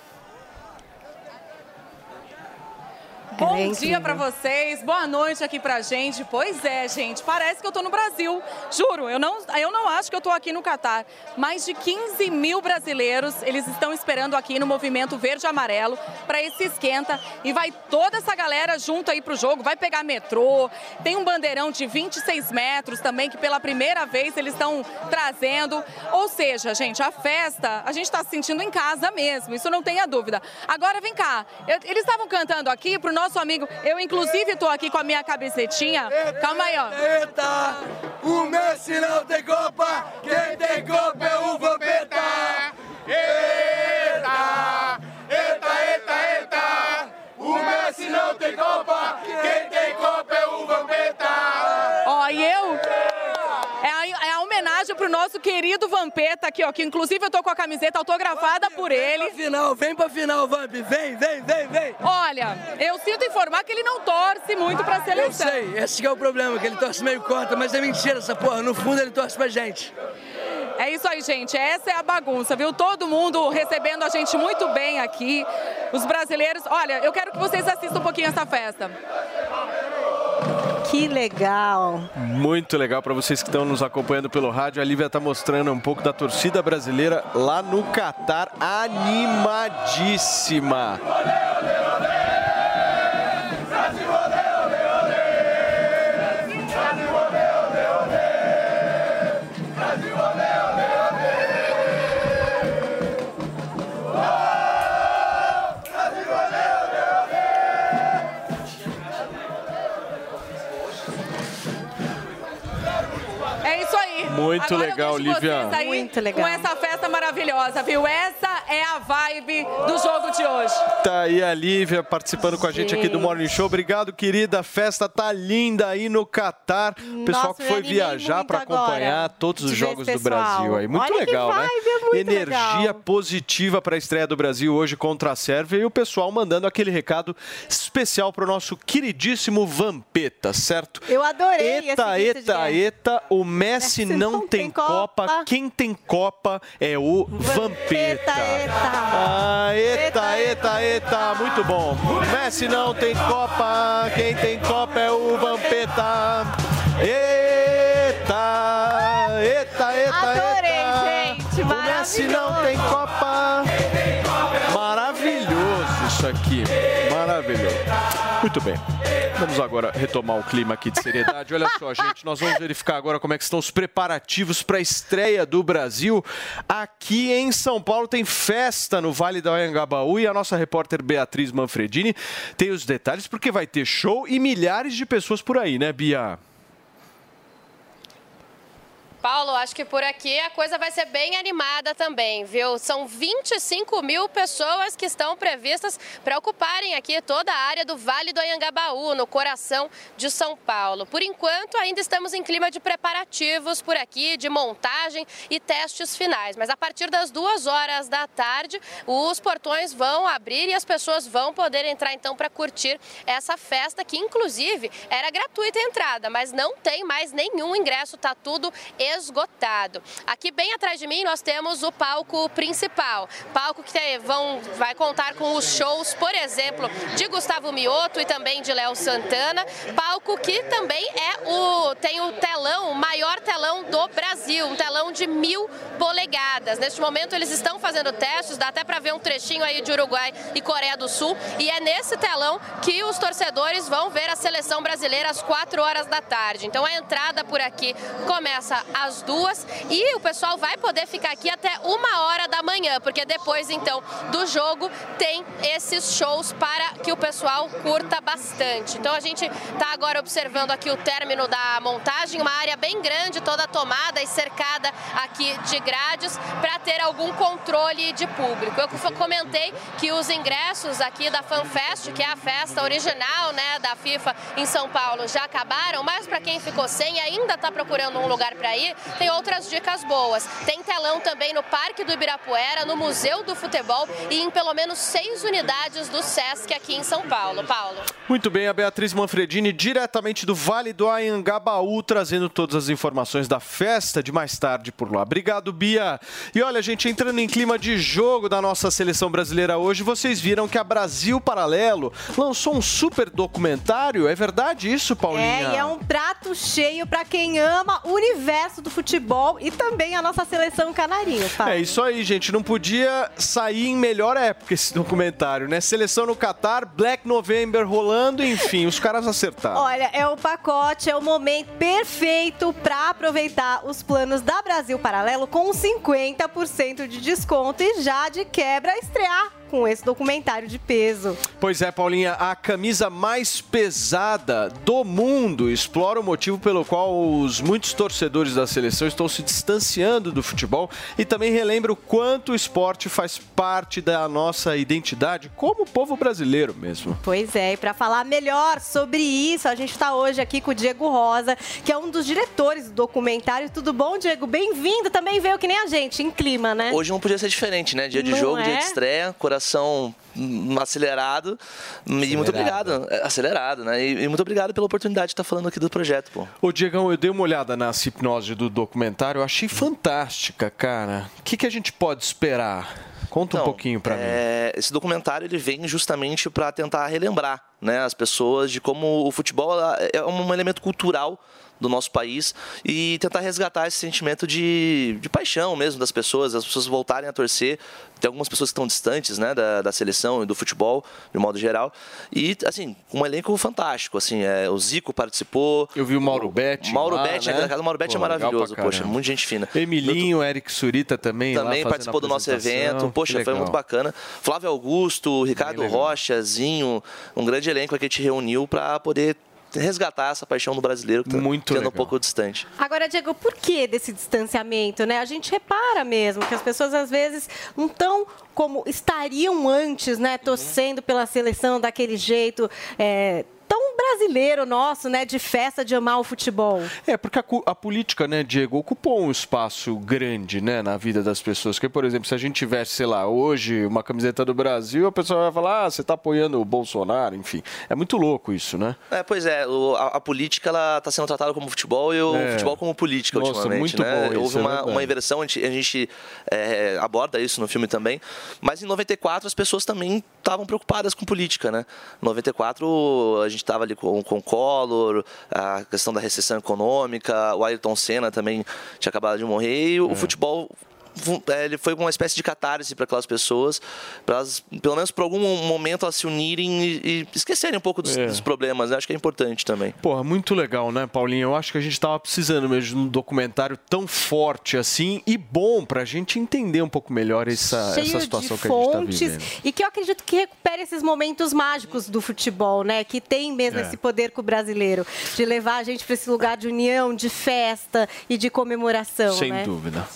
Speaker 23: Bom
Speaker 4: é
Speaker 23: dia pra vocês, boa noite aqui pra gente. Pois é, gente, parece que eu tô no Brasil. Juro, eu não, eu não acho que eu tô aqui no Catar. Mais de 15 mil brasileiros, eles estão esperando aqui no movimento verde e amarelo para esse esquenta. E vai toda essa galera junto aí pro jogo, vai pegar metrô. Tem um bandeirão de 26 metros também, que pela primeira vez eles estão trazendo. Ou seja, gente, a festa, a gente tá se sentindo em casa mesmo, isso não tenha dúvida. Agora vem cá, eles estavam cantando aqui pro nosso amigo, eu inclusive tô aqui com a minha cabecetinha. Calma aí, ó.
Speaker 2: Eita, o Messi não tem Copa, quem tem Copa é o Vampeta. Eita, eita, eita, eita, o Messi não tem Copa, quem tem Copa é o Vampeta.
Speaker 23: Ó, e eu. A, a homenagem pro nosso querido Vampeta aqui, ó. Que inclusive eu tô com a camiseta autografada por ele. Vem pra
Speaker 2: final, vem pra final, Vamp. Vem, vem, vem, vem.
Speaker 23: Olha, eu sinto informar que ele não torce muito pra seleção.
Speaker 2: Eu sei, esse que é o problema, que ele torce meio contra, mas é mentira essa porra. No fundo ele torce pra gente.
Speaker 23: É isso aí, gente. Essa é a bagunça, viu? Todo mundo recebendo a gente muito bem aqui. Os brasileiros. Olha, eu quero que vocês assistam um pouquinho essa festa.
Speaker 4: Que legal.
Speaker 3: Muito legal para vocês que estão nos acompanhando pelo rádio. A Lívia está mostrando um pouco da torcida brasileira lá no Catar, animadíssima.
Speaker 23: É isso aí.
Speaker 3: Muito
Speaker 23: Agora
Speaker 3: legal, Lívia.
Speaker 4: Muito legal.
Speaker 23: Com essa festa maravilhosa, viu? Essa é a vibe do jogo de hoje.
Speaker 3: Tá aí a Lívia participando com a gente aqui do Morning Show. Obrigado, querida. A festa tá linda aí no Catar. O pessoal
Speaker 4: Nossa,
Speaker 3: que foi viajar para acompanhar todos os jogos do. Brasil aí. Muito
Speaker 4: Olha que
Speaker 3: legal, né?
Speaker 4: vibe, é muito
Speaker 3: Energia
Speaker 4: legal.
Speaker 3: positiva para a estreia do Brasil hoje contra a Sérvia e o pessoal mandando aquele recado especial para o nosso queridíssimo Vampeta, certo?
Speaker 4: Eu adorei
Speaker 3: Eita,
Speaker 4: esse guerra.
Speaker 3: eita, o Messi não, tem Copa. Quem tem Copa é o Vampeta. Ah, eita, eita, eita, muito bom. Messi não tem Copa, quem tem Copa é o Vampeta. Eita, eita, eita,
Speaker 4: Adorei,
Speaker 3: eita.
Speaker 4: gente,
Speaker 3: O Messi não tem Copa. Muito bem. Vamos agora retomar o clima aqui de seriedade. Olha só, gente, nós vamos verificar agora como é que estão os preparativos para a estreia do Brasil. Aqui em São Paulo tem festa no Vale do Anhangabaú e a nossa repórter Beatriz Manfredini tem os detalhes porque vai ter show e milhares de pessoas por aí, né, Bia?
Speaker 24: Paulo, acho que por aqui a coisa vai ser bem animada também, viu? São 25 mil pessoas que estão previstas para ocuparem aqui toda a área do Vale do Anhangabaú, no coração de São Paulo. Por enquanto, ainda estamos em clima de preparativos por aqui, de montagem e testes finais. Mas a partir das duas horas da tarde, os portões vão abrir e as pessoas vão poder entrar então para curtir essa festa, que inclusive era gratuita a entrada, mas não tem mais nenhum ingresso, tá tudo esgotado. Aqui bem atrás de mim nós temos o palco principal, palco que tem- vão, vai contar com os shows, por exemplo, de Gustavo Mioto e também de Léo Santana, palco que também é o tem o telão, o maior telão do Brasil, um telão de mil polegadas. Neste momento eles estão fazendo testes, dá até para ver um trechinho aí de Uruguai e Coreia do Sul, e é nesse telão que os torcedores vão ver a seleção brasileira às 4 horas da tarde. Então a entrada por aqui começa às duas e o pessoal vai poder ficar aqui até uma hora da manhã, porque depois então do jogo tem esses shows para que o pessoal curta bastante. Então a gente está agora observando aqui o término da montagem, uma área bem grande, toda tomada e cercada aqui de grades para ter algum controle de público. Eu comentei que os ingressos aqui da FanFest, que é a festa original né, da FIFA em São Paulo, já acabaram, mas para quem ficou sem e ainda está procurando um lugar para ir, tem outras dicas boas. Tem telão também no Parque do Ibirapuera, no Museu do Futebol e em pelo menos seis unidades do Sesc aqui em São Paulo. Paulo.
Speaker 3: Muito bem, a Beatriz Manfredini, diretamente do Vale do Anhangabaú, trazendo todas as informações da festa de mais tarde por lá. Obrigado, Bia. E olha, gente, entrando em clima de jogo da nossa seleção brasileira hoje, vocês viram que a Brasil Paralelo lançou um super documentário. É verdade isso, Paulinha?
Speaker 4: É, e é um prato cheio para quem ama o universo do futebol e também a nossa seleção canarinha, Fábio.
Speaker 3: É isso aí, gente. Não podia sair em melhor época esse documentário, né? Seleção no Catar, Black November rolando, enfim, os caras acertaram.
Speaker 4: Olha, é o pacote, é o momento perfeito para aproveitar os planos da Brasil Paralelo com 50% de desconto e já de quebra estrear com esse documentário de peso.
Speaker 3: Pois é, Paulinha, a camisa mais pesada do mundo explora o motivo pelo qual os muitos torcedores da seleção estão se distanciando do futebol e também relembra o quanto o esporte faz parte da nossa identidade como povo brasileiro mesmo.
Speaker 4: Pois é, e para falar melhor sobre isso, a gente está hoje aqui com o Diego Rosa, que é um dos diretores do documentário. Tudo bom, Diego? Bem-vindo. Também veio que nem a gente, em clima, né?
Speaker 25: Hoje não podia ser diferente, né? Dia de
Speaker 4: Não
Speaker 25: jogo, dia
Speaker 4: é?
Speaker 25: de estreia, coração coração hum, acelerado. E muito obrigado. É, Acelerado, né? E, e muito obrigado pela oportunidade de estar falando aqui do projeto, pô.
Speaker 3: Ô, Diegão, eu dei uma olhada na hipnose do documentário, eu achei fantástica, cara. O que, que a gente pode esperar? Conta um
Speaker 25: Então,
Speaker 3: pouquinho pra mim.
Speaker 25: é, Esse documentário ele vem justamente para tentar relembrar né, as pessoas de como o futebol é um elemento cultural do nosso país e tentar resgatar esse sentimento de, de paixão mesmo das pessoas, as pessoas voltarem a torcer. Tem algumas pessoas que estão distantes né, da, da seleção e do futebol, de modo geral. E, assim, um elenco fantástico. Assim, é, o Zico participou.
Speaker 3: Eu vi o Mauro Betti.
Speaker 25: Mauro
Speaker 3: lá,
Speaker 25: Betti,
Speaker 3: né?
Speaker 25: do Mauro Betti é maravilhoso, poxa, muita gente fina.
Speaker 3: Emilinho, Eric Surita também.
Speaker 25: Também participou do nosso evento. Poxa, foi muito bacana. Flávio Augusto, Ricardo. Rocha, Zinho, um grande elenco que a gente reuniu para poder resgatar essa paixão do brasileiro que tá
Speaker 3: Muito
Speaker 25: tendo
Speaker 3: legal.
Speaker 25: um pouco distante.
Speaker 4: Agora, Diego, por que desse distanciamento, né? A gente repara mesmo que as pessoas às vezes não estão como estariam antes, né? Torcendo pela seleção daquele jeito. é, Tão brasileiro nosso, né? De festa, de amar o futebol.
Speaker 3: É, porque a, a política, né, Diego, ocupou um espaço grande, né, na vida das pessoas. Porque, por exemplo, se a gente tivesse, sei lá, hoje uma camiseta do Brasil, a pessoa vai falar, ah, você tá apoiando o Bolsonaro, enfim. É muito louco isso, né?
Speaker 25: É, pois é, o- a, a política ela está sendo tratada como futebol e o
Speaker 3: É.
Speaker 25: futebol como política
Speaker 3: Nossa,
Speaker 25: ultimamente.
Speaker 3: muito
Speaker 25: né?
Speaker 3: bom
Speaker 25: Houve
Speaker 3: é
Speaker 25: uma,
Speaker 3: verdade.
Speaker 25: uma inversão, a gente, a gente, é, aborda isso no filme também. Mas em 94 as pessoas também estavam preocupadas com política, né? Em 94 a gente estava ali com, com o Collor, a questão da recessão econômica, o Ayrton Senna também tinha acabado de morrer e o
Speaker 3: É.
Speaker 25: futebol fu- ele foi uma espécie de catarse para aquelas pessoas, para elas, pelo menos por algum momento, elas se unirem e, e esquecerem um pouco dos,
Speaker 3: É.
Speaker 25: dos problemas. Né? Acho que é importante também.
Speaker 3: Porra, muito legal, né, Paulinho? Eu acho que a gente tava precisando mesmo de um documentário tão forte assim e bom pra gente entender um pouco melhor essa,
Speaker 4: cheio
Speaker 3: essa situação que a gente tá
Speaker 4: fontes
Speaker 3: vivendo.
Speaker 4: e que eu acredito que recupere esses momentos mágicos do futebol, né? Que tem mesmo
Speaker 3: É.
Speaker 4: esse poder com o brasileiro de levar a gente para esse lugar de união, de festa e de comemoração,
Speaker 3: Sem
Speaker 4: né?
Speaker 3: dúvida.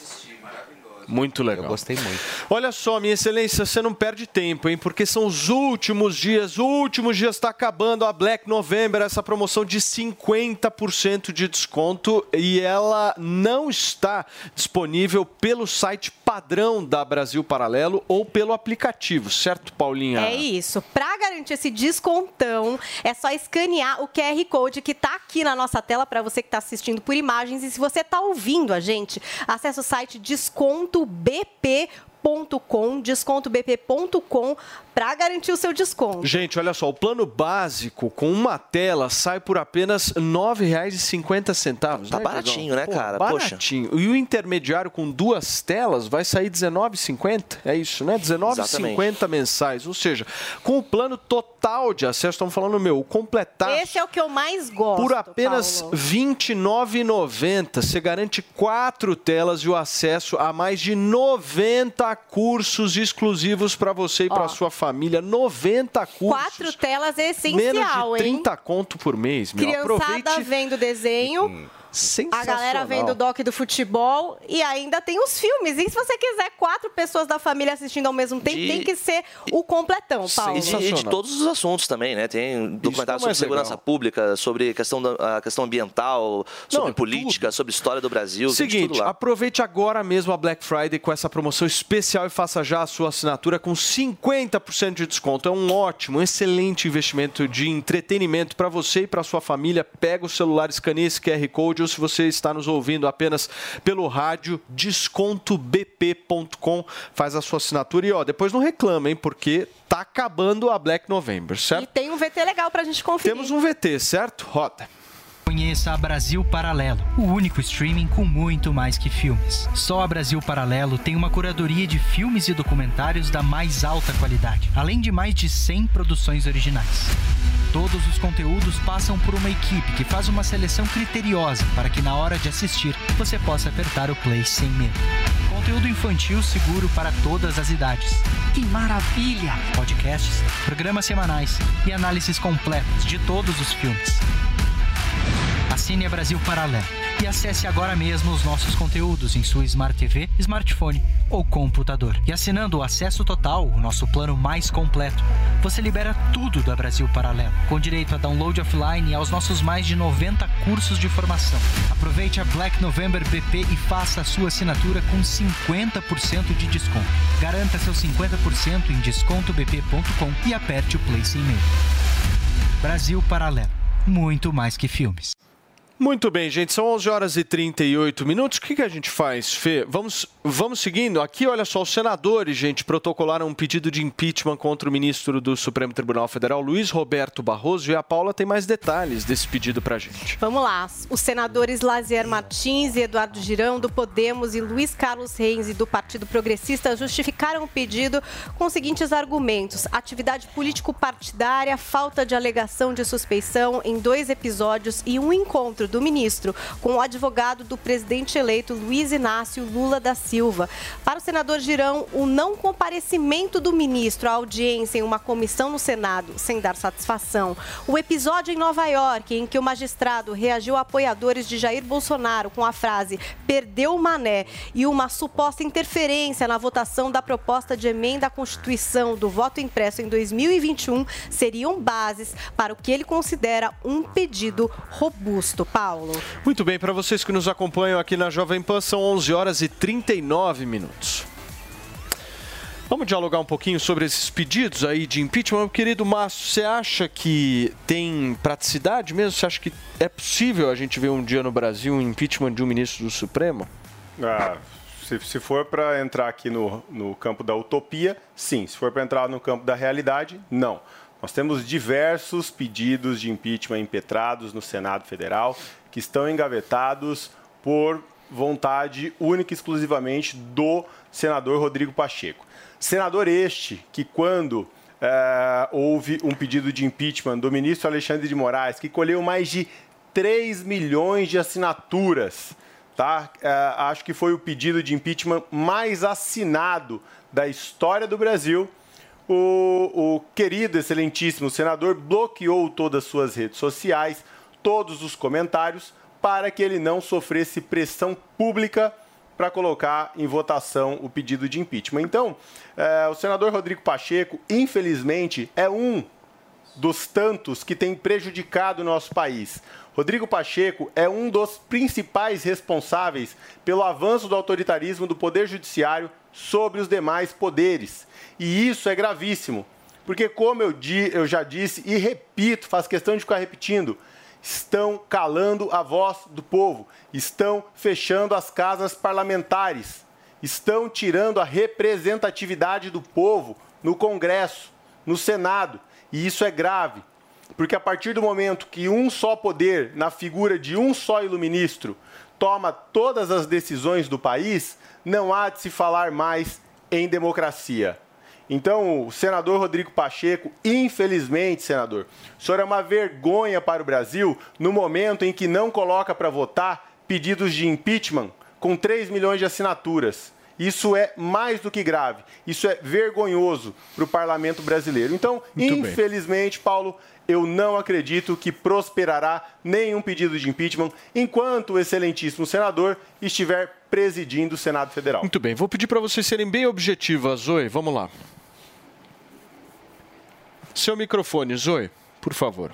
Speaker 3: Muito legal. Eu
Speaker 5: gostei muito.
Speaker 3: Olha só, minha excelência, você não perde tempo, hein? Porque são os últimos dias, últimos dias está acabando a Black November, essa promoção de 50% de desconto e ela não está disponível pelo site padrão da Brasil Paralelo ou pelo aplicativo, certo, Paulinha?
Speaker 4: É isso. Para garantir esse descontão, é só escanear o QR Code que está aqui na nossa tela para você que está assistindo por imagens. E se você está ouvindo a gente, acesse o site descontobp.com, descontobp.com, para garantir o seu desconto.
Speaker 3: Gente, olha só, o plano básico com uma tela sai por apenas R$ 9,50.
Speaker 25: Tá
Speaker 3: né,
Speaker 25: baratinho, né,
Speaker 3: Pô,
Speaker 25: cara? Poxa.
Speaker 3: Baratinho. E o intermediário com duas telas vai sair R$ 19,50. É isso, né? R$ 19,50 mensais. Ou seja, com o plano total de acesso, estamos falando, meu, o completar
Speaker 4: Esse é o que eu mais gosto.
Speaker 3: por apenas. R$ 29,90. Você garante quatro telas e o acesso a mais de 90 cursos exclusivos para você e para sua família. 90 cursos.
Speaker 4: Quatro telas é essencial,
Speaker 3: Menos de
Speaker 4: hein?
Speaker 3: 30 conto por mês, meu.
Speaker 4: Criançada
Speaker 3: Aproveite.
Speaker 4: vendo desenho. A galera vendo o doc do futebol e ainda tem os filmes. E se você quiser quatro pessoas da família assistindo ao mesmo tempo,
Speaker 25: De-
Speaker 4: tem que ser o completão, Paulo.
Speaker 25: E de, e de todos os assuntos também, né? Tem documentários sobre
Speaker 3: mais
Speaker 25: segurança
Speaker 3: legal.
Speaker 25: pública, sobre questão, da, a questão ambiental, sobre
Speaker 3: Não,
Speaker 25: política, sobre história do Brasil.
Speaker 3: Seguinte,
Speaker 25: tudo lá.
Speaker 3: aproveite agora mesmo a Black Friday com essa promoção especial e faça já a sua assinatura com 50% de desconto. É um ótimo, um excelente investimento de entretenimento para você e para sua família. Pega o celular, escaneia esse QR Code ou se você está nos ouvindo apenas pelo rádio, descontobp.com, faz a sua assinatura e ó, depois não reclama, hein, porque tá acabando a Black November, certo?
Speaker 4: E tem um VT legal pra gente conferir.
Speaker 3: Temos um VT, certo? Roda.
Speaker 26: Conheça a Brasil Paralelo, o único streaming com muito mais que filmes. Só a Brasil Paralelo tem uma curadoria de filmes e documentários da mais alta qualidade, além de mais de 100 produções originais. Todos os conteúdos passam por uma equipe que faz uma seleção criteriosa para que na hora de assistir você possa apertar o play sem medo. Conteúdo infantil seguro para todas as idades. Que maravilha! Podcasts, programas semanais e análises completas de todos os filmes. Assine a Brasil Paralelo e acesse agora mesmo os nossos conteúdos em sua Smart TV, smartphone ou computador. E assinando o Acesso Total, o nosso plano mais completo, você libera tudo da Brasil Paralelo, com direito a download offline e aos nossos mais de 90 cursos de formação. Aproveite a Black November BP e faça a sua assinatura com 50% de desconto. Garanta seu 50% em descontobp.com e aperte o Play Sem Medo. Brasil Paralelo. Muito mais que filmes.
Speaker 3: Muito bem, gente, são 11 horas e 38 minutos. O que, que a gente faz, Fê? Vamos, vamos seguindo. Aqui, olha só, os senadores, gente, protocolaram um pedido de impeachment contra o ministro do Supremo Tribunal Federal, Luiz Roberto Barroso, e a Paula tem mais detalhes desse pedido pra gente.
Speaker 4: Vamos lá. Os senadores Lazier Martins e Eduardo Girão, do Podemos, e Luiz Carlos Reis, do Partido Progressista, justificaram o pedido com os seguintes argumentos: atividade político-partidária, falta de alegação de suspeição em dois episódios e um encontro do ministro com o advogado do presidente eleito Luiz Inácio Lula da Silva. Para o senador Girão, o não comparecimento do ministro à audiência em uma comissão no Senado sem dar satisfação. O episódio em Nova York, em que o magistrado reagiu a apoiadores de Jair Bolsonaro com a frase perdeu o mané e uma suposta interferência na votação da proposta de emenda à Constituição do voto impresso em 2021 seriam bases para o que ele considera um pedido robusto. Paulo.
Speaker 3: Muito bem, para vocês que nos acompanham aqui na Jovem Pan, são 11 horas e 39 minutos. Vamos dialogar um pouquinho sobre esses pedidos aí de impeachment. Meu querido Márcio, você acha que tem praticidade mesmo? Você acha que é possível a gente ver um dia no Brasil um impeachment de um ministro do Supremo?
Speaker 8: Ah, se, se for para entrar aqui no, no campo da utopia, sim. Se for para entrar no campo da realidade, não. Nós temos diversos pedidos de impeachment impetrados no Senado Federal que estão engavetados por vontade única e exclusivamente do senador Rodrigo Pacheco. Senador este que, quando eh, houve um pedido de impeachment do ministro Alexandre de Moraes, que colheu mais de 3 milhões de assinaturas, tá? Eh, acho que foi o pedido de impeachment mais assinado da história do Brasil o, o querido, excelentíssimo senador bloqueou todas as suas redes sociais, todos os comentários, para que ele não sofresse pressão pública para colocar em votação o pedido de impeachment. Então, eh, o senador Rodrigo Pacheco, infelizmente, é um dos tantos que tem prejudicado o nosso país. Rodrigo Pacheco é um dos principais responsáveis pelo avanço do autoritarismo do Poder Judiciário sobre os demais poderes. E isso é gravíssimo, porque, como eu, di, eu já disse e repito, faz questão de ficar repetindo, estão calando a voz do povo, estão fechando as casas parlamentares, estão tirando a representatividade do povo no Congresso, no Senado. E isso é grave, porque a partir do momento que um só poder, na figura de um só iluministro, toma todas as decisões do país, não há de se falar mais em democracia. Então, o senador Rodrigo Pacheco, infelizmente, senador, o senhor é uma vergonha para o Brasil no momento em que não coloca para votar pedidos de impeachment com 3 milhões de assinaturas. Isso é mais do que grave. Isso é vergonhoso para o parlamento brasileiro. Então,
Speaker 3: Muito bem.
Speaker 8: infelizmente, Paulo, eu não acredito que prosperará nenhum pedido de impeachment enquanto o excelentíssimo senador estiver presidindo o Senado Federal.
Speaker 3: Muito bem, vou pedir para vocês serem bem objetivas, Zoe. Vamos lá. Seu microfone, Zoe, por favor.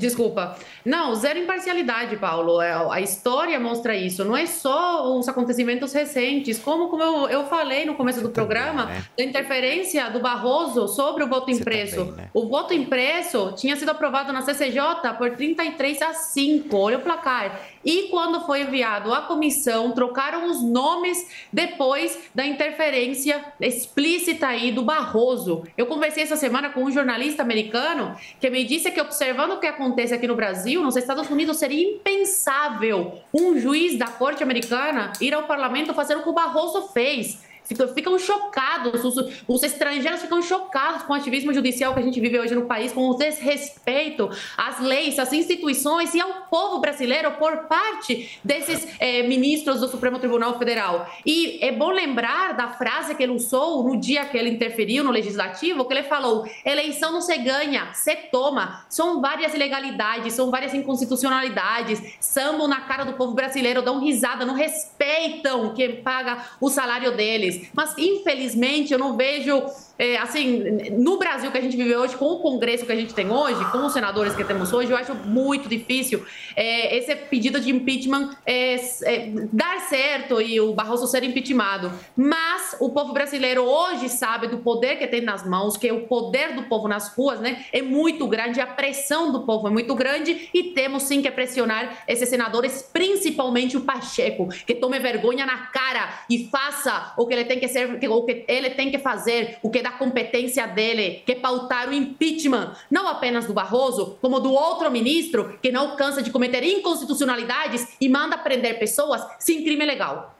Speaker 9: Desculpa. Não, zero imparcialidade, Paulo. É, A história mostra isso. Não é só os acontecimentos recentes, como, como eu, eu falei no começo do programa, da interferência do Barroso sobre o voto impresso. O voto impresso tinha sido aprovado na CCJ por 33 a 5. Olha o placar. E quando foi enviado à comissão, trocaram os nomes depois da interferência explícita aí do Barroso. Eu conversei essa semana com um jornalista americano que me disse que observando o que acontece aqui no Brasil, nos Estados Unidos, seria impensável um juiz da corte americana ir ao parlamento fazer o que o Barroso fez. Ficam, ficam chocados, os, os estrangeiros ficam chocados com o ativismo judicial que a gente vive hoje no país, com o desrespeito às leis, às instituições e ao povo brasileiro por parte desses eh, ministros do Supremo Tribunal Federal. E é bom lembrar da frase que ele usou no dia que ele interferiu no legislativo, que ele falou: eleição não se ganha, se toma. São várias ilegalidades, são várias inconstitucionalidades, sambam na cara do povo brasileiro, dão risada, não respeitam quem paga o salário deles. Mas, infelizmente, eu não vejo é, assim, no Brasil que a gente vive hoje, com o Congresso que a gente tem hoje, com os senadores que temos hoje, eu acho muito difícil é, esse pedido de impeachment é, é, dar certo e o Barroso ser impeachmentado. Mas o povo brasileiro hoje sabe do poder que tem nas mãos, que o poder do povo nas ruas né, é muito grande, a pressão do povo é muito grande e temos sim que pressionar esses senadores, principalmente o Pacheco, que tome vergonha na cara e faça o que ele tem que ser, o que ele tem que fazer, o que dá da competência dele, que é pautar o impeachment, não apenas do Barroso, como do outro ministro que não cansa de cometer inconstitucionalidades e manda prender pessoas sem crime legal.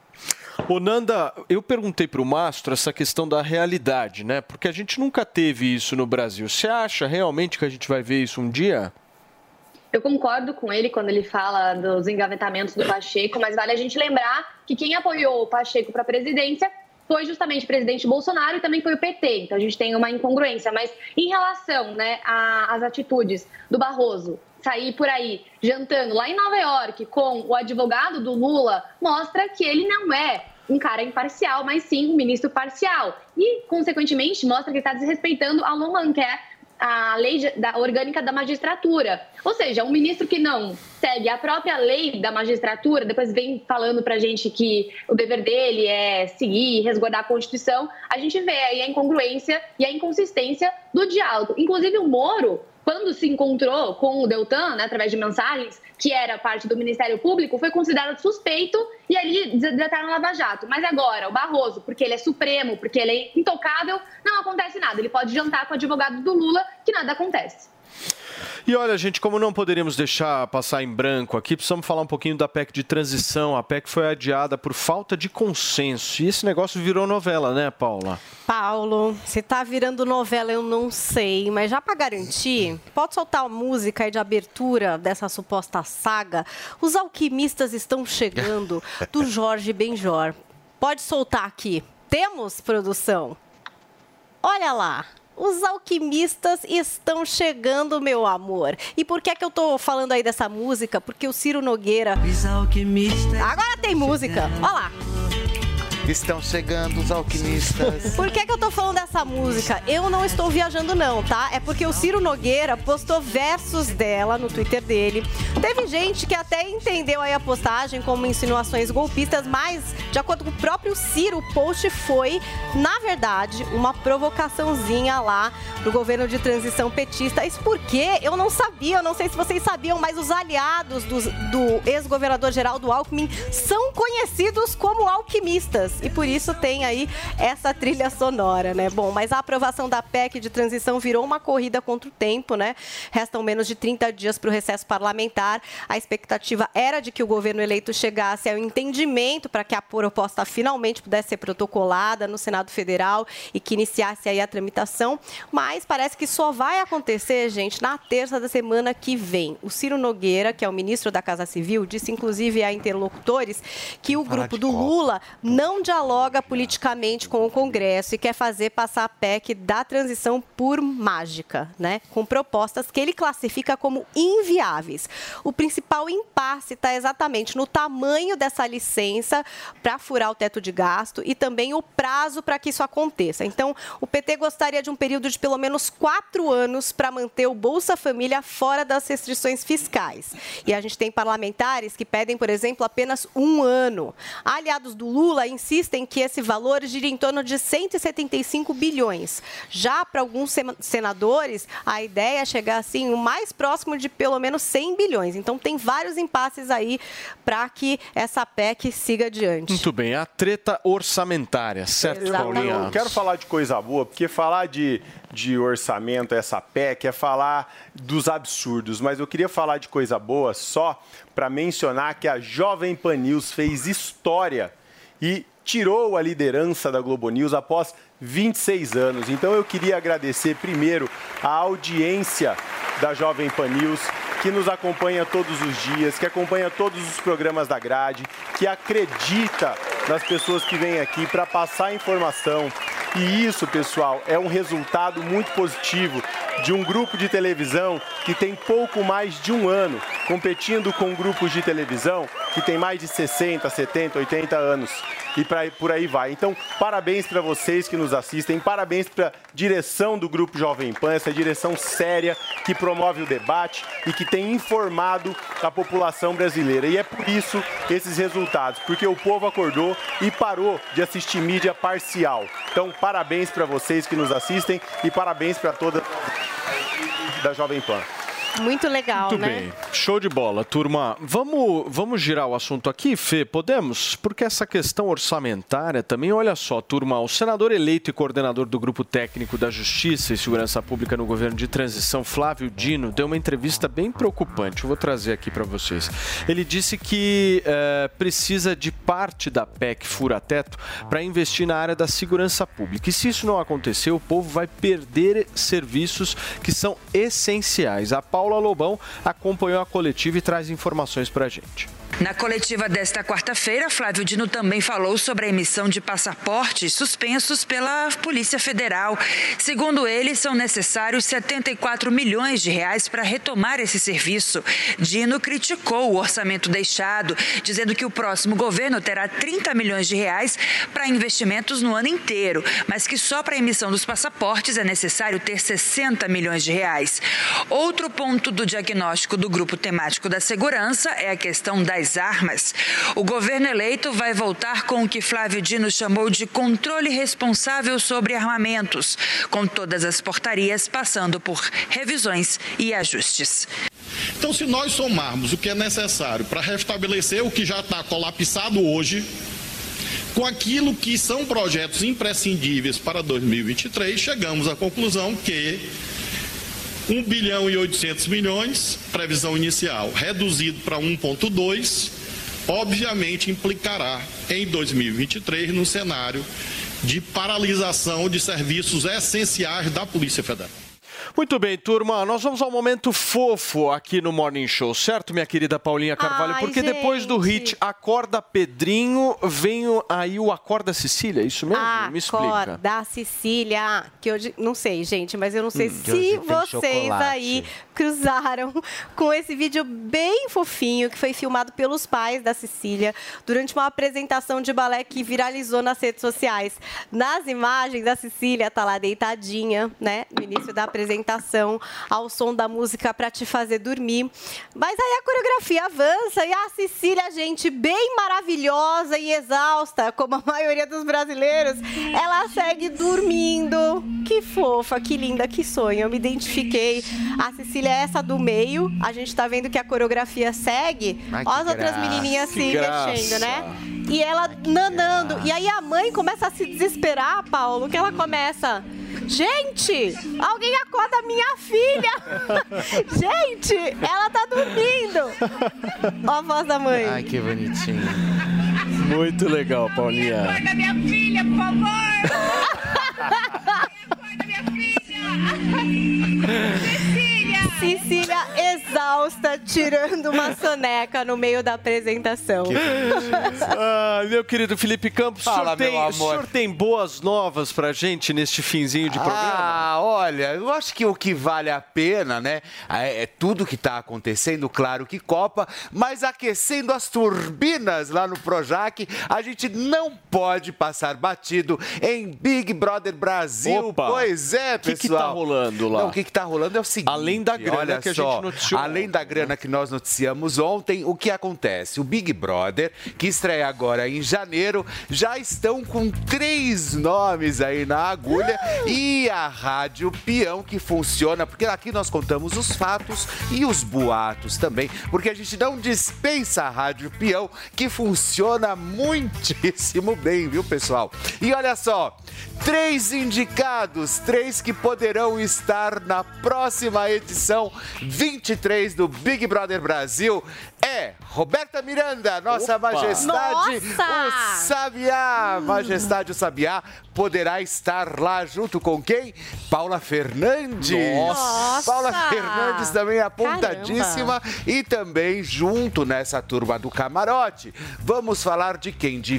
Speaker 3: Ô Nanda, eu perguntei para o Mastro essa questão da realidade, né? Porque a gente nunca teve isso no Brasil. Você acha realmente que a gente vai ver isso um dia?
Speaker 10: Eu concordo com ele quando ele fala dos engavetamentos do Pacheco, mas vale a gente lembrar que quem apoiou o Pacheco para a presidência foi justamente o presidente Bolsonaro e também foi o PT. Então a gente tem uma incongruência. Mas em relação né, às atitudes do Barroso, sair por aí jantando lá em Nova York com o advogado do Lula, mostra que ele não é um cara imparcial, mas sim um ministro parcial. E, consequentemente, mostra que está desrespeitando a Luman, que é a lei da, orgânica da magistratura. Ou seja, um ministro que não segue a própria lei da magistratura, depois vem falando para a gente que o dever dele é seguir resguardar a Constituição, a gente vê aí a incongruência e a inconsistência do diálogo. Inclusive, o Moro quando se encontrou com o Deltan, né, através de mensagens, que era parte do Ministério Público, foi considerado suspeito e ali desidataram o Lava Jato. Mas agora, o Barroso, porque ele é supremo, porque ele é intocável, não acontece nada. Ele pode jantar com o advogado do Lula, que nada acontece.
Speaker 3: E olha, gente, como não poderíamos deixar passar em branco aqui, precisamos falar um pouquinho da PEC de transição. A PEC foi adiada por falta de consenso. E esse negócio virou novela, né, Paula?
Speaker 4: Paulo, se tá virando novela, eu não sei, mas já para garantir, pode soltar a música aí de abertura dessa suposta saga. Os alquimistas estão chegando <laughs> do Jorge Benjor. Pode soltar aqui. Temos produção. Olha lá. Os alquimistas estão chegando, meu amor. E por que é que eu tô falando aí dessa música? Porque o Ciro Nogueira. Os alquimistas. Agora tem música. Olha lá.
Speaker 5: Estão chegando os alquimistas.
Speaker 4: Por que, que eu tô falando dessa música? Eu não estou viajando, não, tá? É porque o Ciro Nogueira postou versos dela no Twitter dele. Teve gente que até entendeu aí a postagem como insinuações golpistas, mas, de acordo com o próprio Ciro, o post foi, na verdade, uma provocaçãozinha lá pro governo de transição petista. Isso porque eu não sabia, eu não sei se vocês sabiam, mas os aliados do, do ex-governador Geraldo Alckmin são conhecidos como alquimistas e por isso tem aí essa trilha sonora, né? Bom, mas a aprovação da PEC de transição virou uma corrida contra o tempo, né? Restam menos de 30 dias para o recesso parlamentar. A expectativa era de que o governo eleito chegasse ao entendimento para que a proposta finalmente pudesse ser protocolada no Senado Federal e que iniciasse aí a tramitação, mas parece que só vai acontecer, gente, na terça da semana que vem. O Ciro Nogueira, que é o ministro da Casa Civil, disse inclusive a interlocutores que o grupo do Lula não dialoga politicamente com o Congresso e quer fazer passar a PEC da transição por mágica, né? com propostas que ele classifica como inviáveis. O principal impasse está exatamente no tamanho dessa licença para furar o teto de gasto e também o prazo para que isso aconteça. Então, o PT gostaria de um período de pelo menos quatro anos para manter o Bolsa Família fora das restrições fiscais. E a gente tem parlamentares que pedem, por exemplo, apenas um ano. Aliados do Lula insistem insistem que esse valor gira em torno de 175 bilhões. Já para alguns senadores, a ideia é chegar assim o mais próximo de pelo menos 100 bilhões. Então tem vários impasses aí para que essa PEC siga adiante.
Speaker 3: Muito bem, a treta orçamentária, certo,
Speaker 8: Exatamente. Paulinha? Eu quero falar de coisa boa, porque falar de, de orçamento, essa PEC, é falar dos absurdos, mas eu queria falar de coisa boa só para mencionar que a Jovem Pan News fez história e tirou a liderança da Globo News após 26 anos. Então eu queria agradecer primeiro a audiência da Jovem Pan News, que nos acompanha todos os dias, que acompanha todos os programas da grade, que acredita nas pessoas que vêm aqui para passar informação. E isso, pessoal, é um resultado muito positivo de um grupo de televisão que tem pouco mais de um ano competindo com grupos de televisão que tem mais de 60, 70, 80 anos e pra, por aí vai. Então, parabéns para vocês que nos assistem, parabéns para a direção do Grupo Jovem Pan, essa direção séria que promove o debate e que tem informado a população brasileira. E é por isso esses resultados, porque o povo acordou e parou de assistir mídia parcial. Então, parabéns para vocês que nos assistem e parabéns para toda da Jovem Pan.
Speaker 4: Muito legal,
Speaker 3: Muito
Speaker 4: né?
Speaker 3: bem, show de bola, turma. Vamos, vamos girar o assunto aqui, Fê? Podemos? Porque essa questão orçamentária também, olha só, turma, o senador eleito e coordenador do Grupo Técnico da Justiça e Segurança Pública no governo de transição, Flávio Dino, deu uma entrevista bem preocupante. Eu vou trazer aqui para vocês. Ele disse que eh, precisa de parte da PEC fura-teto para investir na área da segurança pública. E se isso não acontecer, o povo vai perder serviços que são essenciais. A Paula Lobão acompanhou a coletiva e traz informações para a gente.
Speaker 27: Na coletiva desta quarta-feira, Flávio Dino também falou sobre a emissão de passaportes suspensos pela Polícia Federal. Segundo ele, são necessários 74 milhões de reais para retomar esse serviço. Dino criticou o orçamento deixado, dizendo que o próximo governo terá 30 milhões de reais para investimentos no ano inteiro, mas que só para a emissão dos passaportes é necessário ter 60 milhões de reais. Outro ponto do diagnóstico do grupo temático da segurança é a questão das armas. O governo eleito vai voltar com o que Flávio Dino chamou de controle responsável sobre armamentos, com todas as portarias passando por revisões e ajustes.
Speaker 28: Então, se nós somarmos o que é necessário para restabelecer o que já está colapsado hoje, com aquilo que são projetos imprescindíveis para 2023, chegamos à conclusão que 1 bilhão e 800 milhões, previsão inicial, reduzido para 1,2, obviamente implicará em 2023 no cenário de paralisação de serviços essenciais da Polícia Federal.
Speaker 3: Muito bem, turma, nós vamos ao momento fofo aqui no Morning Show, certo, minha querida Paulinha Carvalho?
Speaker 4: Ai,
Speaker 3: Porque depois do hit Acorda Pedrinho, vem aí o Acorda Cecília, é isso mesmo? Me explica.
Speaker 4: Acorda, Cecília, que hoje, não sei, gente, mas eu não sei
Speaker 3: Hum,
Speaker 4: se vocês aí cruzaram <laughs> com esse vídeo bem fofinho que foi filmado pelos pais da Cecília durante uma apresentação de balé que viralizou nas redes sociais. Nas imagens, a Cecília tá lá deitadinha, né, no início da apresentação, ao som da música pra te fazer dormir. Mas aí a coreografia avança e a Cecília, gente, bem maravilhosa e exausta, como a maioria dos brasileiros, ela segue dormindo. Que fofa, que linda, que sonho. Eu me identifiquei. A Cecília é essa do meio. A gente tá vendo que a coreografia segue.
Speaker 2: Ai, que
Speaker 4: as outras menininhas se
Speaker 2: graça.
Speaker 4: mexendo, né? E ela nanando. E aí a mãe começa a se desesperar, Paulo, que ela começa. Gente, alguém acorda minha filha! <laughs> Gente, ela tá dormindo! Ó a voz da mãe.
Speaker 3: Ai, que bonitinho. Muito legal, Paulinha.
Speaker 2: Acorda minha filha, por favor! <laughs> Acorda minha filha! <laughs> Cecília!
Speaker 4: Exausta, tirando uma soneca no meio da apresentação. <laughs>
Speaker 3: Ah, meu querido Felipe Campos, o
Speaker 5: Fala,
Speaker 3: tem,
Speaker 5: meu
Speaker 3: o senhor
Speaker 5: amor.
Speaker 3: tem boas novas pra gente neste finzinho de programa?
Speaker 5: Ah, olha, eu acho que o que vale a pena, né? É, é tudo que está acontecendo, claro que Copa, mas aquecendo as turbinas lá no Projac, a gente não pode passar batido em Big Brother Brasil.
Speaker 3: Opa!
Speaker 5: Pois é,
Speaker 3: Que que
Speaker 5: pessoal.
Speaker 3: tá rolando lá?
Speaker 5: Não, o que que tá rolando é o seguinte.
Speaker 3: Além da grana
Speaker 5: olha
Speaker 3: que a
Speaker 5: só,
Speaker 3: gente noticiou
Speaker 5: Além da grana que nós noticiamos ontem, o que acontece? O Big Brother, que estreia agora em janeiro, já estão com três nomes aí na agulha e a Rádio Peão que funciona, porque aqui nós contamos os fatos e os boatos também, porque a gente não dispensa a Rádio Peão, que funciona muitíssimo bem, viu, pessoal? E olha só, três indicados, três que poderão estar na próxima edição 23 do Big Brother Brasil é Roberta Miranda, nossa
Speaker 2: Opa.
Speaker 5: majestade,
Speaker 2: Nossa!
Speaker 5: o Sabiá, majestade o Sabiá, poderá estar lá junto com quem? Paula Fernandes.
Speaker 2: Nossa!
Speaker 5: Paula Fernandes também apontadíssima e também junto nessa turma do camarote. Vamos falar de quem? De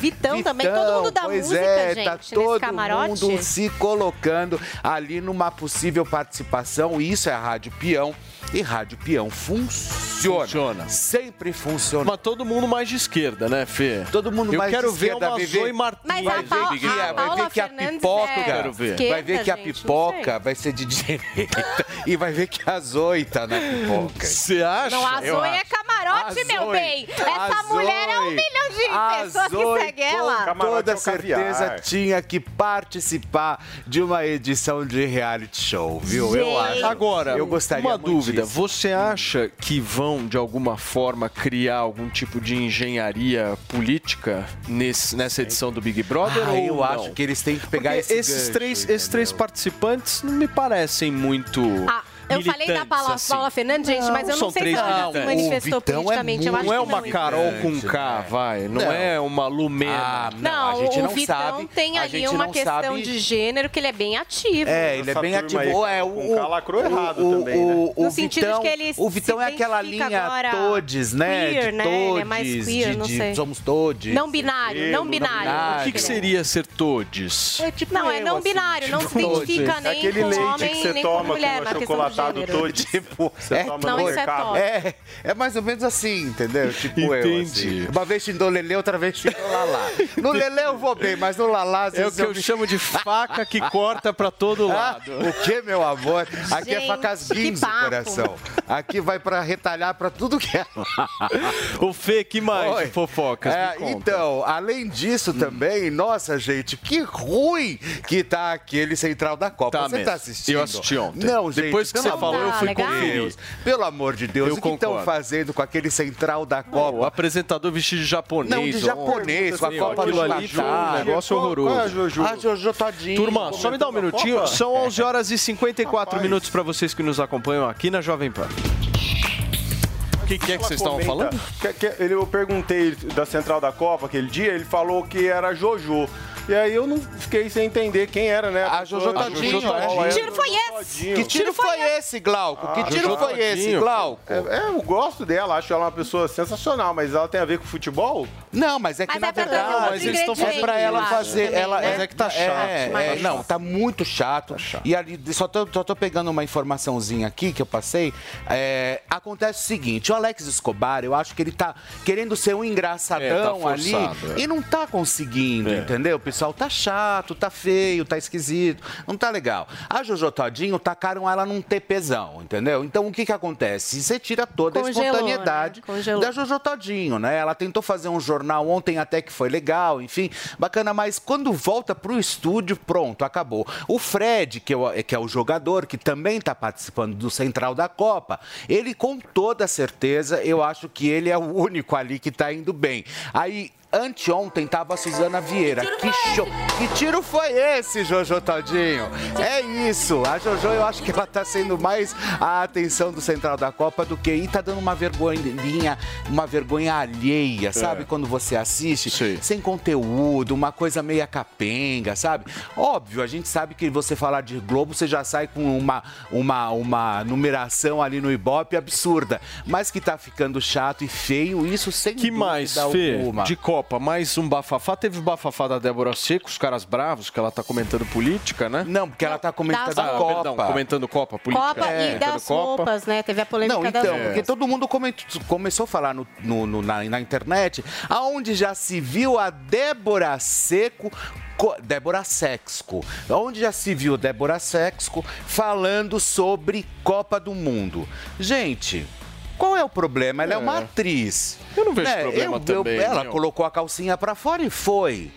Speaker 5: Vitão.
Speaker 4: Vitão, também, todo mundo da
Speaker 5: pois
Speaker 4: música,
Speaker 5: é,
Speaker 4: gente,
Speaker 5: tá
Speaker 4: nesse
Speaker 5: todo
Speaker 4: camarote.
Speaker 5: mundo se colocando ali numa possível participação. Isso é a Rádio Peão. E Rádio Peão funciona.
Speaker 3: Funciona.
Speaker 5: Sempre funciona.
Speaker 3: Mas todo mundo mais de esquerda, né, Fê?
Speaker 5: Todo mundo
Speaker 3: Eu
Speaker 5: mais
Speaker 3: quero
Speaker 5: de
Speaker 3: ver
Speaker 5: esquerda,
Speaker 3: uma
Speaker 5: vai ver-
Speaker 3: Zoe Martins.
Speaker 4: Mas a
Speaker 5: Vai ver
Speaker 4: Paula-
Speaker 5: que,
Speaker 4: a
Speaker 5: vai ver que a
Speaker 4: Fernandes
Speaker 5: pipoca,
Speaker 4: é
Speaker 3: Quero ver.
Speaker 5: vai ver que a
Speaker 4: esquerda, gente,
Speaker 5: pipoca vai ser de <laughs> direita e vai ver que a Zoe tá na pipoca.
Speaker 3: Você acha?
Speaker 4: Não, a
Speaker 5: Eu
Speaker 4: Zoe é
Speaker 5: acho.
Speaker 4: camarote,
Speaker 5: A
Speaker 4: meu
Speaker 5: Zoe-
Speaker 4: bem. Essa
Speaker 5: a
Speaker 4: mulher é um milhão de
Speaker 5: a
Speaker 4: pessoas que
Speaker 5: Zoe,
Speaker 4: seguem
Speaker 5: com toda
Speaker 8: é
Speaker 5: certeza tinha que participar de uma edição de reality show, viu? Eu acho.
Speaker 3: Agora,
Speaker 5: eu gostaria
Speaker 3: uma dúvida.
Speaker 5: disso.
Speaker 3: Você acha que vão, de alguma forma, criar algum tipo de engenharia política nesse- nessa edição do Big Brother?
Speaker 5: Ah,
Speaker 3: ou
Speaker 5: eu
Speaker 3: não?
Speaker 5: acho que eles têm que pegar
Speaker 3: Porque
Speaker 5: esse
Speaker 3: esses
Speaker 5: gancho,
Speaker 3: três, esses três participantes não me parecem muito.
Speaker 4: Ah, eu falei da Paula,
Speaker 3: assim.
Speaker 4: Paula Fernandes, gente, mas eu não sei se ela se manifestou
Speaker 5: é
Speaker 4: politicamente. eu acho
Speaker 3: Não é uma
Speaker 4: não.
Speaker 3: Carol com K, vai. Não,
Speaker 5: Não.
Speaker 3: é uma Lumena.
Speaker 5: Ah,
Speaker 4: Não,
Speaker 5: a gente
Speaker 4: o
Speaker 5: não
Speaker 4: Vitão
Speaker 5: sabe.
Speaker 4: tem
Speaker 5: a
Speaker 4: ali uma
Speaker 5: não
Speaker 4: questão
Speaker 5: sabe-
Speaker 4: de gênero que ele é bem ativo.
Speaker 5: É, ele é bem ativo.
Speaker 8: aí
Speaker 5: é,
Speaker 8: com
Speaker 5: o,
Speaker 8: K lacrou
Speaker 5: o-
Speaker 8: errado
Speaker 5: o,
Speaker 8: também, né?
Speaker 5: o, o
Speaker 4: No sentido de
Speaker 5: Vitão,
Speaker 4: que ele
Speaker 5: o Vitão
Speaker 4: se
Speaker 5: é aquela
Speaker 4: identifica
Speaker 5: linha todes, né?
Speaker 4: queer, né? Ele é mais queer, não sei.
Speaker 5: somos todes.
Speaker 4: Não binário, não
Speaker 8: Não
Speaker 4: binário.
Speaker 3: O que, seria ser todes?
Speaker 5: É tipo
Speaker 4: Não, é não
Speaker 5: assim,
Speaker 4: binário, não se
Speaker 5: tipo
Speaker 4: identifica
Speaker 5: todes.
Speaker 4: nem
Speaker 8: Aquele
Speaker 4: com
Speaker 8: leite
Speaker 4: homem,
Speaker 8: que você
Speaker 4: nem
Speaker 8: toma
Speaker 4: com mulher
Speaker 8: com
Speaker 4: na questão gênero.
Speaker 8: todo, tipo, você
Speaker 5: É,
Speaker 8: toma
Speaker 4: não,
Speaker 8: no
Speaker 4: isso é
Speaker 8: mercado.
Speaker 5: É, é mais ou menos assim, entendeu? Tipo eu,
Speaker 3: Entendi.
Speaker 5: assim. Uma vez xingou o Lelê, outra vez xingou Lalá. No Lelê eu vou bem, mas no Lalá... às
Speaker 3: É o que eu
Speaker 5: me-
Speaker 3: chamo de faca que corta pra todo
Speaker 5: Ah,
Speaker 3: lado.
Speaker 5: o que, meu amor? Aqui é
Speaker 4: Gente,
Speaker 5: facas
Speaker 4: que
Speaker 5: guinzo, coração. Aqui vai pra retalhar pra tudo que é.
Speaker 3: O Fê, que mais
Speaker 5: Oi.
Speaker 3: de fofocas?
Speaker 5: É,
Speaker 3: Me conta.
Speaker 5: então, além disso também, nossa, gente, que ruim que tá aquele Central da Copa.
Speaker 3: Tá
Speaker 5: você
Speaker 3: mesmo.
Speaker 5: tá assistindo?
Speaker 3: Eu assisti ontem.
Speaker 5: Não, gente,
Speaker 3: Depois que
Speaker 5: pelo
Speaker 3: você falou,
Speaker 5: amor
Speaker 3: eu fui
Speaker 5: de
Speaker 3: conferir.
Speaker 5: Deus, Pelo amor de Deus,
Speaker 3: Eu
Speaker 5: o que estão fazendo com aquele Central da Copa?
Speaker 3: O apresentador vestido de japonês.
Speaker 5: Não, de japonês, com a Copa do
Speaker 3: ali foi um
Speaker 5: Qatar.
Speaker 3: negócio horroroso.
Speaker 8: qual é a Jojo?
Speaker 5: Ah, Jojo todinho.
Speaker 3: Turma, só me dá um minutinho. São <laughs> 11 horas e 54
Speaker 8: Rapaz.
Speaker 3: minutos para vocês que nos acompanham aqui na Jovem Pan. O que, que é que vocês estavam falando?
Speaker 8: que- que- ele, eu perguntei da Central da Copa aquele dia, ele falou que era Jojo. E aí eu não fiquei sem entender quem era, né?
Speaker 5: A Jojo Todinho, é.
Speaker 8: Todinho.
Speaker 4: Que tiro foi esse?
Speaker 5: Que tiro foi esse, Glauco? Que
Speaker 8: Ah,
Speaker 5: tiro
Speaker 8: Jojo
Speaker 5: foi esse. Glauco?
Speaker 8: É, é, eu gosto dela, acho ela uma pessoa sensacional, mas ela tem a ver com futebol?
Speaker 5: Não, mas é que
Speaker 4: Mas
Speaker 5: na
Speaker 4: é
Speaker 5: verdade.
Speaker 4: trazer outro
Speaker 3: mas eles estão
Speaker 5: É pra ela fazer.
Speaker 4: também,
Speaker 5: ela,
Speaker 4: né?
Speaker 3: Mas é que tá chato,
Speaker 5: É,
Speaker 3: tá
Speaker 5: é,
Speaker 3: chato.
Speaker 5: não, tá muito chato. E ali, só tô, só tô pegando uma informaçãozinha aqui que eu passei. É, acontece o seguinte: o Alex Escobar, eu acho que ele tá querendo ser um engraçadão
Speaker 3: É, tá
Speaker 5: ali
Speaker 3: forçado, é.
Speaker 5: e não tá conseguindo,
Speaker 3: É.
Speaker 5: entendeu? O pessoal tá chato, tá feio, tá esquisito, não tá legal. A Jojo Todinho tacaram ela num TPzão, entendeu? Então o que que acontece? Você tira toda a
Speaker 4: Congelou,
Speaker 5: espontaneidade
Speaker 4: né? Congelou.
Speaker 5: da Jojo Todinho, né? Ela tentou fazer um jornal ontem até que foi legal, enfim, bacana, mas quando volta pro estúdio, pronto, acabou. O Fred, que é o, que é o jogador, que também está participando do Central da Copa, ele com toda certeza, eu acho que ele é o único ali que está indo bem. Aí Anteontem tava a Suzana Vieira. Que show! Que tiro foi esse, Jojo Todinho? É isso. A Jojo, eu acho que ela tá sendo mais a atenção do Central da Copa do que. E tá dando uma vergonhinha, uma vergonha alheia, sabe? Quando você assiste, sem conteúdo, uma coisa meia capenga, sabe? Óbvio, a gente sabe que você falar de Globo, você já sai com uma, uma, uma numeração ali no Ibope absurda. Mas que tá ficando chato e feio, isso sem
Speaker 3: Que mais, Fê,
Speaker 5: alguma.
Speaker 3: de Copa? Mais um bafafá? Teve o bafafá da Débora Seco, os caras bravos, que ela tá comentando política, né?
Speaker 5: Não, porque ela tá comentando
Speaker 4: das
Speaker 5: a Copa.
Speaker 3: perdão, comentando Copa, política.
Speaker 4: Copa
Speaker 3: é,
Speaker 4: e das
Speaker 3: Copa.
Speaker 4: roupas, né? Teve a polêmica
Speaker 5: Não,
Speaker 4: das
Speaker 5: então,
Speaker 4: roupas.
Speaker 5: porque todo mundo comentou- começou a falar no, no- no- na, na internet, aonde já se viu a Débora Seco. co- Débora Sexco, onde já se viu Débora Sexco falando sobre Copa do Mundo. Gente, qual é o problema? Ela é, uma atriz.
Speaker 3: Eu não vejo
Speaker 5: Né?
Speaker 3: problema
Speaker 5: Eu- eu-
Speaker 3: também,
Speaker 5: Ela
Speaker 3: meu.
Speaker 5: colocou a calcinha pra fora e foi.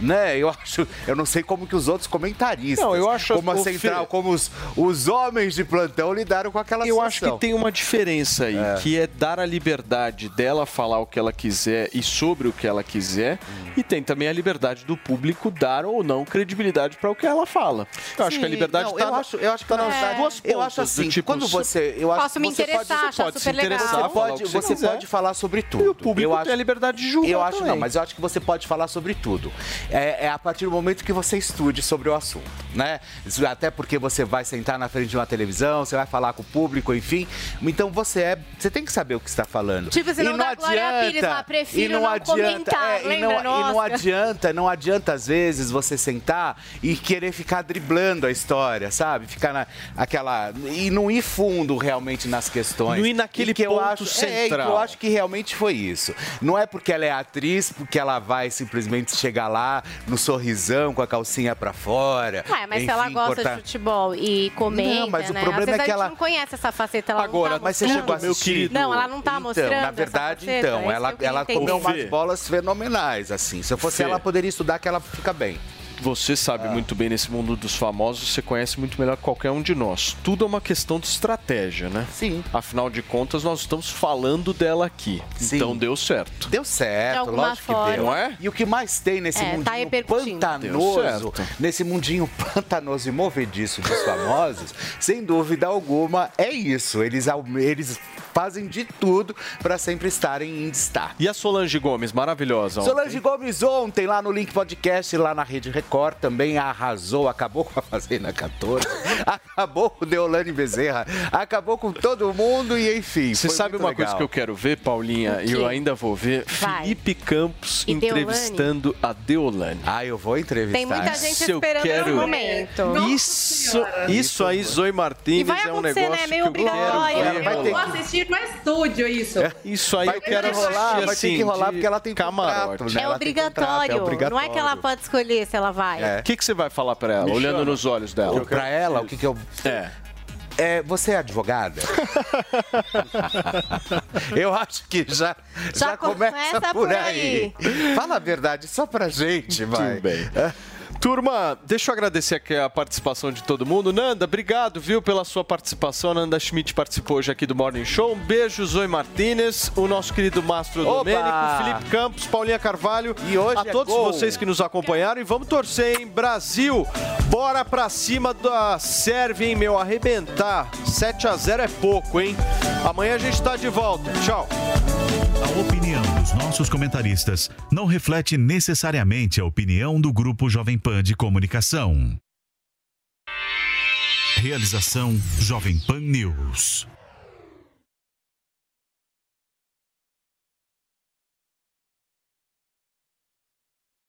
Speaker 5: Né? Eu acho, eu não sei como que os outros comentaristas,
Speaker 3: Não, eu acho-
Speaker 5: como a central, como os, os homens de plantão lidaram com aquela
Speaker 3: Eu acho
Speaker 5: situação.
Speaker 3: que tem uma diferença aí, que é dar a liberdade dela falar o que ela quiser e sobre o que ela quiser, e tem também a liberdade do público dar ou não credibilidade para o que ela fala. Eu acho
Speaker 5: Sim,
Speaker 3: que a liberdade
Speaker 5: não,
Speaker 3: está
Speaker 5: eu acho, eu acho que
Speaker 3: tá nas
Speaker 5: é,
Speaker 3: duas pontas.
Speaker 5: Eu acho assim,
Speaker 3: tipo,
Speaker 5: quando você, eu acho
Speaker 4: Posso
Speaker 5: que
Speaker 4: me
Speaker 5: você
Speaker 4: interessar,
Speaker 5: pode,
Speaker 4: achar
Speaker 5: pode
Speaker 4: super legal.
Speaker 5: Você pode, você
Speaker 3: você quiser.
Speaker 5: pode falar sobre tudo.
Speaker 3: E o público
Speaker 5: eu
Speaker 3: tem
Speaker 5: acho,
Speaker 3: a liberdade de julgar
Speaker 5: Eu acho
Speaker 3: também.
Speaker 5: não, mas eu acho que você pode falar sobre tudo. É, é a partir do momento que você estude sobre o assunto, né? Até porque você vai sentar na frente de uma televisão, você vai falar com o público, enfim. Então você é, você tem que saber o que está falando.
Speaker 4: Tipo,
Speaker 5: E
Speaker 4: não dá Glória Pires lá, prefiro
Speaker 5: e não,
Speaker 4: não
Speaker 5: adianta,
Speaker 4: comentar,
Speaker 5: é, e, não, e não adianta, não adianta às vezes você sentar e querer ficar driblando a história, sabe? Ficar na, aquela e não ir fundo realmente nas questões.
Speaker 3: Não ir naquele
Speaker 5: E que eu
Speaker 3: ponto
Speaker 5: acho, É, e que
Speaker 3: central.
Speaker 5: eu acho que realmente foi isso. Não é porque ela é atriz, porque ela vai simplesmente chegar lá no sorrisão com a calcinha pra fora.
Speaker 4: Ué, mas se ela
Speaker 5: enfim,
Speaker 4: gosta
Speaker 5: cortar-
Speaker 4: de futebol e comenta,
Speaker 5: Não, mas o
Speaker 4: né?
Speaker 5: problema
Speaker 4: Às vezes
Speaker 5: é que ela-
Speaker 4: não conhece essa faceta, ela
Speaker 5: Agora,
Speaker 4: não tá
Speaker 5: mas você chegou a assistir.
Speaker 4: Não, ela não tá
Speaker 5: Então,
Speaker 4: mostrando
Speaker 5: na verdade,
Speaker 4: essa faceta,
Speaker 5: então,
Speaker 4: é
Speaker 5: ela, ela comeu umas bolas fenomenais, assim. Se eu fosse
Speaker 3: Fê.
Speaker 5: ela, poderia estudar que ela fica bem.
Speaker 3: Você sabe
Speaker 5: Ah.
Speaker 3: muito bem nesse mundo dos famosos, você conhece muito melhor que qualquer um de nós. Tudo é uma questão de estratégia, né?
Speaker 5: Sim.
Speaker 3: Afinal de contas, nós estamos falando dela aqui.
Speaker 5: Sim.
Speaker 3: Então deu certo.
Speaker 5: Deu
Speaker 4: De
Speaker 5: certo,
Speaker 4: alguma
Speaker 5: lógico
Speaker 4: forma.
Speaker 5: que deu.
Speaker 3: Não é?
Speaker 5: E o que mais tem nesse
Speaker 4: É, tá
Speaker 5: mundinho.
Speaker 3: Deu
Speaker 5: pantanoso, nesse mundinho pantanoso e movediço dos famosos, sem dúvida alguma, é isso. Eles, eles fazem de tudo para sempre estarem em destaque.
Speaker 3: E a Solange Gomes, maravilhosa. ontem.
Speaker 5: Solange Gomes ontem lá no Link Podcast, lá na Rede Record, também arrasou, acabou com a Fazenda 14, <laughs> acabou com o Deolane Bezerra, acabou com todo mundo e enfim.
Speaker 3: Você sabe uma coisa
Speaker 5: legal.
Speaker 3: que eu quero ver, Paulinha? E eu ainda vou ver
Speaker 4: Vai.
Speaker 3: Felipe Campos
Speaker 4: E Deolane?
Speaker 3: entrevistando a Deolane.
Speaker 5: Ah, eu vou entrevistar.
Speaker 4: Tem muita gente
Speaker 3: Isso eu
Speaker 4: esperando
Speaker 3: quero-
Speaker 4: esse momento.
Speaker 3: Isso, isso aí, Zoe Martins, é um
Speaker 4: acontecer, né?
Speaker 3: negócio
Speaker 4: Meio
Speaker 3: que eu quero
Speaker 4: obrigatório.
Speaker 3: ver
Speaker 5: Vai
Speaker 9: Eu
Speaker 5: ter
Speaker 9: vou
Speaker 5: que-
Speaker 9: assistir no estúdio isso.
Speaker 3: Isso aí
Speaker 5: Vai
Speaker 3: eu quero
Speaker 5: que rolar,
Speaker 3: assistir,
Speaker 5: vai ter
Speaker 3: assim,
Speaker 5: que rolar
Speaker 3: de
Speaker 5: porque ela tem
Speaker 3: camarote.
Speaker 5: contrato, né?
Speaker 4: É
Speaker 5: Ela tem contrato,
Speaker 4: obrigatório.
Speaker 5: é obrigatório.
Speaker 4: Não é que ela pode escolher se ela vai.
Speaker 5: É.
Speaker 3: O que, que você vai falar pra ela, olhando nos olhos dela?
Speaker 5: Pra ela, o que que eu...
Speaker 3: É.
Speaker 5: É, você é advogada? <laughs> eu acho que já, já,
Speaker 4: Já
Speaker 5: começa,
Speaker 4: começa
Speaker 5: por,
Speaker 4: por
Speaker 5: aí. Fala a verdade só pra gente, vai.
Speaker 3: Tudo bem. Turma, deixa eu agradecer aqui a participação de todo mundo. Nanda, obrigado, viu, pela sua participação. Nanda Schmidt participou hoje aqui do Morning Show. Um beijo, Zoe Martinez, o nosso querido Mastro
Speaker 5: Opa!
Speaker 3: Domênico, Felipe Campos, Paulinha Carvalho.
Speaker 5: E hoje
Speaker 3: a
Speaker 5: é
Speaker 3: todos
Speaker 5: gol.
Speaker 3: vocês que nos acompanharam. E vamos torcer, hein? Brasil, bora pra cima da Sérvia, hein, meu? Arrebentar. 7 a 0 é pouco, hein? Amanhã a gente tá de volta. Tchau.
Speaker 18: A opinião dos nossos comentaristas não reflete necessariamente a opinião do Grupo Jovem Pan de Comunicação. Realização Jovem Pan News.